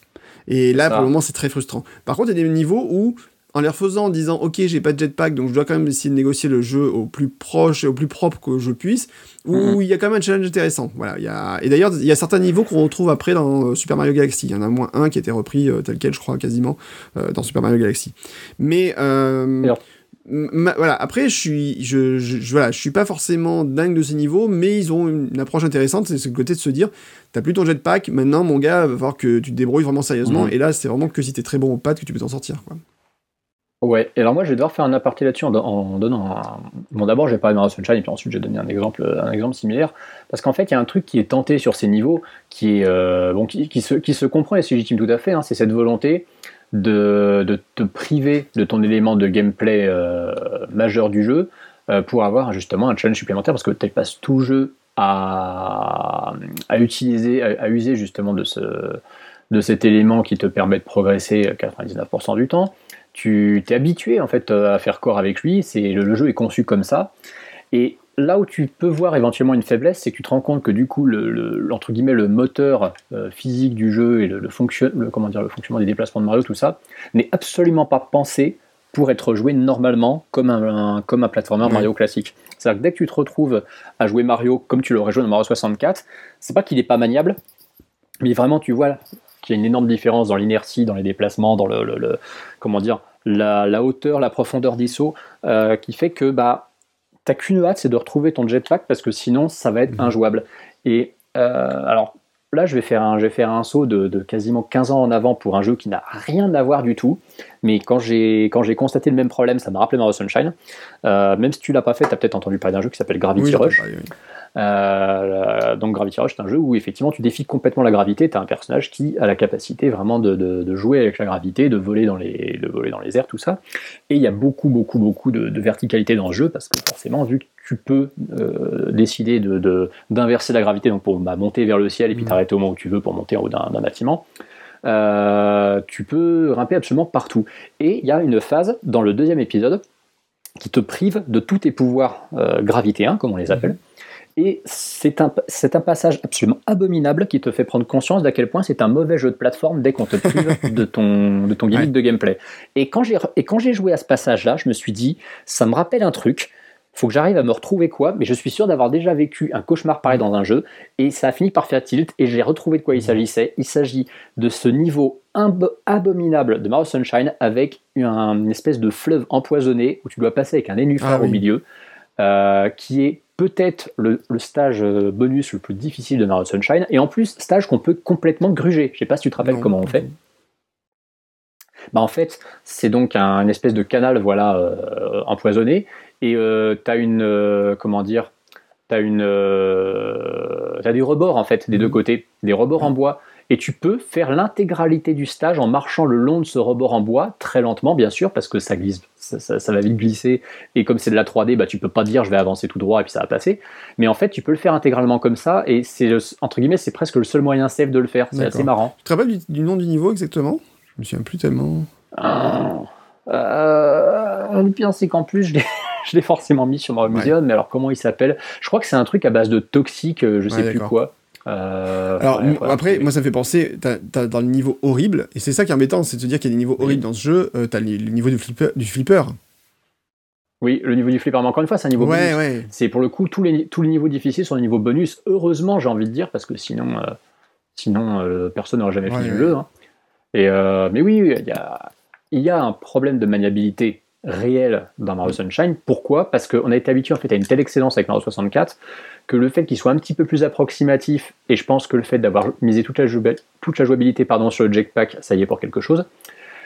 Et là, pour le moment, c'est très frustrant. Par contre, il y a des niveaux où, en les refaisant, en disant, ok, j'ai pas de jetpack, donc je dois quand même essayer de négocier le jeu au plus proche et au plus propre que je puisse, où Mhm. il y a quand même un challenge intéressant. Voilà, il y a... Et d'ailleurs, il y a certains niveaux qu'on retrouve après dans euh, Super Mario Galaxy. Il y en a moins un qui a été repris euh, tel quel, je crois, quasiment, euh, dans Super Mario Galaxy. Mais... euh, Ma- voilà, après, je suis, je, je, je- voilà, je suis pas forcément dingue de ces niveaux, mais ils ont une, approche intéressante, c'est le côté de se dire, t'as plus ton jetpack, maintenant, mon gars, va falloir que tu te débrouilles vraiment sérieusement, Mhm. et là, c'est vraiment que si t'es très bon au pad que tu peux t'en sortir, quoi. Ouais, alors moi je vais devoir faire un aparté là-dessus en, don- en donnant un... Bon d'abord je vais parler de Mario Sunshine et puis ensuite je vais donner un exemple, un exemple similaire, parce qu'en fait il y a un truc qui est tenté sur ces niveaux, qui est euh, bon, qui, se, qui se comprend et c'est légitime tout à fait, hein, c'est cette volonté de, de te priver de ton élément de gameplay euh, majeur du jeu euh, pour avoir justement un challenge supplémentaire, parce que tu passes tout jeu à, à utiliser, à, à user justement de, ce, de cet élément qui te permet de progresser 99% du temps tu t'es habitué en fait euh, à faire corps avec lui, c'est le, le jeu est conçu comme ça. Et là où tu peux voir éventuellement une faiblesse, c'est que tu te rends compte que du coup le, le- entre guillemets le moteur euh, physique du jeu et le, le, fonction- le- comment dire le fonctionnement des déplacements de Mario, tout ça n'est absolument pas pensé pour être joué normalement comme un, un- comme un platformer. Mario classique. C'est-à-dire que dès que tu te retrouves à jouer Mario comme tu l'aurais joué dans Mario 64, c'est pas qu'il est pas maniable, mais vraiment tu vois qu'il y a une énorme différence dans l'inertie, dans les déplacements, dans le, le- le- comment dire, la, la hauteur, la profondeur des sauts, euh, qui fait que bah t'as qu'une hâte, c'est de retrouver ton jetpack parce que sinon ça va être Mhm. injouable. Et euh, alors là, je vais faire un, je vais faire un saut de, de quasiment 15 ans en avant pour un jeu qui n'a rien à voir du tout. Mais quand j'ai quand j'ai constaté le même problème, ça m'a rappelé Mario Sunshine. Euh, même si tu l'as pas fait, tu as peut-être entendu parler d'un jeu qui s'appelle Gravity Oui, Rush. oui. Euh, donc Gravity Rush, c'est un jeu où effectivement tu défies complètement la gravité. Tu as un personnage qui a la capacité vraiment de, de- de jouer avec la gravité, de voler, dans les, de voler dans les airs, tout ça. Et il y a beaucoup, beaucoup, beaucoup de, de verticalité dans le jeu parce que forcément, vu que tu peux euh, décider de- de- d'inverser la gravité donc pour bah, monter vers le ciel et puis Mhm. t'arrêter au moment où tu veux pour monter en haut d'un bâtiment. euh, tu peux grimper absolument partout. Et il y a une phase dans le deuxième épisode qui te prive de tous tes pouvoirs euh, gravitéens, comme on les appelle. Et c'est un, c'est un passage absolument abominable qui te fait prendre conscience d'à quel point c'est un mauvais jeu de plateforme dès qu'on te prive (laughs) de ton, de ton gimmick Ouais. de gameplay. Et quand j'ai et quand j'ai joué à ce passage-là, je me suis dit, ça me rappelle un truc, faut que j'arrive à me retrouver quoi, mais je suis sûr d'avoir déjà vécu un cauchemar pareil dans un jeu, et ça a fini par faire tilt, et j'ai retrouvé de quoi il s'agissait. Il s'agit de ce niveau imbo- abominable de Mario Sunshine avec un- une espèce de fleuve empoisonné où tu dois passer avec un nénuphar Ah oui. au milieu, euh, qui est peut-être le, le stage euh, bonus le plus difficile de Mario Sunshine, et en plus, stage qu'on peut complètement gruger. Je sais pas si tu te rappelles Non. comment on fait. Bah en fait, c'est donc un, une espèce de canal voilà euh, empoisonné et euh, t'as une euh, comment dire t'as une t'as des rebords en fait des deux Mhm. côtés, des rebords en bois et tu peux faire l'intégralité du stage en marchant le long de ce rebord en bois très lentement bien sûr parce que ça glisse ça, ça- ça va vite glisser et comme c'est de la 3D bah tu peux pas dire je vais avancer tout droit et puis ça va passer mais en fait tu peux le faire intégralement comme ça et c'est entre guillemets c'est presque le seul moyen safe de le faire c'est assez marrant Tu te rappelles du, du nom du niveau exactement? Je me souviens plus tellement. Ah. Euh, le pire, c'est qu'en plus, je l'ai, (laughs) je l'ai forcément mis sur Mario Ouais. Museum, mais alors comment il s'appelle? Je crois que c'est un truc à base de toxique, euh, je sais Ouais, plus d'accord. quoi. Euh, Alors ouais, après, moi ça me fait penser, t'as, t'as dans le niveau horrible, et c'est ça qui est embêtant, c'est de se dire qu'il y a des niveaux horribles dans ce jeu, euh, t'as le, le niveau du flipper, du flipper. Oui, le niveau du flipper, mais encore une fois, c'est un niveau bonus. C'est pour le coup, tous les, tous les niveaux difficiles sont des niveaux bonus. Heureusement, j'ai envie de dire, parce que sinon, euh, sinon personne n'aurait jamais fini le jeu. hein. Et, mais oui, il y a, il y a un problème de maniabilité réel dans Mario Sunshine. Pourquoi? Parce qu'on a été habitué en fait à une telle excellence avec Mario 64 que le fait qu'il soit un petit peu plus approximatif, et je pense que le fait d'avoir misé toute la, jouab- toute la jouabilité pardon, sur le jetpack, ça y est pour quelque chose,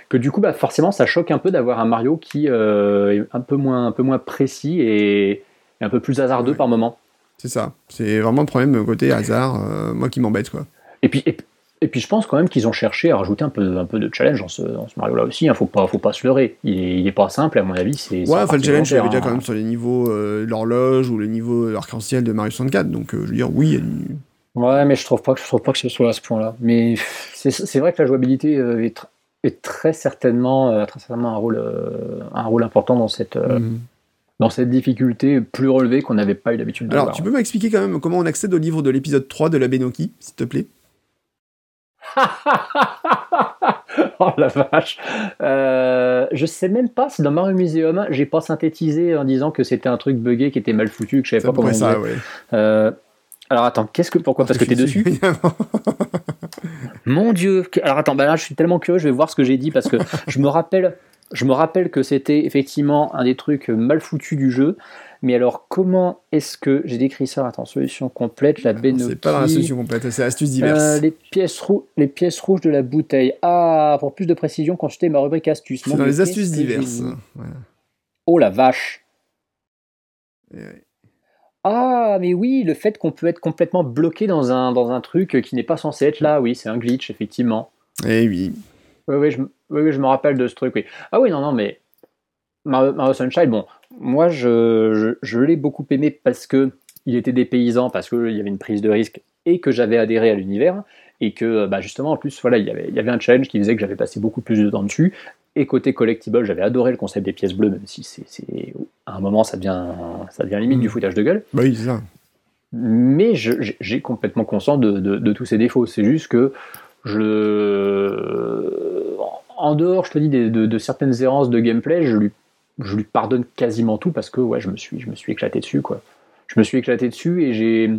que du coup, bah, forcément, ça choque un peu d'avoir un Mario qui euh, est un peu moins, un peu moins précis et, et un peu plus hasardeux Ouais. par moment. C'est ça. C'est vraiment le problème côté hasard, euh, moi qui m'embête quoi. Et puis, et, et puis je pense quand même qu'ils ont cherché à rajouter un peu, un peu de challenge dans ce, dans ce Mario-là aussi. Il faut pas, faut pas se leurrer. Il est, il est pas simple, à mon avis. C'est, Ouais, en enfin le challenge il y avait déjà quand hein. même sur les niveaux euh, de l'horloge ou les niveaux arc-en-ciel de Mario 64, donc euh, je veux dire oui, il Ouais, mais je trouve pas que je trouve pas que ce soit à ce point-là. Mais c'est, vrai que la jouabilité euh, est, tr- est très certainement, euh, très certainement un rôle, euh, un rôle important dans cette, euh, Mhm. dans cette difficulté plus relevée qu'on n'avait pas eu l'habitude de Alors, voir. tu peux m'expliquer quand même comment on accède au livre de l'épisode 3 de la Benoki, s'il te plaît? (laughs) oh la vache. Euh, je sais même pas si dans Mario Museum, j'ai pas synthétisé en disant que c'était un truc buggé qui était mal foutu, que je savais C'est pas comment ça, ouais. Euh, alors attends, qu'est-ce que pourquoi? Parce que t'es dessus? (laughs) Mon Dieu. Alors attends, bah là je suis tellement curieux, je vais voir ce que j'ai dit parce que je me rappelle, je me rappelle que c'était effectivement un des trucs mal foutus du jeu. Mais alors comment est-ce que j'ai décrit ça? Attends, solution complète, la Benoki. C'est pas dans la solution complète, c'est astuces diverses. Euh, les, pièces rou- les pièces rouges de la bouteille. Ah, pour plus de précision, consultez ma rubrique astuces. c'est dans les astuces diverses. Oh la vache ouais. Ah, mais oui, le fait qu'on peut être complètement bloqué dans un, dans un truc qui n'est pas censé être là, oui, c'est un glitch, effectivement. Eh oui. Oui, oui, je, oui, oui, je me rappelle de ce truc, oui. Ah oui, non, non, mais Mario, Sunshine, bon, moi, je, je, je l'ai beaucoup aimé parce que il était des paysans, parce qu'il y avait une prise de risque et que j'avais adhéré à l'univers et que, bah, justement, en plus, voilà, il y avait, il y avait un challenge qui faisait que j'avais passé beaucoup plus de temps dessus. Et côté collectible, j'avais adoré le concept des pièces bleues, même si c'est, à un moment, ça devient, ça devient limite Mm. du foutage de gueule. Bah oui, c'est ça. Mais j'ai complètement conscience de, de- de tous ces défauts. C'est juste que je. En dehors, je te dis, de, de certaines errances de gameplay, je lui, je lui pardonne quasiment tout parce que ouais, je, me suis, je me suis éclaté dessus. Quoi. Je me suis éclaté dessus et j'ai.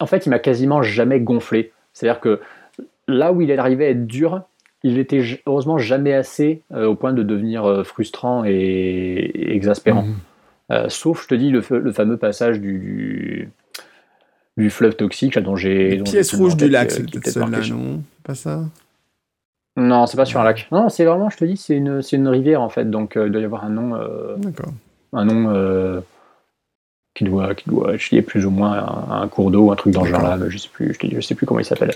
En fait, il m'a quasiment jamais gonflé. C'est-à-dire que là où il est arrivé à être dur, il était heureusement jamais assez euh, au point de devenir euh, frustrant et, et exaspérant. Mhm. Euh, sauf, je te dis, le, fa- le fameux passage du, du, du fleuve toxique là, dont j'ai. Rouges en du lac, c'est peut-être celle-là, non? Pas ça? Non, c'est pas sur un lac. Non, c'est vraiment, je te dis, c'est une, c'est une rivière en fait, donc euh, il doit y avoir un nom, euh, D'accord. un nom euh, qui doit, qui doit plus ou moins à un, à un cours d'eau, un truc dans ce genre-là, je sais plus, je te dis, je sais plus comment il s'appelle.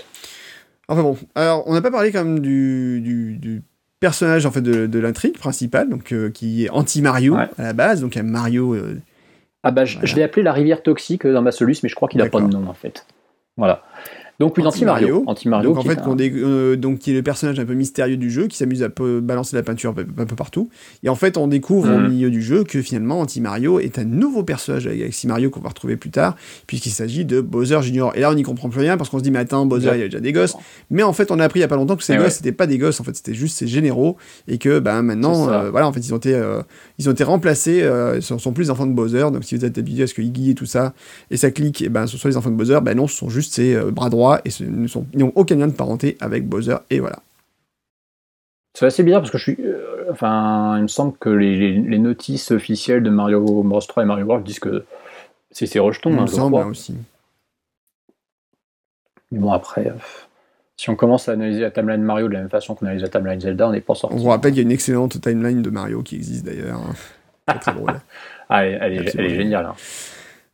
Enfin bon, alors on n'a pas parlé quand même du, du, du personnage en fait de, de l'intrigue principale, donc qui est anti-Mario Ouais. à la base, donc il y a Mario. Ah bah, je, Voilà. je l'ai appelé la rivière toxique dans ma soluce, mais je crois qu'il a pas de nom en fait. Voilà. Donc oui, Anti-Mario. Anti-Mario. donc en qui fait, un- euh, donc qui est le personnage un peu mystérieux du jeu, qui s'amuse à peu balancer la peinture un peu, partout. Et en fait, on découvre au Mhm. milieu du jeu que finalement Anti-Mario est un nouveau personnage avec Galaxy Mario qu'on va retrouver plus tard, puisqu'il s'agit de Bowser Junior. Et là, on n'y comprend plus rien parce qu'on se dit, mais attends, Bowser, il y a déjà des gosses. Mais en fait, on a appris il y a pas longtemps que ces Eh gosses, ouais. c'était pas des gosses, en fait, c'était juste ces généraux. Et que ben, maintenant, euh, voilà, en fait, ils ont été, euh, ils ont été remplacés, ce sont plus les enfants de Bowser. Donc si vous êtes habitué à ce que Iggy et tout ça, et ça clique, et ben, ce sont les enfants de Bowser, ben non, ce sont juste ses bras droits et ce ne sont, n'ont aucun lien de parenté avec Bowser. Et voilà. C'est assez bizarre parce que je suis. euh, enfin, il me semble que les, les- les notices officielles de Mario Bros 3 et Mario World disent que c'est ses rejetons. il hein, me semble hein, aussi. Mais bon, après, euh, si on commence à analyser la timeline Mario de la même façon qu'on analyse la timeline Zelda, on n'est pas sorti. On vous rappelle qu'il y a une excellente timeline de Mario qui existe d'ailleurs. hein. Très, très drôle. (laughs) Ah, elle, elle est, elle est géniale. hein.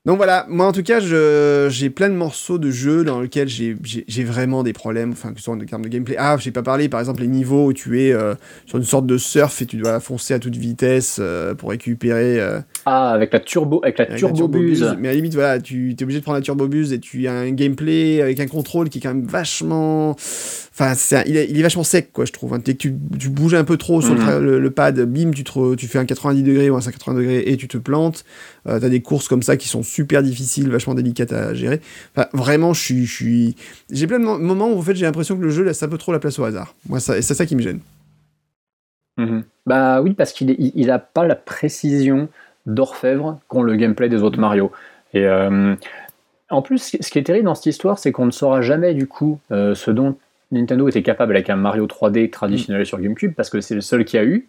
Donc voilà, moi en tout cas, j'ai plein de morceaux de jeux dans lesquels j'ai- vraiment des problèmes, enfin que ce soit en termes de gameplay. Ah, j'ai pas parlé, par exemple, les niveaux où tu es euh, sur une sorte de surf et tu dois foncer à toute vitesse euh, pour récupérer euh, Ah, avec la turbo, avec la avec la turbobuse. Mais à la limite, voilà, tu es obligé de prendre la turbobuse et tu as un gameplay avec un contrôle qui est quand même vachement. Enfin, un- il, est, il est vachement sec, quoi, je trouve. hein. Dès que tu, tu bouges un peu trop sur le Mhm. tra- le, le pad, bim, tu, te tu fais un 90 degrés ou un 180 degrés et tu te plantes. Euh, T'as des courses comme ça qui sont super difficiles, vachement délicates à gérer. Enfin, vraiment, je suis. J'ai plein de mo- moments où en fait, j'ai l'impression que le jeu laisse un peu trop la place au hasard. Moi, ça- c'est ça qui me gêne. Mhm. Bah oui, parce qu'il est- il, pas la précision d'orfèvre qu'ont le gameplay des autres Mario. Et euh, en plus, ce qui- qui est terrible dans cette histoire, c'est qu'on ne saura jamais du coup euh, ce dont Nintendo était capable avec un Mario 3D traditionnel sur GameCube, parce que c'est le seul qu'il y a eu.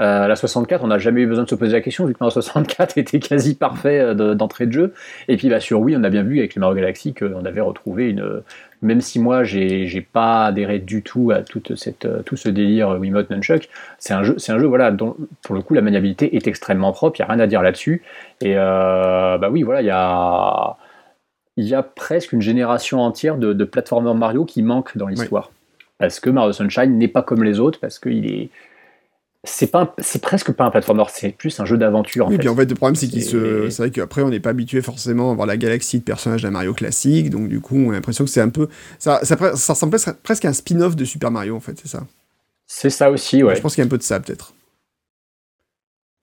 Euh, la 64, on n'a jamais eu besoin de se poser la question vu que Mario 64 (laughs) était quasi parfait euh, d'entrée de jeu. Et puis bah, sur Wii, on a bien vu avec les Mario Galaxy qu'on avait retrouvé une. Même si moi, j'ai pas adhéré du tout à toute cette, euh, tout ce délire Wiimote Nunchuck, c'est un jeu, c'est un jeu voilà, dont pour le coup la maniabilité est extrêmement propre. Il y a rien à dire là-dessus. Et bah oui, voilà, il y a il y a presque une génération entière de, de platformers Mario qui manque dans l'histoire. Parce que Mario Sunshine n'est pas comme les autres, parce qu'il est. C'est pas, c'est presque pas un platformer, c'est plus un jeu d'aventure. Oui, fait. puis en fait le problème c'est qu'il se, c'est vrai qu'après on n'est pas habitué forcément à voir la galaxie de personnages d'un Mario classique, donc du coup on a l'impression que c'est un peu, ça, ça, ça ressemble presque à un spin-off de Super Mario en fait, c'est ça. C'est ça aussi, ouais. Je pense qu'il y a un peu de ça peut-être.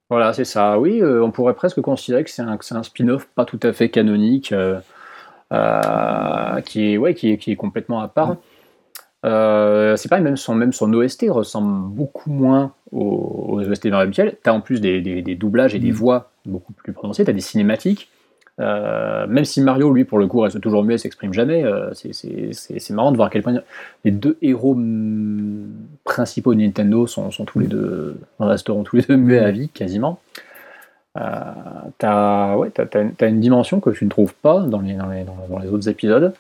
Voilà, c'est ça. Oui, euh, on pourrait presque considérer que c'est un, un spin-off pas tout à fait canonique. Euh, euh, qui, est, ouais, qui, est, qui est complètement à part. Euh, c'est pas même son, même son OST ressemble beaucoup moins aux, aux OST Mario Tu as en plus des, des, des, doublages et des mm. voix beaucoup plus prononcées, tu as des cinématiques. Euh, même si Mario, lui, pour le coup, reste toujours muet, s'exprime jamais, euh, c'est marrant de voir à quel point les deux héros principaux de Nintendo sont, sont tous les deux, resteront tous les deux muets à vie, quasiment. Euh, t'as ouais, une dimension que tu ne trouves pas dans les, dans les, dans les autres épisodes.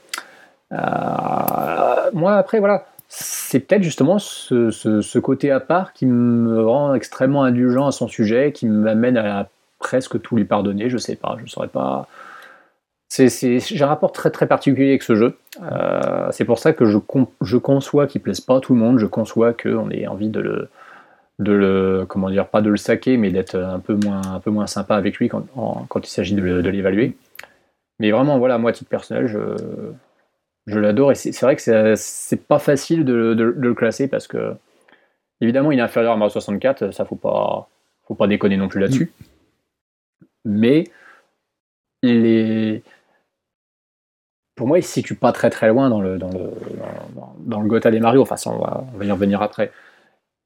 Euh, moi, après, voilà, c'est peut-être justement ce, côté à part qui me rend extrêmement indulgent à son sujet, qui m'amène à presque tout lui pardonner. Je sais pas, je saurais pas. J'ai un rapport très très particulier avec ce jeu. Euh, c'est pour ça que je, je conçois qu'il plaise pas à tout le monde. Je conçois qu'on ait envie de le, de le, comment dire, pas de le saquer, mais d'être un peu moins, un peu moins sympa avec lui quand, quand il s'agit de l'évaluer. Mais vraiment, voilà, moi, à titre personnel, je, je l'adore et c'est vrai que c'est pas facile de, de, le classer parce que, évidemment, il est inférieur à Mario 64, ça faut pas, faut pas déconner non plus là-dessus. Mais il est, pour moi, il se situe pas très très loin dans le, dans le, dans, dans le Gotha des Mario. Enfin, on va, on va y revenir après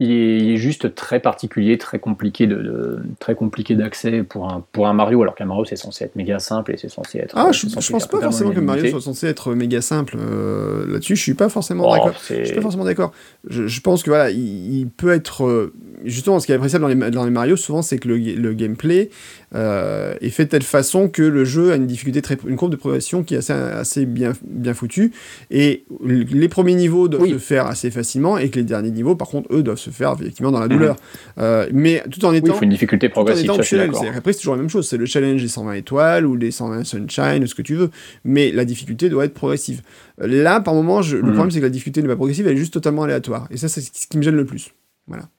il est, juste très particulier, très compliqué de, très compliqué d'accès pour un pour un Mario, alors qu'un Mario c'est censé être méga simple et c'est censé être. Ah, je, je pense pas forcément que Mario soit censé être méga simple euh, là-dessus. Je suis pas forcément oh, d'accord. Je suis pas forcément d'accord. Je, pense que voilà, il, peut être euh, justement ce qui est appréciable dans les, dans les Mario souvent, c'est que le, le gameplay euh, est fait de telle façon que le jeu a une difficulté très, une courbe de progression qui est assez, assez bien bien foutue et les premiers niveaux doivent se faire assez facilement et que les derniers niveaux, par contre, eux doivent se faire effectivement dans la douleur. Mhm. Euh, mais tout en étant. Oui, il faut une difficulté progressive. Après, c'est toujours la même chose. C'est le challenge des 120 étoiles ou des 120 sunshine, ou ce que tu veux. Mais la difficulté doit être progressive. Là, par moment, je... le mhm. problème, c'est que la difficulté n'est pas progressive, elle est juste totalement aléatoire. Et ça, c'est ce qui me gêne le plus. Voilà.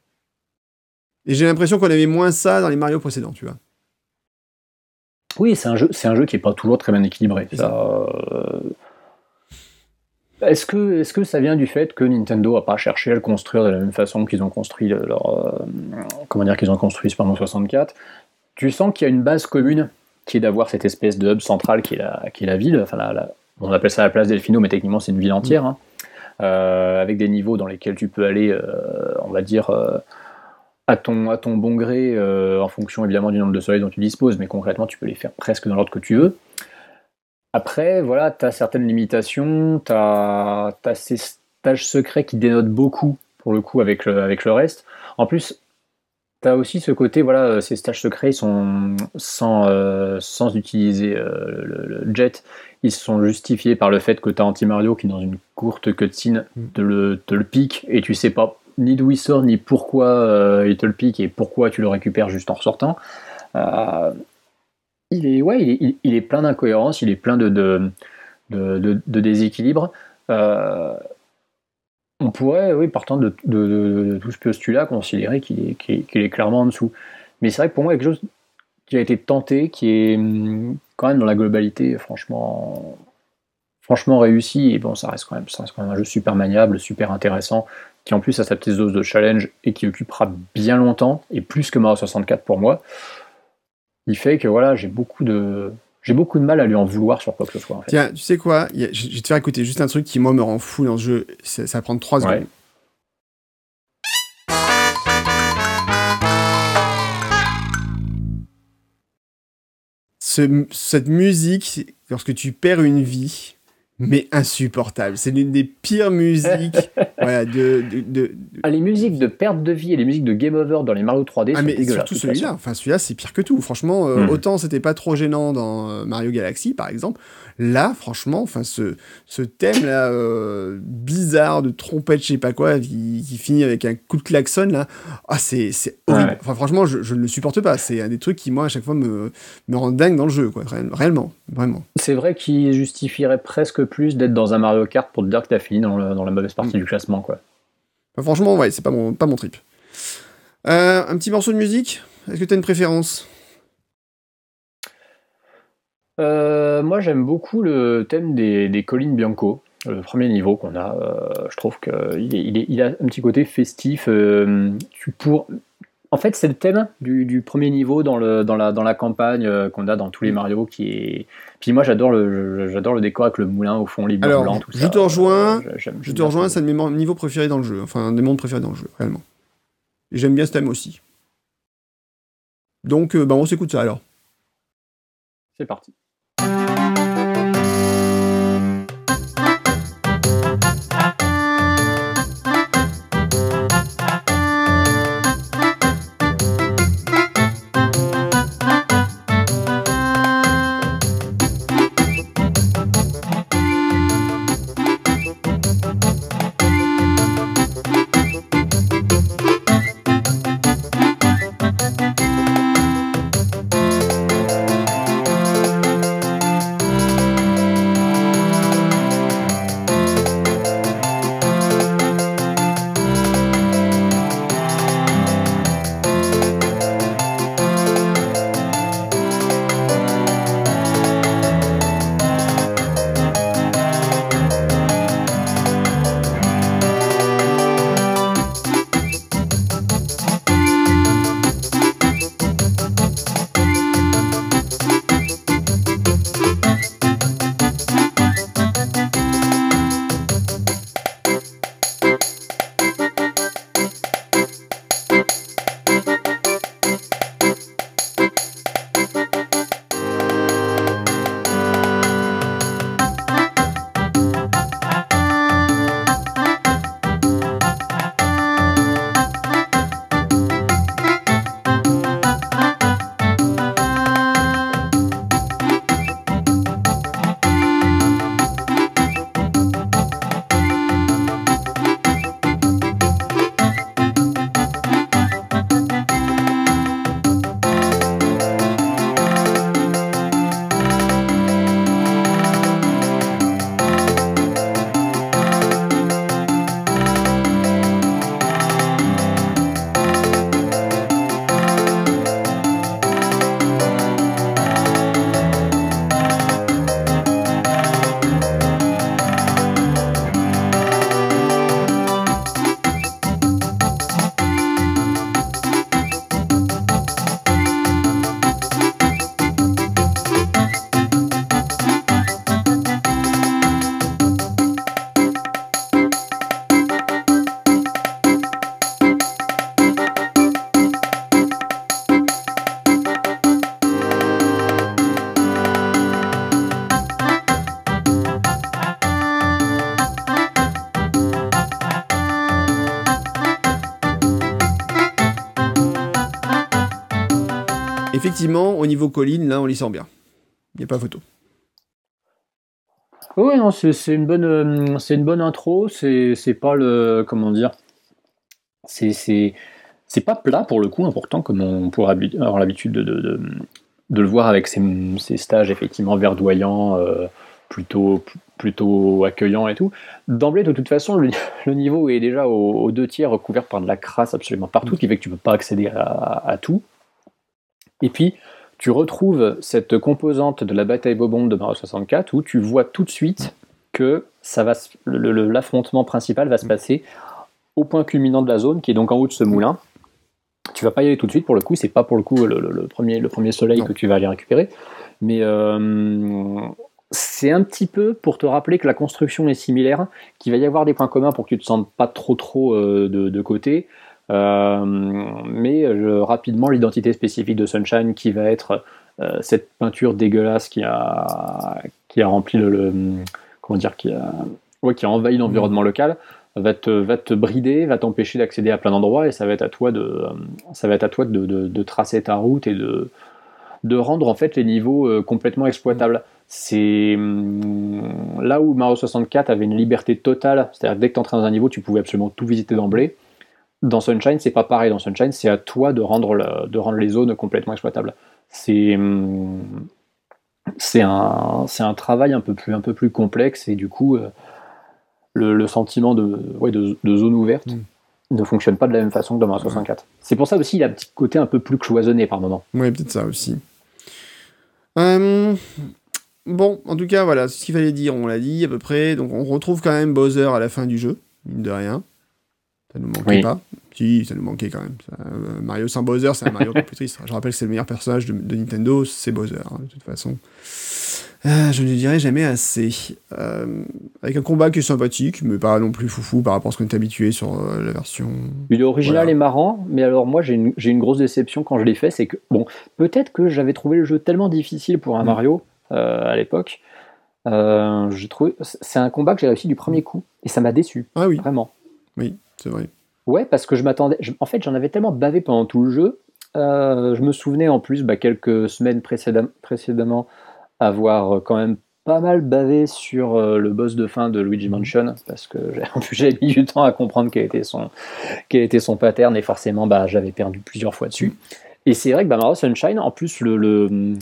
Et j'ai l'impression qu'on avait moins ça dans les Mario précédents, tu vois. Oui, c'est un jeu, c'est un jeu qui est pas toujours très bien équilibré. Ça, euh, est-ce que, est que ça vient du fait que Nintendo n'a pas cherché à le construire de la même façon qu'ils ont construit leur, euh, comment dire qu'ils ont construit Super Mario 64 Tu sens qu'il y a une base commune qui est d'avoir cette espèce de hub central qui est la, qui est la ville. Enfin, on appelle ça la place Delfino, mais techniquement c'est une ville entière, hein. euh, avec des niveaux dans lesquels tu peux aller, euh, on va dire à ton, bon gré, en fonction évidemment du nombre de soleils dont tu disposes, mais concrètement tu peux les faire presque dans l'ordre que tu veux. Après, voilà, tu as certaines limitations, tu as, ces stages secrets qui dénotent beaucoup, pour le coup, avec le, avec le reste. En plus, tu as aussi ce côté, voilà, ces stages secrets, sont sans, euh, sans utiliser euh, le, jet, ils sont justifiés par le fait que tu as Anti-Mario qui, dans une courte cutscene, te le, te le pique et tu sais pas ni d'où il sort, ni pourquoi euh, il te le pique et pourquoi tu le récupères juste en ressortant il est, ouais, il est, plein d'incohérences, il est plein de, de. Euh, on pourrait, oui, partant de, tout ce postulat, considérer qu'il est, est, clairement en dessous. Mais c'est vrai que pour moi, quelque chose qui a été tenté, qui est hum, quand même dans la globalité, franchement, franchement réussi. Et bon, ça reste, quand même, ça reste quand même un jeu super maniable, super intéressant, qui en plus a sa petite dose de challenge et qui occupera bien longtemps, et plus que Mario 64 pour moi il fait que voilà, j'ai beaucoup de j'ai beaucoup de mal à lui en vouloir sur quoi que ce soit. Tiens, tu sais quoi? Je vais te faire écouter juste un truc qui moi me rend fou dans ce jeu. Ça, va prendre 3 secondes. cette musique, lorsque tu perds une vie, mais insupportable. C'est l'une des pires musiques (laughs) voilà, de, de, de- Ah, les musiques de perte de vie et les musiques de game over dans les Mario 3D Ah sont mais dégueulasses. surtout celui-là, enfin celui-là c'est pire que tout. Franchement, euh, Hmm. autant c'était pas trop gênant dans euh, Mario Galaxy par exemple. Là, franchement, enfin ce, ce thème là euh, bizarre de trompette, je sais pas quoi, qui, qui finit avec un coup de klaxon là, ah c'est c'est horrible. Ouais. Enfin franchement, je, je ne le supporte pas. C'est un des trucs qui moi à chaque fois me me rend dingue dans le jeu quoi. Réel- Réellement, vraiment. C'est vrai qu'il justifierait presque plus d'être dans un Mario Kart pour te dire que t'as fini dans, le- dans la mauvaise partie Mm. du classement. quoi. Franchement, ouais, c'est pas mon pas mon trip. Euh, un petit morceau de musique? Est-ce que tu as une préférence? Euh, moi, j'aime beaucoup le thème des, des collines Bianco, le premier niveau qu'on a. euh, je trouve qu'il il a un petit côté festif. euh, tu pour... En fait, c'est le thème du, du premier niveau dans, le, dans, la, dans la campagne euh, qu'on a dans tous les Mario. Qui est... Puis moi, j'adore le, j'adore le décor avec le moulin au fond, les Alors, blancs, tout je ça. te rejoins, Euh, Je te rejoins, c'est un de mes niveaux préférés dans le jeu. Enfin, un des mondes préférés dans le jeu, réellement. Et j'aime bien ce thème aussi. Donc, euh, bah, on s'écoute ça alors. C'est parti. Effectivement, au niveau colline, là, on l'y sent bien. Il n'y a pas photo. Oui, non, c'est une bonne, euh, c'est une bonne intro. C'est pas le, comment dire, c'est c'est pas plat pour le coup, important comme on pourrait avoir l'habitude de, le voir avec ces, stages effectivement verdoyants, euh, plutôt plutôt accueillants et tout. D'emblée, de toute façon, le, (laughs) niveau est déjà aux, deux tiers recouvert par de la crasse absolument partout, ce qui fait que tu peux pas accéder à tout. Et puis, tu retrouves cette composante de la bataille Bobombe de Mario 64 où tu vois tout de suite que ça va, l'affrontement principal va se passer au point culminant de la zone, qui est donc en haut de ce moulin. Tu vas pas y aller tout de suite, pour le coup, c'est pas pour le coup le, le- le premier, le premier soleil que tu vas aller récupérer, mais euh, c'est un petit peu pour te rappeler que la construction est similaire, qu'il va y avoir des points communs pour que tu te sentes pas trop trop euh, de, de côté, mais euh, rapidement l'identité spécifique de Sunshine qui va être euh, cette peinture dégueulasse qui a, qui a rempli le, comment dire, qui a, ouais, qui a envahi l'environnement local, va te, va te brider, va t'empêcher d'accéder à plein d'endroits et ça va être à toi de, euh, ça va être à toi de, de- tracer ta route et de, de rendre en fait les niveaux euh, complètement exploitables. C'est hum, là où Mario 64 avait une liberté totale, c'est-à-dire dès que tu entrais dans un niveau, tu pouvais absolument tout visiter d'emblée. Dans Sunshine, c'est pas pareil. Dans Sunshine, c'est à toi de rendre, le- de rendre les zones complètement exploitables. C'est hum, c'est un, travail un peu plus, un peu plus complexe et du coup, euh, le, le sentiment de, ouais, de, de zone ouverte Mm. ne fonctionne pas de la même façon que dans Mario 64. C'est pour ça aussi il a un petit côté un peu plus cloisonné par moment. Ouais, peut-être ça aussi. Euh, Bon, en tout cas, voilà, ce qu'il fallait dire, on l'a dit à peu près. Donc, on retrouve quand même Bowser à la fin du jeu, mine de rien. Ça nous manquait Oui. pas. Si, ça nous manquait quand même. Ça, euh, Mario sans Bowser, c'est un Mario un peu plus triste. Je rappelle que c'est le meilleur personnage de, de Nintendo, c'est Bowser, hein, de toute façon. Euh, je ne le dirai jamais assez. Euh, avec un combat qui est sympathique, mais pas non plus foufou par rapport à ce qu'on est habitué sur euh, la version. Il est original Voilà. et marrant, mais alors moi j'ai une, grosse déception quand je l'ai fait, c'est que, bon, peut-être que j'avais trouvé le jeu tellement difficile pour un Mm. Mario euh, à l'époque. Euh, j'ai trouvé, c'est un combat que j'ai réussi du premier coup, et ça m'a déçu, Ah oui, vraiment. oui, c'est vrai. Ouais, parce que je m'attendais. En fait, j'en avais tellement bavé pendant tout le jeu. Euh, je me souvenais en plus, bah, quelques semaines précédem- précédemment, avoir euh, quand même pas mal bavé sur euh, le boss de fin de Luigi Mansion, parce que j'ai- mis du temps à comprendre quel était son, quel était son pattern, et forcément bah, j'avais perdu plusieurs fois dessus. Et c'est vrai que bah, Mario Sunshine, en plus, le. le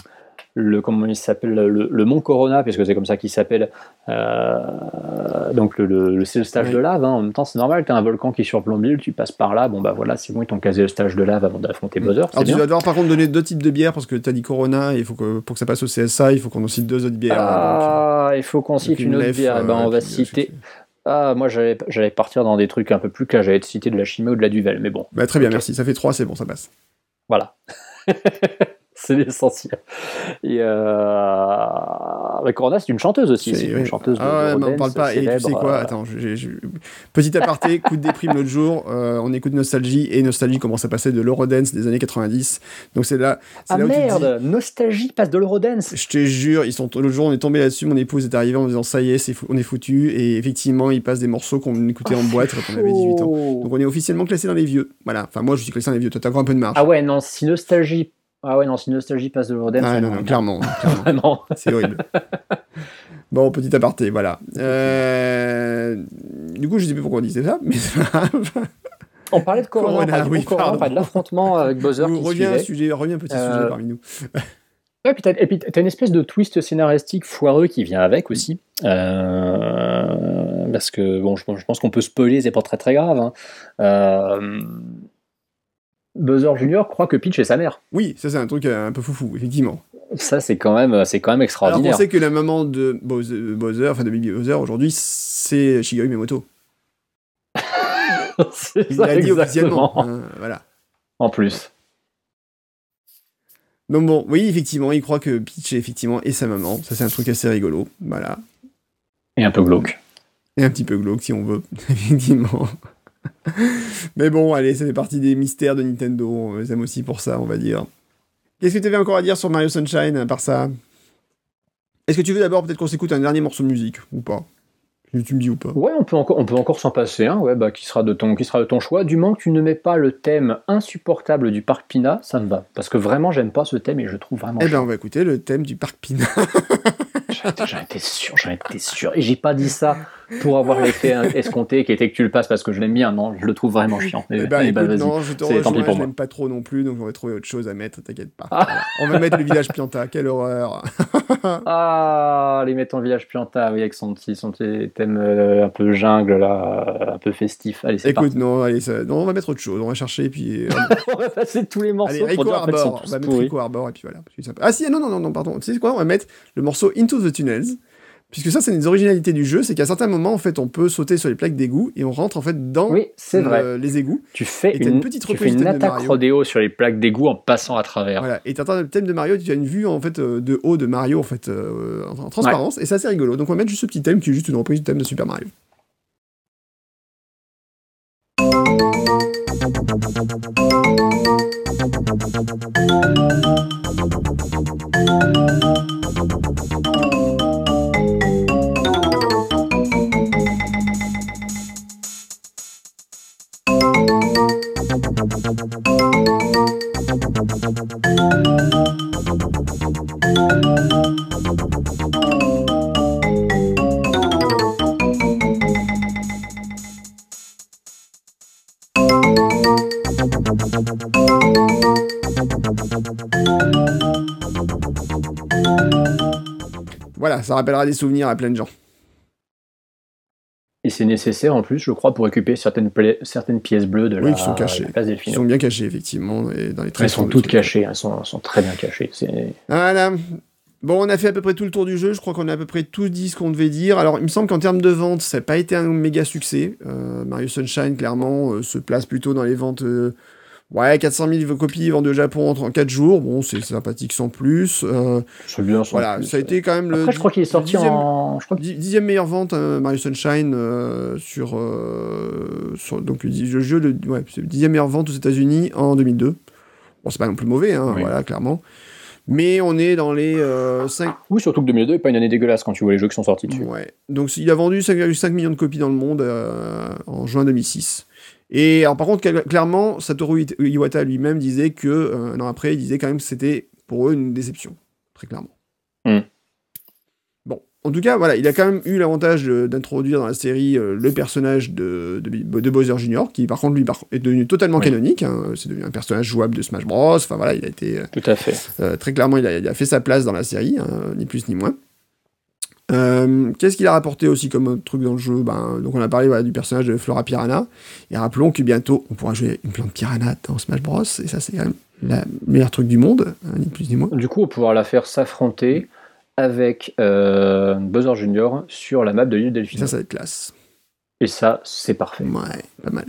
le comment il s'appelle le, le mont Corona puisque c'est comme ça qu'il s'appelle euh, donc le, c'est le stage Oui. de lave hein. en même temps c'est normal t'as un volcan qui surplombe l'île tu passes par là bon bah voilà c'est bon ils t'ont casé le stage de lave avant d'affronter Bowser Alors tu vas devoir par contre donner deux types de bières parce que tu as dit Corona et il faut que pour que ça passe au CSA, il faut qu'on en cite deux autres bières. ah il faut qu'on cite une autre bière Eh ben, on va euh, citer je- ah moi j'allais partir dans des trucs un peu plus clairs j'allais te citer de la chimie ou de la duvel mais bon Bah, très bien, merci. Ça fait trois, c'est bon, ça passe. Voilà. (laughs) (laughs) c'est l'essentiel. Et euh... mais Corona, c'est une chanteuse aussi. C'est une oui. chanteuse Ah ouais, on parle pas. Et tu sais quoi? euh, Attends, je- petit aparté, coup de déprime l'autre jour. euh, on écoute Nostalgie et Nostalgie commence à passer de l'Eurodance des années 90. Donc c'est là, Ah là où tu te dis, merde, Nostalgie passe de l'Eurodance. Je te jure, ils sont l'autre jour on est tombé là-dessus, mon épouse est arrivée en disant ça y est, fou- on est foutu et effectivement ils passent des morceaux qu'on écoutait en boîte quand on avait 18 ans. Oh. Donc on est officiellement classé dans les vieux. Voilà. Enfin moi je suis classé dans les vieux. Toi t'as encore un peu de marge. Ah ouais, non, si Nostalgie. Ah ouais, non, si Nostalgie passe de l'Eurodance. Ah, non, non, clairement, (laughs) clairement. C'est horrible. (laughs) Bon, petit aparté, voilà. Euh, Du coup, je sais plus pourquoi on disait ça, mais c'est pas grave. On parlait de Corona, Corona, on parlait, oui, Corona, on pardon. parlait de l'affrontement avec Nous, qui un suivait. sujet, reviens un petit Euh, sujet parmi nous. (laughs) Ouais, et puis t'as une espèce de twist scénaristique foireux qui vient avec aussi. Euh, parce que, bon, je, pense- je pense qu'on peut spoiler, c'est pas très très grave. hein. Euh, Bowser Junior croit que Peach est sa mère. Oui, ça c'est un truc euh, un peu foufou, effectivement. Ça, c'est quand même, c'est quand même Alors extraordinaire. on sait que la maman de Bowser, Bowser, enfin de Baby Bowser aujourd'hui, c'est Shigeru Miyamoto. (laughs) C'est Il l'a dit officiellement. hein, voilà. En plus. Donc bon, oui, effectivement, il croit que Peach effectivement est sa maman. Ça c'est un truc assez rigolo. Voilà. Et un peu glauque. Et un petit peu glauque si on veut, (laughs) effectivement. (laughs) Mais bon, allez, ça fait partie des mystères de Nintendo. On les aime aussi pour ça, on va dire. Qu'est-ce que tu avais encore à dire sur Mario Sunshine, à part ça? Est-ce que tu veux d'abord peut-être qu'on s'écoute un dernier morceau de musique, ou pas? Tu me dis ou pas Ouais, on peut encore, on peut encore s'en passer un, ouais, bah, qui, sera de ton, qui sera de ton choix. Du moment que tu ne mets pas le thème insupportable du parc Pina, ça me va. Parce que vraiment, j'aime pas ce thème et je trouve vraiment. Eh ben, chiant. on va écouter le thème du parc Pina. (laughs) J'en étais sûr, j'en étais sûr. Et j'ai pas dit ça pour avoir l'effet (laughs) escompté qui était que tu le passes parce que je l'aime bien. Non, je le trouve vraiment chiant. Mais, Eh ben, eh ben, écoute, vas-y. non, je te rejoins, pour je l'aime pas trop non plus, donc on va trouver autre chose à mettre, t'inquiète pas. Ah. Voilà. On va mettre le village Pianta, quelle horreur. (laughs) Ah, les mettons village Pianta, oui, avec son petit, son petit thème euh, un peu jungle, là, euh, un peu festif. Allez, c'est Écoute, non, allez, ça- non, on va mettre autre chose, on va chercher, puis... euh, (laughs) on va passer tous les morceaux Allez, pour en fait, Arbor, on va mettre. Rico Arbor, et puis voilà. Ah si, non, non, non, non, pardon, tu sais quoi, on va mettre le morceau Into the Tunnels, puisque ça, c'est une des originalités du jeu, c'est qu'à certains moments, en fait, on peut sauter sur les plaques d'égout, et on rentre, en fait, dans Oui, c'est le- vrai. les égouts. Tu fais Et une, petite tu reprise fais une attaque Mario. rodéo sur les plaques d'égout en passant à travers. Voilà, et t'entends le thème de Mario, tu as une vue en fait euh, de haut de Mario en fait euh, en, en transparence, et ça c'est rigolo. Donc on va mettre juste ce petit thème qui est juste une reprise du thème de Super Mario. Voilà, ça rappellera des souvenirs à plein de gens. Et c'est nécessaire en plus, je crois, pour récupérer certaines, certaines pièces bleues de Oui, la, qui sont cachées. la place Ils sont bien cachés, effectivement, et dans les Elles sont toutes cachées, elles sont, sont très bien cachées. Voilà. Bon, on a fait à peu près tout le tour du jeu. Je crois qu'on a à peu près tout dit ce qu'on devait dire. Alors, il me semble qu'en termes de vente, ça n'a pas été un méga succès. Euh, Mario Sunshine, clairement, euh, se place plutôt dans les ventes. euh, ouais, 400 000 copies vendues au Japon en 4 jours. Bon, c'est sympathique sans plus. Euh, C'est bien. sans voilà, plus. ça a été quand même le. Après, je crois qu'il est sorti dixième- en. Je crois que- Dixième meilleure vente euh, Mario Sunshine euh, sur, euh, sur donc le le jeu de ouais c'est le dixième meilleure vente aux États-Unis en 2002. Bon c'est pas non plus mauvais hein, Oui. voilà clairement. Mais on est dans les 5 Oui, surtout que 2002 n'est pas une année dégueulasse quand tu vois les jeux qui sont sortis dessus. ouais. Donc il a vendu 5,5 millions de copies dans le monde euh, en juin 2006. Et alors par contre clairement Satoru Iwata lui-même disait que euh, un an après il disait quand même que c'était pour eux une déception très clairement. Hmm. Bon, en tout cas, voilà, il a quand même eu l'avantage d'introduire dans la série euh, le personnage de, de, de Bowser Jr., qui par contre, lui, par- est devenu totalement Oui. canonique. hein. C'est devenu un personnage jouable de Smash Bros. Enfin voilà, il a été euh, Tout à fait. euh, très clairement, il a, il a fait sa place dans la série, hein, ni plus ni moins. Euh, Qu'est-ce qu'il a rapporté aussi comme truc dans le jeu? Ben, Donc on a parlé voilà, du personnage de Flora Piranha, et rappelons que bientôt on pourra jouer une plante piranha dans Smash Bros. Et ça c'est quand même le meilleur truc du monde, hein, ni plus ni moins. Du coup, on pouvoir la faire s'affronter avec euh, Bowser Jr. sur la map de l'île Delphine. ça, ça va être classe. Et ça, c'est parfait. Ouais, pas mal.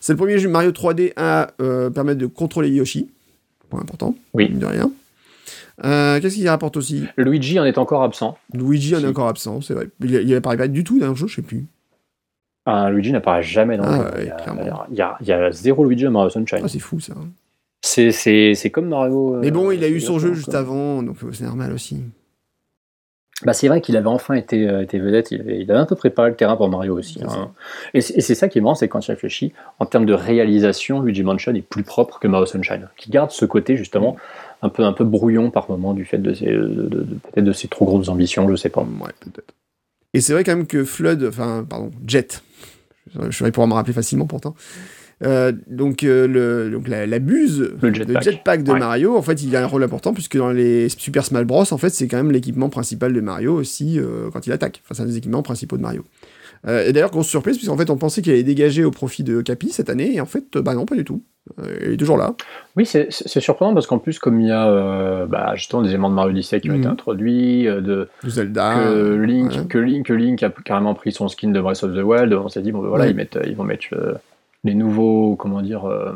C'est le premier jeu Mario 3D à euh, permettre de contrôler Yoshi. Point important. Oui. De rien. Euh, Qu'est-ce qu'il rapporte aussi? Luigi en est encore absent. Luigi en est encore absent, c'est vrai. Il, il apparaît pas du tout dans le jeu, je sais plus. Ah, Luigi n'apparaît jamais dans le Ah jeu. ouais, il, y a, il y zéro Luigi dans Mario Sunshine. Ah, c'est fou ça. C'est- c'est comme Mario. euh, Mais bon, il a eu son jeu juste avant, donc euh, c'est normal aussi. Bah, c'est vrai qu'il avait enfin été, euh, été vedette, il avait, il avait un peu préparé le terrain pour Mario aussi. Hein. Et c'est ça qui est marrant, c'est quand tu réfléchis, en termes de réalisation, Luigi Mansion est plus propre que Mario Sunshine, qui garde ce côté justement un peu, un peu brouillon par moment du fait de ses, de- de- de- peut-être de ses trop grosses ambitions, je sais pas. Ouais, peut-être. Et c'est vrai quand même que Flood, enfin, pardon, Jet, je vais pouvoir me rappeler facilement pourtant. Euh, donc, euh, le, donc la, la buse, Le jetpack. jetpack de Ouais. Mario, en fait, il a un rôle important puisque dans les Super Smash Bros, en fait, c'est quand même l'équipement principal de Mario aussi euh, quand il attaque. Enfin, c'est un des équipements principaux de Mario. Euh, et d'ailleurs, grosse surprise, puisqu'en fait, on pensait qu'il allait dégager au profit de Capi cette année, et en fait, bah non, pas du tout. Euh, il est toujours là. Oui, c'est surprenant parce qu'en plus, comme il y a euh, bah, justement des éléments de Mario Odyssey qui ont Mhm. été introduits, euh, de, De Zelda. que, Link, ouais. que, Link, que Link a carrément pris son skin de Breath of the Wild, on s'est dit, bon, ben voilà, Ouais. ils, mettent, ils vont mettre euh, les nouveaux, comment dire, euh,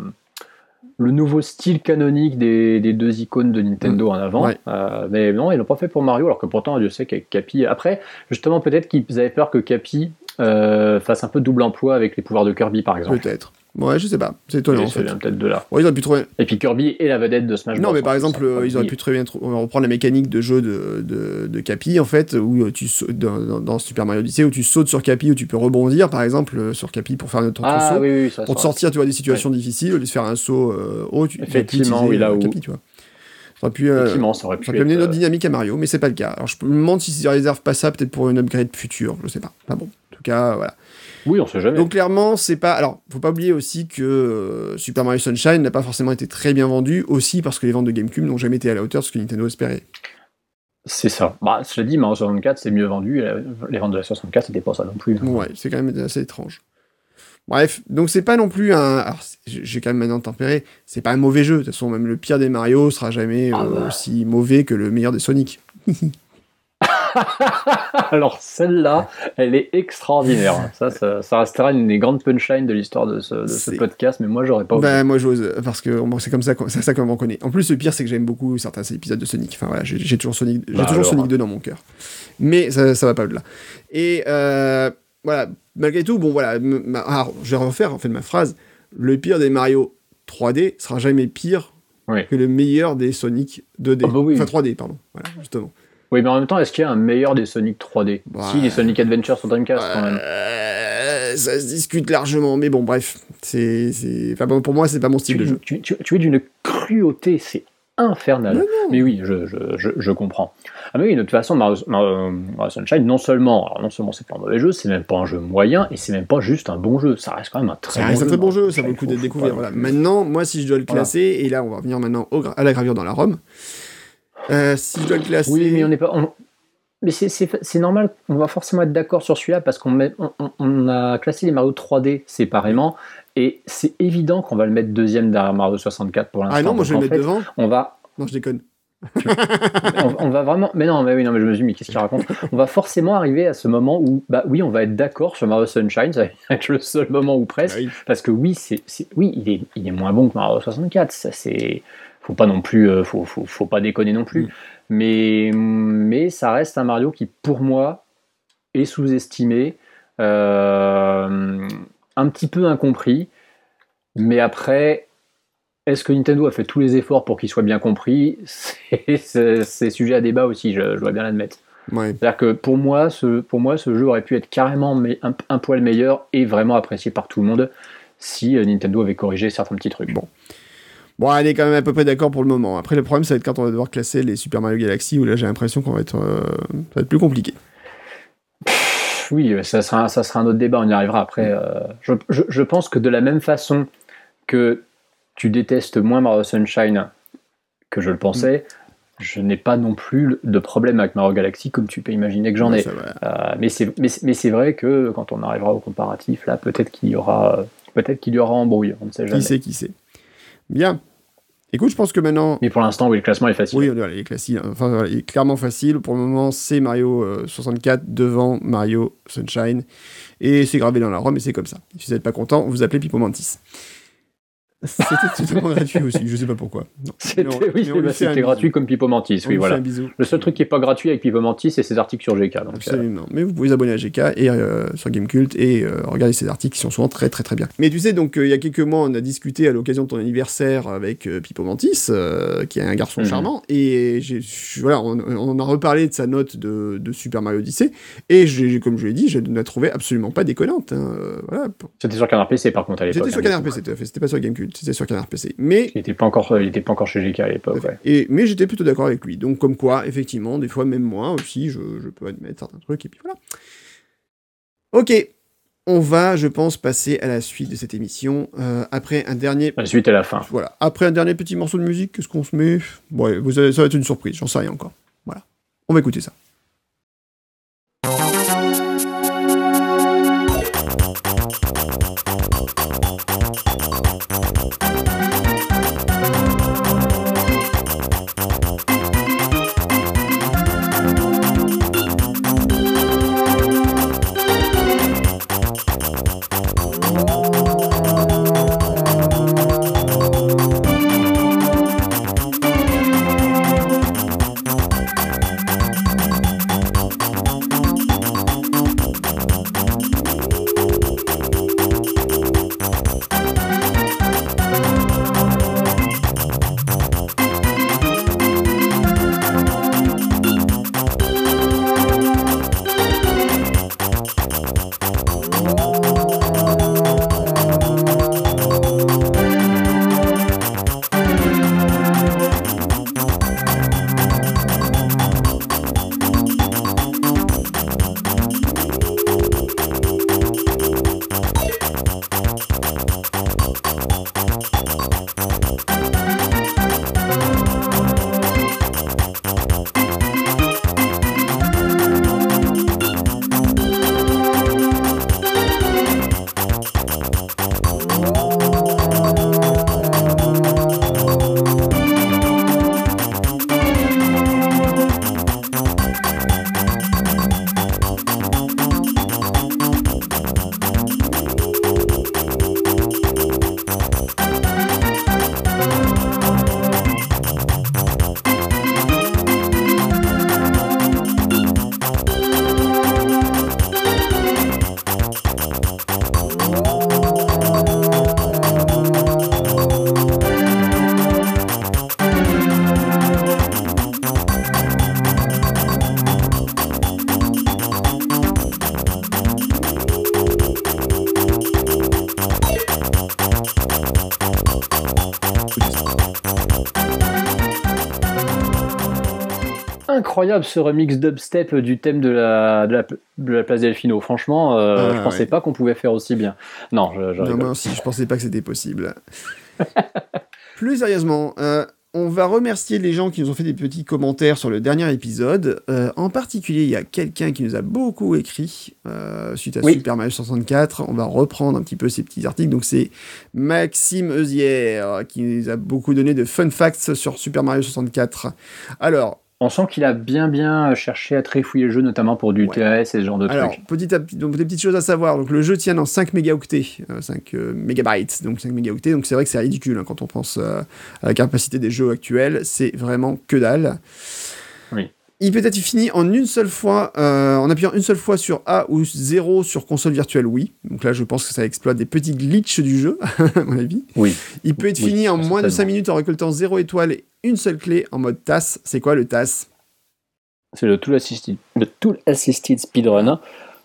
le nouveau style canonique des, des deux icônes de Nintendo en avant. Mm. Ouais. Euh, mais non, ils l'ont pas fait pour Mario, alors que pourtant, Dieu sait qu'avec Capi. Après, justement, peut-être qu'ils avaient peur que Capi fasse un peu double emploi avec les pouvoirs de Kirby, par exemple. Peut-être. Ouais, je sais pas. C'est étonnant, Et en fait. peut-être de là. Ouais, ils auraient pu trouver. Et puis Kirby est la vedette de Smash Bros. Non, mais par en exemple, euh, hein, ils auraient pu très bien reprendre la mécanique de jeu de, de, de Capi, en fait, où tu dans, dans- Super Mario Odyssey, où tu sautes sur Capi, où tu peux rebondir, par exemple, euh, sur Capi pour faire notre Ah saut. oui, oui, ça pour te sortir, tu vois, des situations difficiles, au lieu de faire un saut euh, haut, tu Effectivement, oui, là euh, où- Capi, tu vois. Ça aurait pu, euh, Effectivement, ça aurait pu ça aurait pu amener être, euh, dynamique à Mario, mais c'est pas le cas. Alors je me demande s'ils réservent pas ça peut-être pour une upgrade future, je sais pas. Enfin bon, en tout cas, voilà. Oui, on sait jamais. Donc clairement, c'est pas. Alors, faut pas oublier aussi que euh, Super Mario Sunshine n'a pas forcément été très bien vendu, aussi parce que les ventes de GameCube n'ont jamais été à la hauteur de ce que Nintendo espérait. C'est ça. Bah, cela dit, Mario 64, c'est mieux vendu. et Les ventes de la 64, c'était pas ça non plus. Ouais, c'est quand même assez étrange. Bref, donc c'est pas non plus un. Alors, c'est- j'ai quand même maintenant tempéré. C'est pas un mauvais jeu. De toute façon, même le pire des Mario sera jamais Ah euh, bah. aussi mauvais que le meilleur des Sonic. (laughs) (laughs) Alors, celle-là, elle est extraordinaire. Ça, ça, ça restera une des grandes punchlines de l'histoire de ce, de ce C'est- podcast, mais moi, j'aurais pas osé. Bah, moi j'ose, parce que bon, c'est comme ça, qu'on- c'est ça connaît. En plus, le pire, c'est que j'aime beaucoup certains épisodes de Sonic. Enfin voilà, j'ai toujours Sonic, j'ai Bah, toujours alors. Sonic 2 dans mon cœur. Mais ça, ça va pas au-delà. Et euh, voilà, malgré tout, bon voilà, ma- je vais refaire en fait ma phrase. Le pire des Mario 3D sera jamais pire Oui. que le meilleur des Sonic 2D. Ah bah oui. Enfin 3D, pardon. Voilà, justement. Oui, mais en même temps, est-ce qu'il y a un meilleur des Sonic 3D Bah, Si, les Sonic Adventure sur Dreamcast, quand même. Euh, ça se discute largement, mais bon, bref, c'est, c'est, enfin bon, pour moi, c'est pas mon style de jeu. tu- tu- tu es d'une cruauté, c'est infernal. Mais oui, je, je, je, je comprends. Ah mais oui, de toute façon, Mario, Mario- Sunshine, non seulement, alors non seulement c'est pas un mauvais jeu, c'est même pas un jeu moyen, et c'est même pas juste un bon jeu. Ça reste quand même un très Ça bon jeu. un très bon jeu, ça vaut le coup d'être découvert. Voilà. Maintenant, moi, si je dois le Voilà. classer, et là, on va revenir maintenant au à la gravure dans la Rome. Euh, si je dois le classer. Oui, mais on n'est pas. on- mais c'est- normal, on va forcément être d'accord sur celui-là parce qu'on on, on- a classé les Mario 3D séparément et c'est évident qu'on va le mettre deuxième derrière Mario 64 pour l'instant. Ah non, moi je vais le mettre fait, devant. On va, Non, je déconne. on, va vraiment. Mais non, mais oui, non, mais je me suis dit, mais qu'est-ce qu'il raconte? On va forcément arriver à ce moment où, bah oui, on va être d'accord sur Mario Sunshine, ça va être le seul moment où presque. Ah oui. Parce que oui, c'est- oui, il est, il est moins bon que Mario 64. Ça, c'est, faut pas non plus, euh, faut, faut, faut pas déconner non plus. Mm. Mais, mais ça reste un Mario qui, pour moi, est sous-estimé, euh, un petit peu incompris. Mais après, est-ce que Nintendo a fait tous les efforts pour qu'il soit bien compris? (laughs) C'est, sujet à débat aussi, je, je dois bien l'admettre. Ouais. C'est-à-dire que pour moi, ce, pour moi, ce jeu aurait pu être carrément me- un, un poil meilleur et vraiment apprécié par tout le monde si euh, Nintendo avait corrigé certains petits trucs. Bon. Bon, elle est quand même à peu près d'accord pour le moment. Après, le problème, ça va être quand on va devoir classer les Super Mario Galaxy, où là, j'ai l'impression qu'on va être, euh, ça va être plus compliqué. Oui, ça sera, ça sera un autre débat, on y arrivera après. euh, je, je- je pense que de la même façon que tu détestes moins Mario Sunshine que je le pensais, je n'ai pas non plus de problème avec Mario Galaxy comme tu peux imaginer que j'en ai. Euh, mais c'est mais, mais c'est vrai que quand on arrivera au comparatif, là, peut-être qu'il y aura peut-être qu'il y aura embrouille, on ne sait jamais. Qui sait, qui sait. Bien. Écoute, je pense que maintenant, Mais pour l'instant, oui, le classement est facile. Oui, voilà, il est classique. Enfin, voilà, il est clairement facile. Pour le moment, c'est Mario euh, 64 devant Mario Sunshine. Et c'est gravé dans la ROM et c'est comme ça. Si vous n'êtes pas content, vous appelez Pipo Mantis. C'était totalement gratuit aussi, je sais pas pourquoi. C'était oui, bah, gratuit comme Pipo Mantis, On oui, voilà. Le seul truc qui est pas gratuit avec Pipo Mantis, c'est ses articles sur GK. Donc, euh, Absolument. Mais vous pouvez vous abonner à GK et euh, sur Gamecult et euh, regarder ces articles qui sont souvent très très très bien. Mais tu sais, donc il y a quelques mois, on a discuté à l'occasion de ton anniversaire avec Pipo Mantis, qui est un garçon Mhm. charmant, et voilà, on, on a reparlé de sa note de, de Super Mario Odyssey, et comme je l'ai dit, je ne la trouvais absolument pas déconnante. hein, voilà. C'était sur Canard PC par contre à l'époque. C'était sur hein, Canard. PC, tout à fait. C'était pas sur Gamecult, c'était sur Canard PC. Mais Il était pas encore, il était pas encore chez GK à l'époque. ouais. et, mais j'étais plutôt d'accord avec lui. Donc, comme quoi, effectivement, des fois, même moi aussi, je, je peux admettre certains trucs, et puis voilà. Ok, on va, je pense, passer à la suite de cette émission. euh, après un dernier. La suite à la fin. Voilà, après un dernier petit morceau de musique, qu'est-ce qu'on se met? Ouais, vous ça va être une surprise, j'en sais rien encore. Voilà, on va écouter ça. Incroyable ce remix dubstep du thème de la, de la, de la place Delfino. Franchement, euh, Ah, je pensais ouais. pas qu'on pouvait faire aussi bien. Non, je, je Non, moi aussi, je pensais pas que c'était possible. (laughs) Plus sérieusement, euh, on va remercier les gens qui nous ont fait des petits commentaires sur le dernier épisode. Euh, en particulier, il y a quelqu'un qui nous a beaucoup écrit euh, suite à Oui. Super Mario 64. On va reprendre un petit peu ces petits articles. Donc, c'est Maxime Eusière qui nous a beaucoup donné de fun facts sur Super Mario 64. Alors, On sent qu'il a bien bien cherché à trifouiller le jeu, notamment pour du Ouais. TAS et ce genre de Alors, trucs. petit à donc des petites choses à savoir. Donc, le jeu tient dans 5 mégaoctets, euh, 5 euh, mégabytes, donc 5 mégaoctets. Donc, c'est vrai que c'est ridicule hein, quand on pense euh, à la capacité des jeux actuels. C'est vraiment que dalle. Oui. Il peut être fini en une seule fois, euh, en appuyant une seule fois sur A ou 0 sur console virtuelle Wii. Donc là, je pense que ça exploite des petits glitches du jeu, (laughs) à mon avis. Oui. Il peut être Oui, fini en moins de 5 certainement. minutes en récoltant 0 étoile et une seule clé en mode TAS. C'est quoi le TAS C'est le Tool Assisted, le tool assisted Speedrun.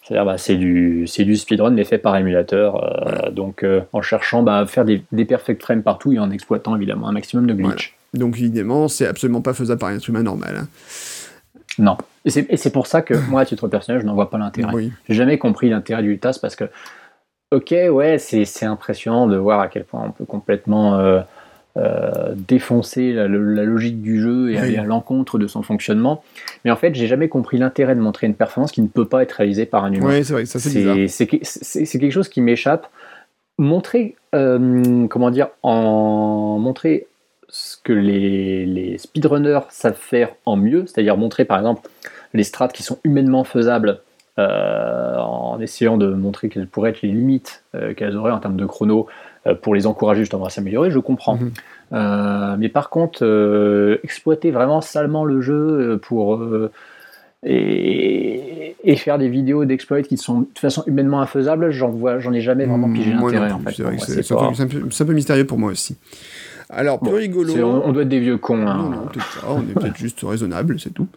C'est-à-dire, bah, c'est du, c'est du speedrun, mais fait par émulateur. euh, Donc, euh, en cherchant bah, à faire des, des perfect frames partout et en exploitant évidemment un maximum de glitch. Donc évidemment, c'est absolument pas faisable par un être humain normal. hein. Non. Et c'est, pour ça que (laughs) moi, à titre personnel, je n'en vois pas l'intérêt. Oui. J'ai jamais compris l'intérêt du TAS parce que, ok, ouais, c'est, impressionnant de voir à quel point on peut complètement euh, euh, défoncer la, la logique du jeu et Oui. aller à l'encontre de son fonctionnement. Mais en fait, j'ai jamais compris l'intérêt de montrer une performance qui ne peut pas être réalisée par un humain. Ouais, c'est vrai, ça c'est- c'est quelque chose qui m'échappe. Montrer, euh, comment dire, en montrer ce que les, les speedrunners savent faire en mieux, c'est-à-dire montrer par exemple les strats qui sont humainement faisables euh, en essayant de montrer quelles pourraient être les limites euh, qu'elles auraient en termes de chrono euh, pour les encourager justement à s'améliorer, je comprends. Mhm. Mais par contre, exploiter vraiment salement le jeu pour et, et faire des vidéos d'exploits qui sont de toute façon humainement infaisables, j'en vois, j'en ai jamais vraiment pigé l'intérêt en fait. C'est un, un peu mystérieux pour moi aussi. Alors, plus Bon, rigolo. on, on doit être des vieux cons, hein. Non, non, peut-être pas. On est peut-être juste raisonnable, c'est tout.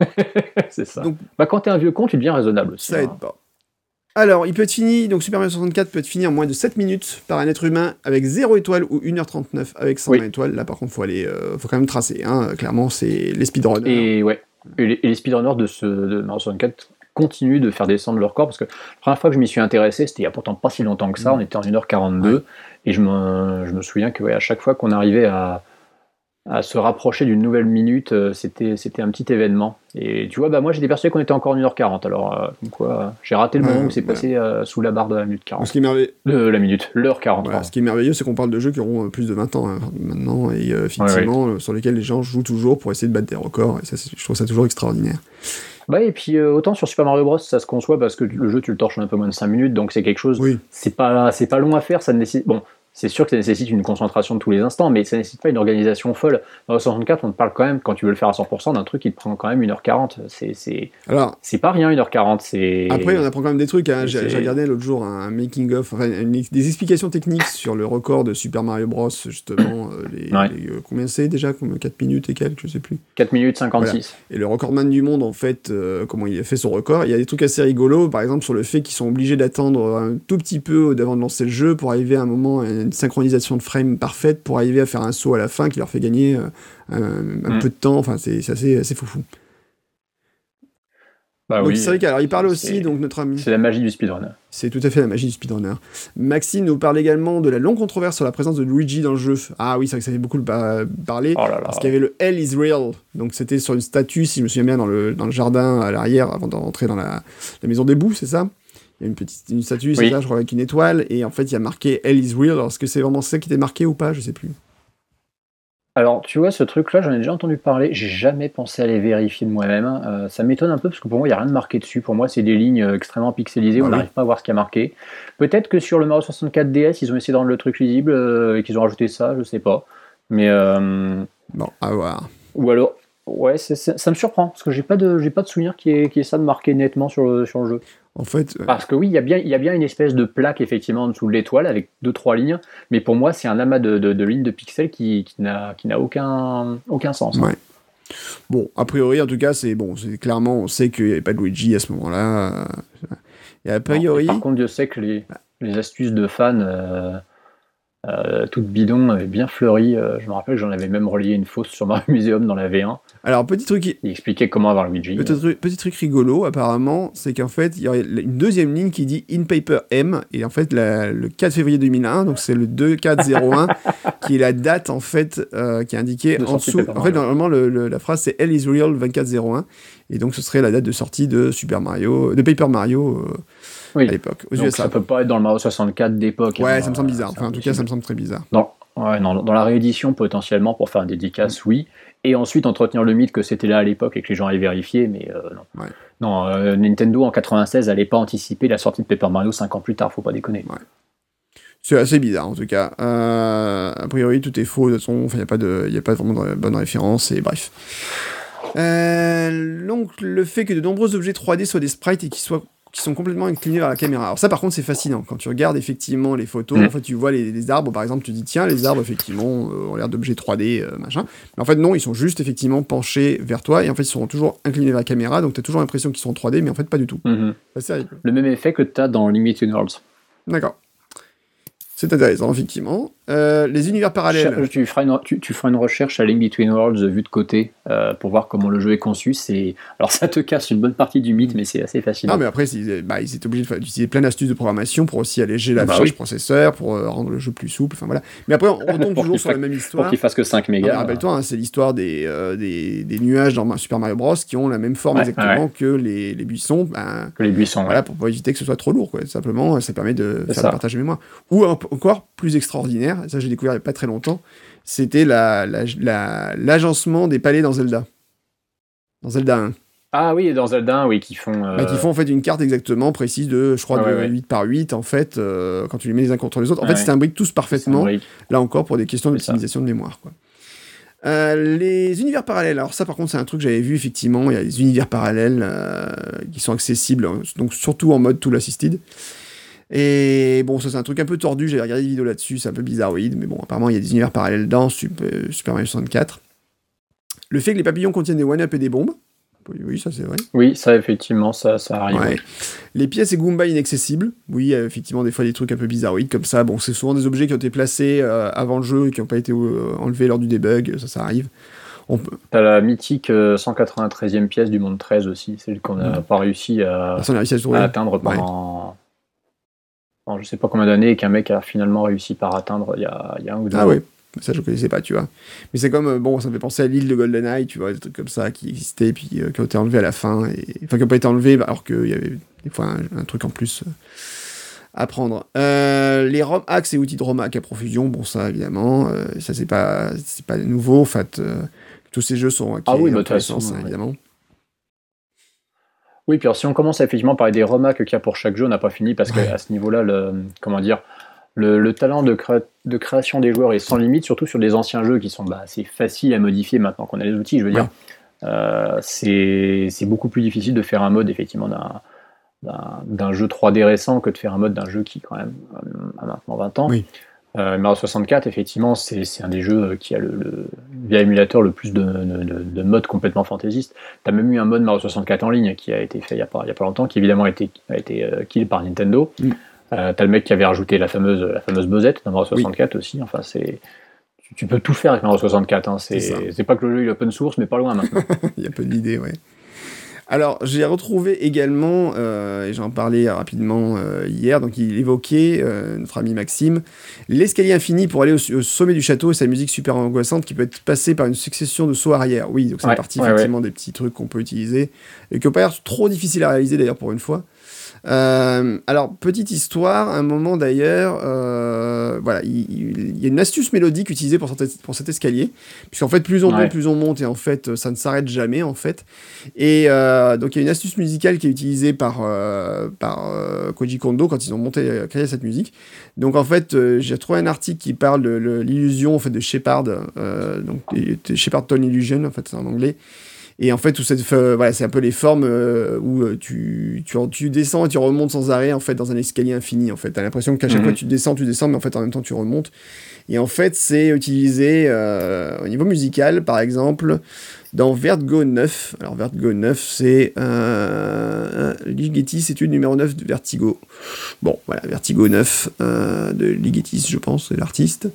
(laughs) c'est ça. Donc- bah, quand t'es un vieux con, tu deviens raisonnable aussi. Ça hein. aide pas. Alors, il peut être fini, donc Super Mario 64 peut être fini en moins de 7 minutes par un être humain avec 0 étoile ou 1h39 avec 120 Oui. étoiles. Là, par contre, faut aller, euh, faut quand même tracer. Hein. Clairement, c'est les speedrunners. Et ouais, et les, speedrunners de, ce, de Mario 64 continuent de faire descendre leur corps parce que la première fois que je m'y suis intéressé, c'était il y a pourtant pas si longtemps que ça, Mm. on était en 1h42 et je me, je me souviens que ouais, à chaque fois qu'on arrivait à, à se rapprocher d'une nouvelle minute, euh, c'était c'était un petit événement. Et tu vois, bah moi j'étais persuadé qu'on était encore en 1h40, alors euh, quoi euh, j'ai raté le Ouais, moment où c'est ouais. passé euh, sous la barre de la minute Donc, 40. ce qui est merveilleux, De la minute, l'heure 40. Voilà, pardon. ce qui est merveilleux, c'est qu'on parle de jeux qui auront plus de 20 ans hein, maintenant, et effectivement, sur lesquels les gens jouent toujours pour essayer de battre des records, et ça, je trouve ça toujours extraordinaire. Bah, et puis autant sur Super Mario Bros, ça se conçoit parce que le jeu tu le torches en un peu moins de 5 minutes, donc c'est quelque chose Oui, c'est pas c'est pas long à faire ça nécessite bon c'est sûr que ça nécessite une concentration de tous les instants mais ça nécessite pas une organisation folle dans le 64 on te parle quand même quand tu veux le faire à 100% d'un truc qui te prend quand même 1h40 c'est c'est alors, c'est pas rien 1h40 c'est après, on apprend quand même des trucs, hein. J'ai regardé l'autre jour un making-of, enfin, des explications techniques sur le record de Super Mario Bros, justement, euh, les, Ouais. les, euh, combien c'est déjà, combien, 4 minutes et quelques, je sais plus. 4 minutes 56 Et le recordman du monde, en fait, euh, comment il a fait son record. Il y a des trucs assez rigolos, par exemple sur le fait qu'ils sont obligés d'attendre un tout petit peu avant de lancer le jeu pour arriver à un moment, à une synchronisation de frame parfaite pour arriver à faire un saut à la fin qui leur fait gagner euh, un, Mm. peu de temps. Enfin, c'est assez, assez foufou. bah donc oui c'est vrai qu'alors il parle c'est- aussi, donc notre ami. c'est la magie du speedrun C'est tout à fait la magie du speedrunner. Maxime nous parle également de la longue controverse sur la présence de Luigi dans le jeu. Ah oui, c'est vrai que ça fait beaucoup par- parler. oh là là Parce qu'il y avait le Hell is Real, donc c'était sur une statue, si je me souviens bien, dans le, dans le jardin à l'arrière, avant d'entrer dans la, la maison des bouts, c'est ça? Il y a une petite une statue, Oui. ça, je crois, avec une étoile, et en fait, il y a marqué Hell is Real. Alors, est-ce que c'est vraiment ça qui était marqué ou pas? Je sais plus. Alors, tu vois, ce truc-là, j'en ai déjà entendu parler. J'ai jamais pensé à les vérifier de moi-même. Euh, ça m'étonne un peu parce que pour moi, il n'y a rien de marqué dessus. Pour moi, c'est des lignes euh, extrêmement pixelisées. On n'arrive pas à voir ce qui a marqué. Peut-être que sur le Mario 64 DS, ils ont essayé de rendre le truc lisible euh, et qu'ils ont rajouté ça, je sais pas. Mais euh, Bon, à voir. ou alors, ouais, ça me surprend parce que j'ai pas de, j'ai pas de souvenir qui est, qui est ça de marqué nettement sur le, sur le jeu. En fait, euh, Parce que oui, il y a bien, il y a bien une espèce de plaque effectivement en dessous de l'étoile avec deux trois lignes, mais pour moi, c'est un amas de, de- de lignes de pixels qui, qui n'a, aucun, aucun sens. Ouais. bon, a priori, en tout cas, c'est bon, c'est clairement, on sait qu'il n'y avait pas de Luigi à ce moment-là. euh, Et a Non, priori, Par contre, Dieu sait que les, les astuces de fans euh, euh, toute bidon, euh, bien fleurie. Euh, je me rappelle, j'en avais même relié une fausse sur Mario (laughs) Museum dans la V1. Alors, petit truc, Il expliquait comment avoir Luigi. petit, truc- petit truc rigolo, apparemment, c'est qu'en fait, il y a une deuxième ligne qui dit In Paper M, et en fait, la- le 4 février 2001, donc c'est le 2401, (laughs) qui est la date, en fait, euh, qui est indiquée De en dessous. En fait, normalement, le- le- la phrase c'est L is real 2401, et donc ce serait la date de sortie de Super Mario, de Paper Mario euh, Oui. à l'époque, aux Donc USA. ça peut pas être dans le Mario 64 d'époque. Ouais, hein, ça me semble bizarre. Enfin, en tout cas, ça me semble très bizarre. Dans, ouais, non, dans la réédition, potentiellement, pour faire une dédicace, oui. Et ensuite, entretenir le mythe que c'était là à l'époque et que les gens allaient vérifier, mais euh, non. Ouais. Non, euh, Nintendo en 96 n'allait pas anticiper la sortie de Paper Mario 5 ans plus tard, faut pas déconner. C'est assez bizarre en tout cas. Euh, a priori, tout est faux de toute façon. Il n'y a, pas de- y a pas vraiment de bonne référence et bref. Donc, le fait que de nombreux objets 3D soient des sprites et qui soient qui sont complètement inclinés vers la caméra. Alors ça par contre c'est fascinant, quand tu regardes effectivement les photos, Mm. en fait tu vois les, les arbres par exemple, tu dis tiens les arbres effectivement euh, ont l'air d'objets 3D euh, machin, mais en fait non, ils sont juste effectivement penchés vers toi et en fait ils sont toujours inclinés vers la caméra, donc tu as toujours l'impression qu'ils sont en 3D mais en fait pas du tout. Mhm. C'est rigolo. Le même effet que tu as dans Limited Worlds. D'accord. C'est intéressant effectivement. Euh, les univers parallèles. Tu feras, une, tu, tu feras une recherche à Link Between Worlds vue de côté euh, pour voir comment le jeu est conçu. C'est alors ça te casse une bonne partie du mythe, mais c'est assez fascinant. Non, mais après, bah, ils étaient obligés d'utiliser plein d'astuces de programmation pour aussi alléger la Bah charge oui. processeur, pour euh, rendre le jeu plus souple. Enfin voilà. Mais après, on retombe (laughs) Pour toujours sur la même pour histoire. qu'il fasse que 5 Non, mais mégas. Rappelle-toi, hein, c'est l'histoire des, des, des nuages dans Super Mario Bros. qui ont la même forme Ouais, exactement que les, les buissons. Ben, que les buissons. ouais. voilà, pour éviter que ce soit trop lourd. Quoi. Simplement, ça permet de faire ça. partage de mémoire. Ou en- encore plus extraordinaire, ça j'ai découvert il n'y a pas très longtemps, c'était la- la- la- l'agencement des palais dans Zelda. Dans Zelda 1. Ah oui, et dans Zelda, oui, qui font. euh, Bah, qui font en fait une carte exactement précise de, je crois, Ouais, de ouais, ouais. 8 par 8 en fait, euh, quand tu les mets les uns contre les autres. En Ouais, fait, c'est un brick tous parfaitement, là encore pour des questions d'optimisation de mémoire. Quoi. Euh, les univers parallèles, alors ça par contre c'est un truc que j'avais vu effectivement, il y a des univers parallèles qui sont accessibles, donc surtout en mode tool assisted. Et bon, ça c'est un truc un peu tordu, j'avais regardé des vidéos là-dessus, c'est un peu bizarroïde, mais bon, apparemment il y a des univers parallèles dans Super, Super Mario 64. Le fait que les papillons contiennent des one-up et des bombes, oui, ça c'est vrai. Oui, ça, effectivement, ça, ça arrive. Ouais. Les pièces et Goomba inaccessibles. Oui, euh, effectivement, des fois des trucs un peu bizarroïdes comme ça. Bon, c'est souvent des objets qui ont été placés euh, avant le jeu et qui n'ont pas été euh, enlevés lors du debug. Ça, ça arrive. On peut... T'as la mythique euh, 193e pièce du monde 13 aussi, celle qu'on n'a Ouais. pas réussi à, réussi trouver. atteindre pendant. Pendant je sais pas combien d'années et qu'un mec a finalement réussi par atteindre il y a, il y a un ou deux Ah ans. ouais, ça je connaissais pas, tu vois. Mais c'est comme, euh, bon, ça me fait penser à l'île de GoldenEye, tu vois, des trucs comme ça qui existaient puis euh, qui ont été enlevés à la fin. Et... Enfin, qui n'ont pas été enlevés alors qu'il y avait des fois un, un truc en plus euh, à prendre. Les ROM hacks et outils de ROM hack à profusion, bon, ça évidemment, ça c'est pas, c'est pas nouveau. En fait, tous ces jeux sont hackés Ah oui, bah, façon, sens, ouais. évidemment. Oui, puis alors, si on commence à effectivement parler des remarques qu'il y a pour chaque jeu, on n'a pas fini parce Ouais. qu'à ce niveau-là, le, comment dire, le, le talent de, créa- de création des joueurs est sans limite, surtout sur des anciens jeux qui sont bah, assez faciles à modifier maintenant qu'on a les outils. Je veux dire, Euh, c'est beaucoup plus difficile de faire un mode effectivement d'un jeu 3D récent que de faire un mode d'un jeu qui quand même a maintenant 20 ans. Oui. Euh, Mario 64, effectivement, c'est un des jeux qui a le, le- via émulateur le plus de, de, de- de modes complètement fantaisistes. T'as même eu un mode Mario 64 en ligne qui a été fait il y a pas, il y a pas longtemps, qui évidemment a été, a été euh, kill par Nintendo. Mm. Euh, T'as le mec qui avait rajouté la fameuse, la fameuse buzzette dans Mario 64 aussi. Enfin, c'est tu, peux tout faire avec Mario 64. Hein. C'est pas que le jeu est open source, mais pas loin maintenant. (laughs) Il y a peu d'idées, ouais. Alors, j'ai retrouvé également, euh, et j'en parlais rapidement euh, hier, donc il évoquait, euh, notre ami Maxime, l'escalier infini pour aller au, au sommet du château et sa musique super angoissante qui peut être passée par une succession de sauts arrière. Oui, donc c'est Ouais, partie ouais, effectivement des petits trucs qu'on peut utiliser et qui n'ont pas l'air trop difficile à réaliser d'ailleurs pour une fois. Euh, alors, petite histoire, un moment d'ailleurs, euh, voilà, il, y a une astuce mélodique utilisée pour cet, pour cet escalier, puisqu'en fait, plus on Ouais. monte, plus on monte, et en fait, ça ne s'arrête jamais, en fait. Et euh, donc, il y a une astuce musicale qui est utilisée par, euh, par euh, Koji Kondo quand ils ont monté, euh, créé cette musique. Donc, en fait, euh, j'ai trouvé un article qui parle de l'illusion en fait, de Shepard, euh, donc de- de Shepard Tone Illusion, en fait, c'est en anglais. Et en fait, tout cette, euh, voilà, c'est un peu les formes euh, où euh, tu, tu, tu descends et tu remontes sans arrêt, en fait, dans un escalier infini, en fait. T'as l'impression qu'à chaque Mhm. fois, tu descends, tu descends, mais en fait, en même temps, tu remontes. Et en fait, c'est utilisé euh, au niveau musical, par exemple, dans Vertigo 9. Alors, Vertigo 9, c'est euh, Ligeti, c'est une numéro 9 de Vertigo. Bon, voilà, Vertigo 9 euh, de Ligeti, je pense, c'est l'artiste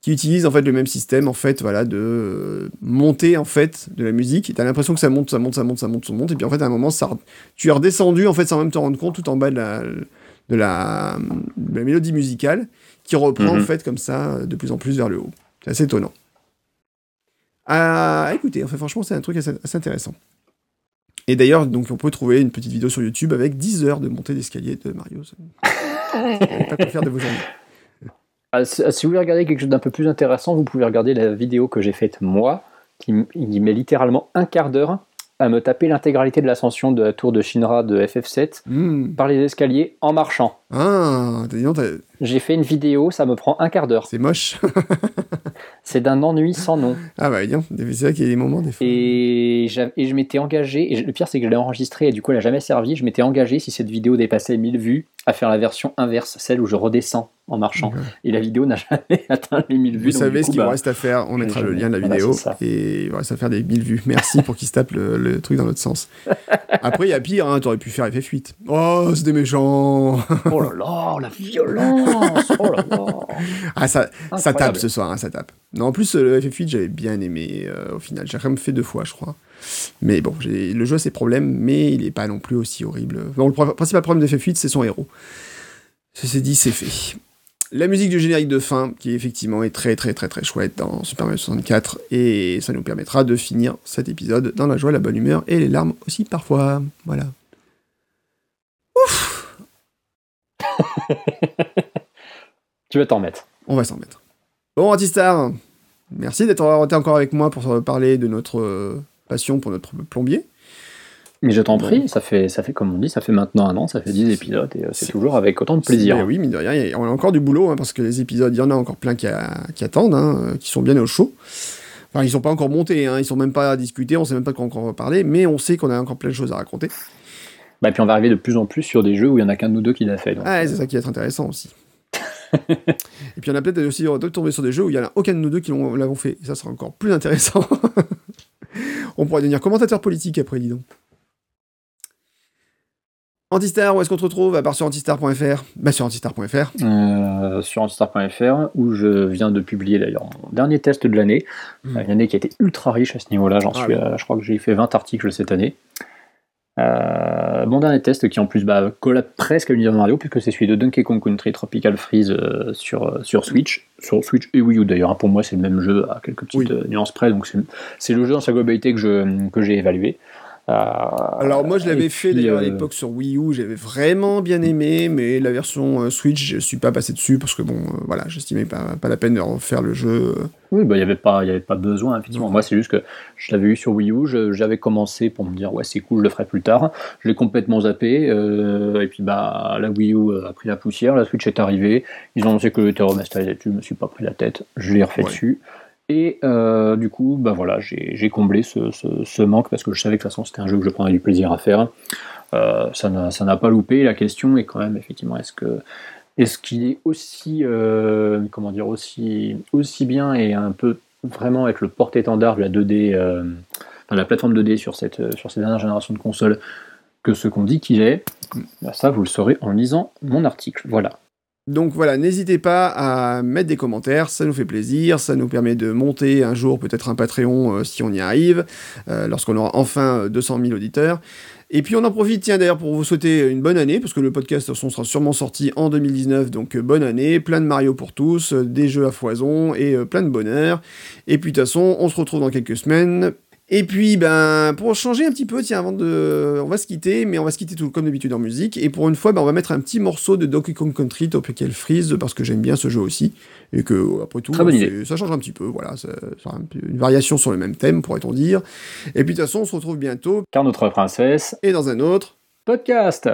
qui utilise en fait le même système en fait voilà de euh, monter en fait de la musique. Et t'as l'impression que ça monte ça monte ça monte ça monte ça monte. Et puis en fait à un moment ça tu es redescendu en fait sans même te rendre compte tout en bas de la de la, de la mélodie musicale qui reprend Mhm. en fait comme ça de plus en plus vers le haut. C'est assez étonnant. À écouter enfin franchement c'est un truc assez, assez intéressant. Et d'ailleurs donc on peut trouver une petite vidéo sur YouTube avec 10 heures de montée d'escalier de Mario. Ça... (laughs) Pas quoi faire de vos journées Ah, si si vous voulez regarder quelque chose d'un peu plus intéressant, vous pouvez regarder la vidéo que j'ai faite moi, qui met littéralement un quart d'heure à me taper l'intégralité de l'ascension de la tour de Shinra de FF7 Hmm. par les escaliers en marchant. Ah J'ai fait une vidéo, ça me prend un quart d'heure. c'est moche (laughs) C'est d'un ennui sans nom. Ah bah bien, c'est vrai qu'il y a des moments des fois. Et, je m'étais engagé, et le pire c'est que je l'ai enregistré et du coup elle n'a jamais servi, je m'étais engagé si cette vidéo dépassait 1000 vues à faire la version inverse, celle où je redescends en marchant. Ouais. Et la vidéo n'a jamais (laughs) atteint les 1000 vues. Vous donc savez ce qu'il bah, vous reste à faire, on mettra le lien de la Voilà, vidéo c'est ça. et il vous reste à faire des 1000 vues. Merci pour qu'il se tape le, le truc dans l'autre sens. (laughs) Après, il y a pire, hein, t'aurais pu faire FF8. Oh, c'était méchant Oh là là, la violence Oh là là Ah, ça, ça tape ce soir, hein, ça tape. Non, en plus, le FF8, j'avais bien aimé euh, au final. J'ai quand même fait deux fois, je crois. Mais bon, le jeu a ses problèmes, mais il est pas non plus aussi horrible. Bon, le pro- principal problème de FF8, c'est son héros. Ceci dit, c'est fait. La musique du générique de fin, qui effectivement est très très très très chouette dans Super Mario 64, et ça nous permettra de finir cet épisode dans la joie, la bonne humeur et les larmes aussi parfois. Voilà. (laughs) Tu vas t'en mettre. On va s'en mettre. Bon, Antistar, merci d'être été encore avec moi pour parler de notre euh, passion pour notre plombier. Mais je t'en prie, ça fait, ça fait comme on dit, ça fait maintenant un an, ça fait 10 épisodes et euh, c'est toujours avec autant de plaisir. Mais oui, mine de rien, on a encore du boulot, hein, parce que les épisodes, il y en a encore plein qui, a- qui attendent, hein, euh, qui sont bien au chaud. Enfin, ils sont pas encore montés, hein, ils sont même pas discutés, on sait même pas de quoi on va parler, mais on sait qu'on a encore plein de choses à raconter. Bah, et puis on va arriver de plus en plus sur des jeux où il y en a qu'un de nous deux qui l'a fait. donc. Ah, c'est ça qui va être intéressant aussi. (laughs) et puis on a peut-être aussi de tomber sur des jeux où il y en a aucun de nous deux qui l'avons fait, et ça sera encore plus intéressant. (laughs) on pourrait devenir commentateur politique après, dis donc. Antistar, où est-ce qu'on te retrouve À part sur antistar.fr Bah sur antistar.fr. Euh, sur antistar.fr où je viens de publier d'ailleurs mon dernier test de l'année. Mm. Euh, Une année qui a été ultra riche à ce niveau-là. J'en Ah suis, à- je crois que j'ai fait 20 articles cette année. Euh, mon dernier test qui en plus bah, colle presque à l'univers de Mario puisque c'est celui de Donkey Kong Country Tropical Freeze euh, sur, euh, sur Switch. Sur Switch et Wii U d'ailleurs. hein. Pour moi c'est le même jeu à quelques petites Oui. euh, nuances près. Donc c'est- le jeu dans sa globalité que j'ai évalué. Euh, Alors moi je l'avais fait d'ailleurs à euh, l'époque sur Wii U, j'avais vraiment bien aimé, mais la version euh, Switch, je suis pas passé dessus parce que bon, voilà, j'estimais pas, pas la peine de refaire le jeu. Oui, bah, il n'y avait, pas- il y avait pas besoin, effectivement. Moi, c'est juste que je l'avais eu sur Wii U, j'avais commencé pour me dire, ouais, c'est cool, je le ferai plus tard. Je l'ai complètement zappé, euh, et puis bah, la Wii U a pris la poussière, la Switch est arrivée, ils ont annoncé que était remasterisé dessus, je me suis pas pris la tête, je l'ai refait Ouais. dessus. Et euh, du coup, bah voilà, j'ai comblé ce, manque parce que je savais que de toute façon c'était un jeu que je prendrais du plaisir à faire. Euh, ça n'a pas loupé. La question est quand même effectivement est-ce qu'il est aussi euh, comment dire aussi bien et un peu vraiment avec le porte-étendard de la 2D, euh, enfin, la plateforme 2D sur cette sur cette dernière génération de consoles que ce qu'on dit qu'il est? Bah, ça, vous le saurez en lisant mon article. Voilà. Donc voilà, n'hésitez pas à mettre des commentaires, ça nous fait plaisir, ça nous permet de monter un jour peut-être un Patreon euh, si on y arrive, euh, lorsqu'on aura enfin euh, 200 000 auditeurs. Et puis on en profite, tiens d'ailleurs, pour vous souhaiter une bonne année, parce que le podcast façon, sera sûrement sorti en 2019, donc euh, bonne année, plein de Mario pour tous, euh, des jeux à foison et euh, plein de bonheur. Et puis de toute façon, on se retrouve dans quelques semaines. Et puis, ben, pour changer un petit peu, tiens, avant de. On va se quitter, mais on va se quitter tout comme d'habitude en musique. Et pour une fois, ben, on va mettre un petit morceau de Donkey Kong Country Tropical Freeze, parce que j'aime bien ce jeu aussi. Et que, après tout, c'est- ça change un petit peu. Voilà, peu- une variation sur le même thème, pourrait-on dire. Et puis, de toute façon, on se retrouve bientôt, Car notre princesse, et dans un autre. podcast.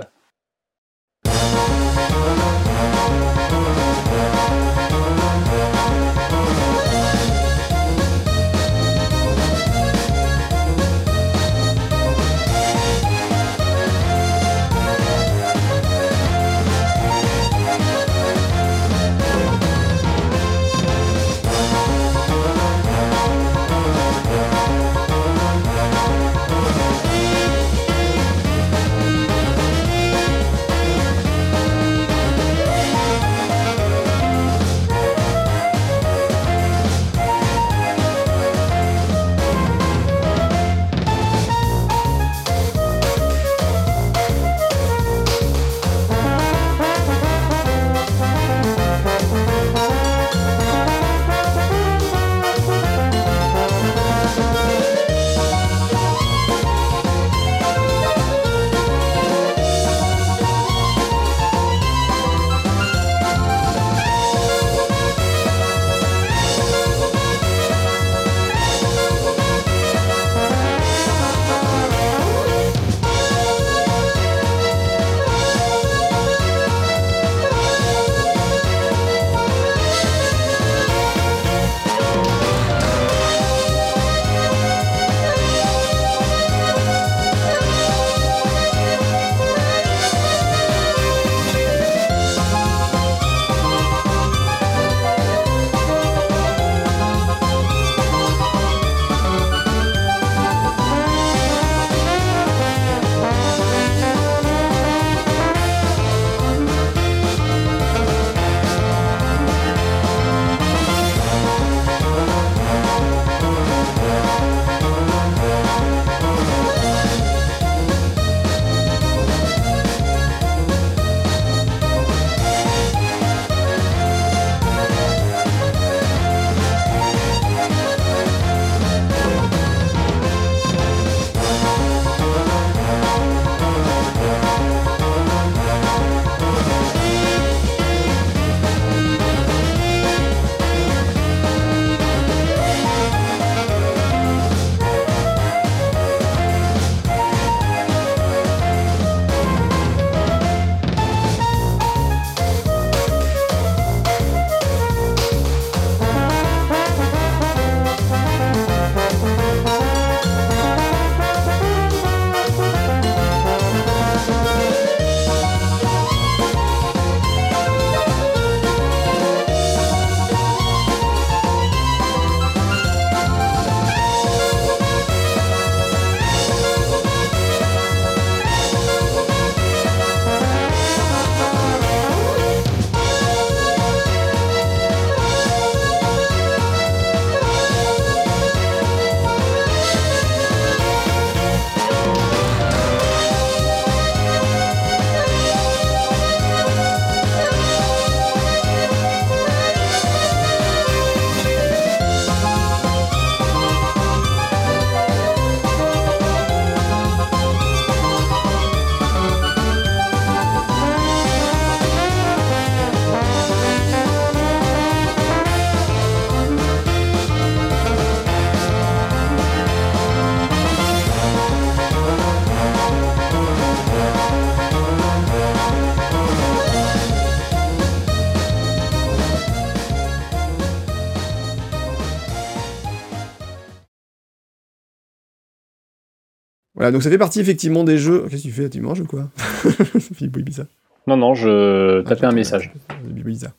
Voilà, donc ça fait partie effectivement des jeux. Qu'est-ce que tu fais Tu manges ou quoi Ça fait du bruit bizarre. Non, non, je Ah, tapais un message. bruit bizarre.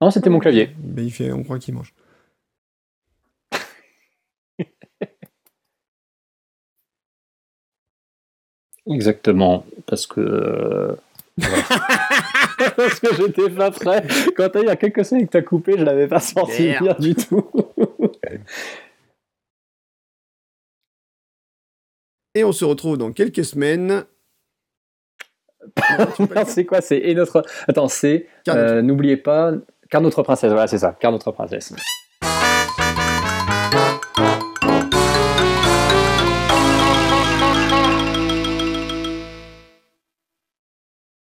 Non, c'était mon clavier. Ben, il fait, on croit qu'il mange. (laughs) Exactement, parce que. euh, (laughs) parce que j'étais pas prêt. Quand il y a quelques semaines que t'as coupé, je l'avais pas senti Merde. venir du tout. (laughs) Et on se retrouve dans quelques semaines. (laughs) C'est quoi C'est et notre. Attends, c'est. Euh, N'oubliez pas. Car notre princesse, voilà, c'est ça. Car notre princesse.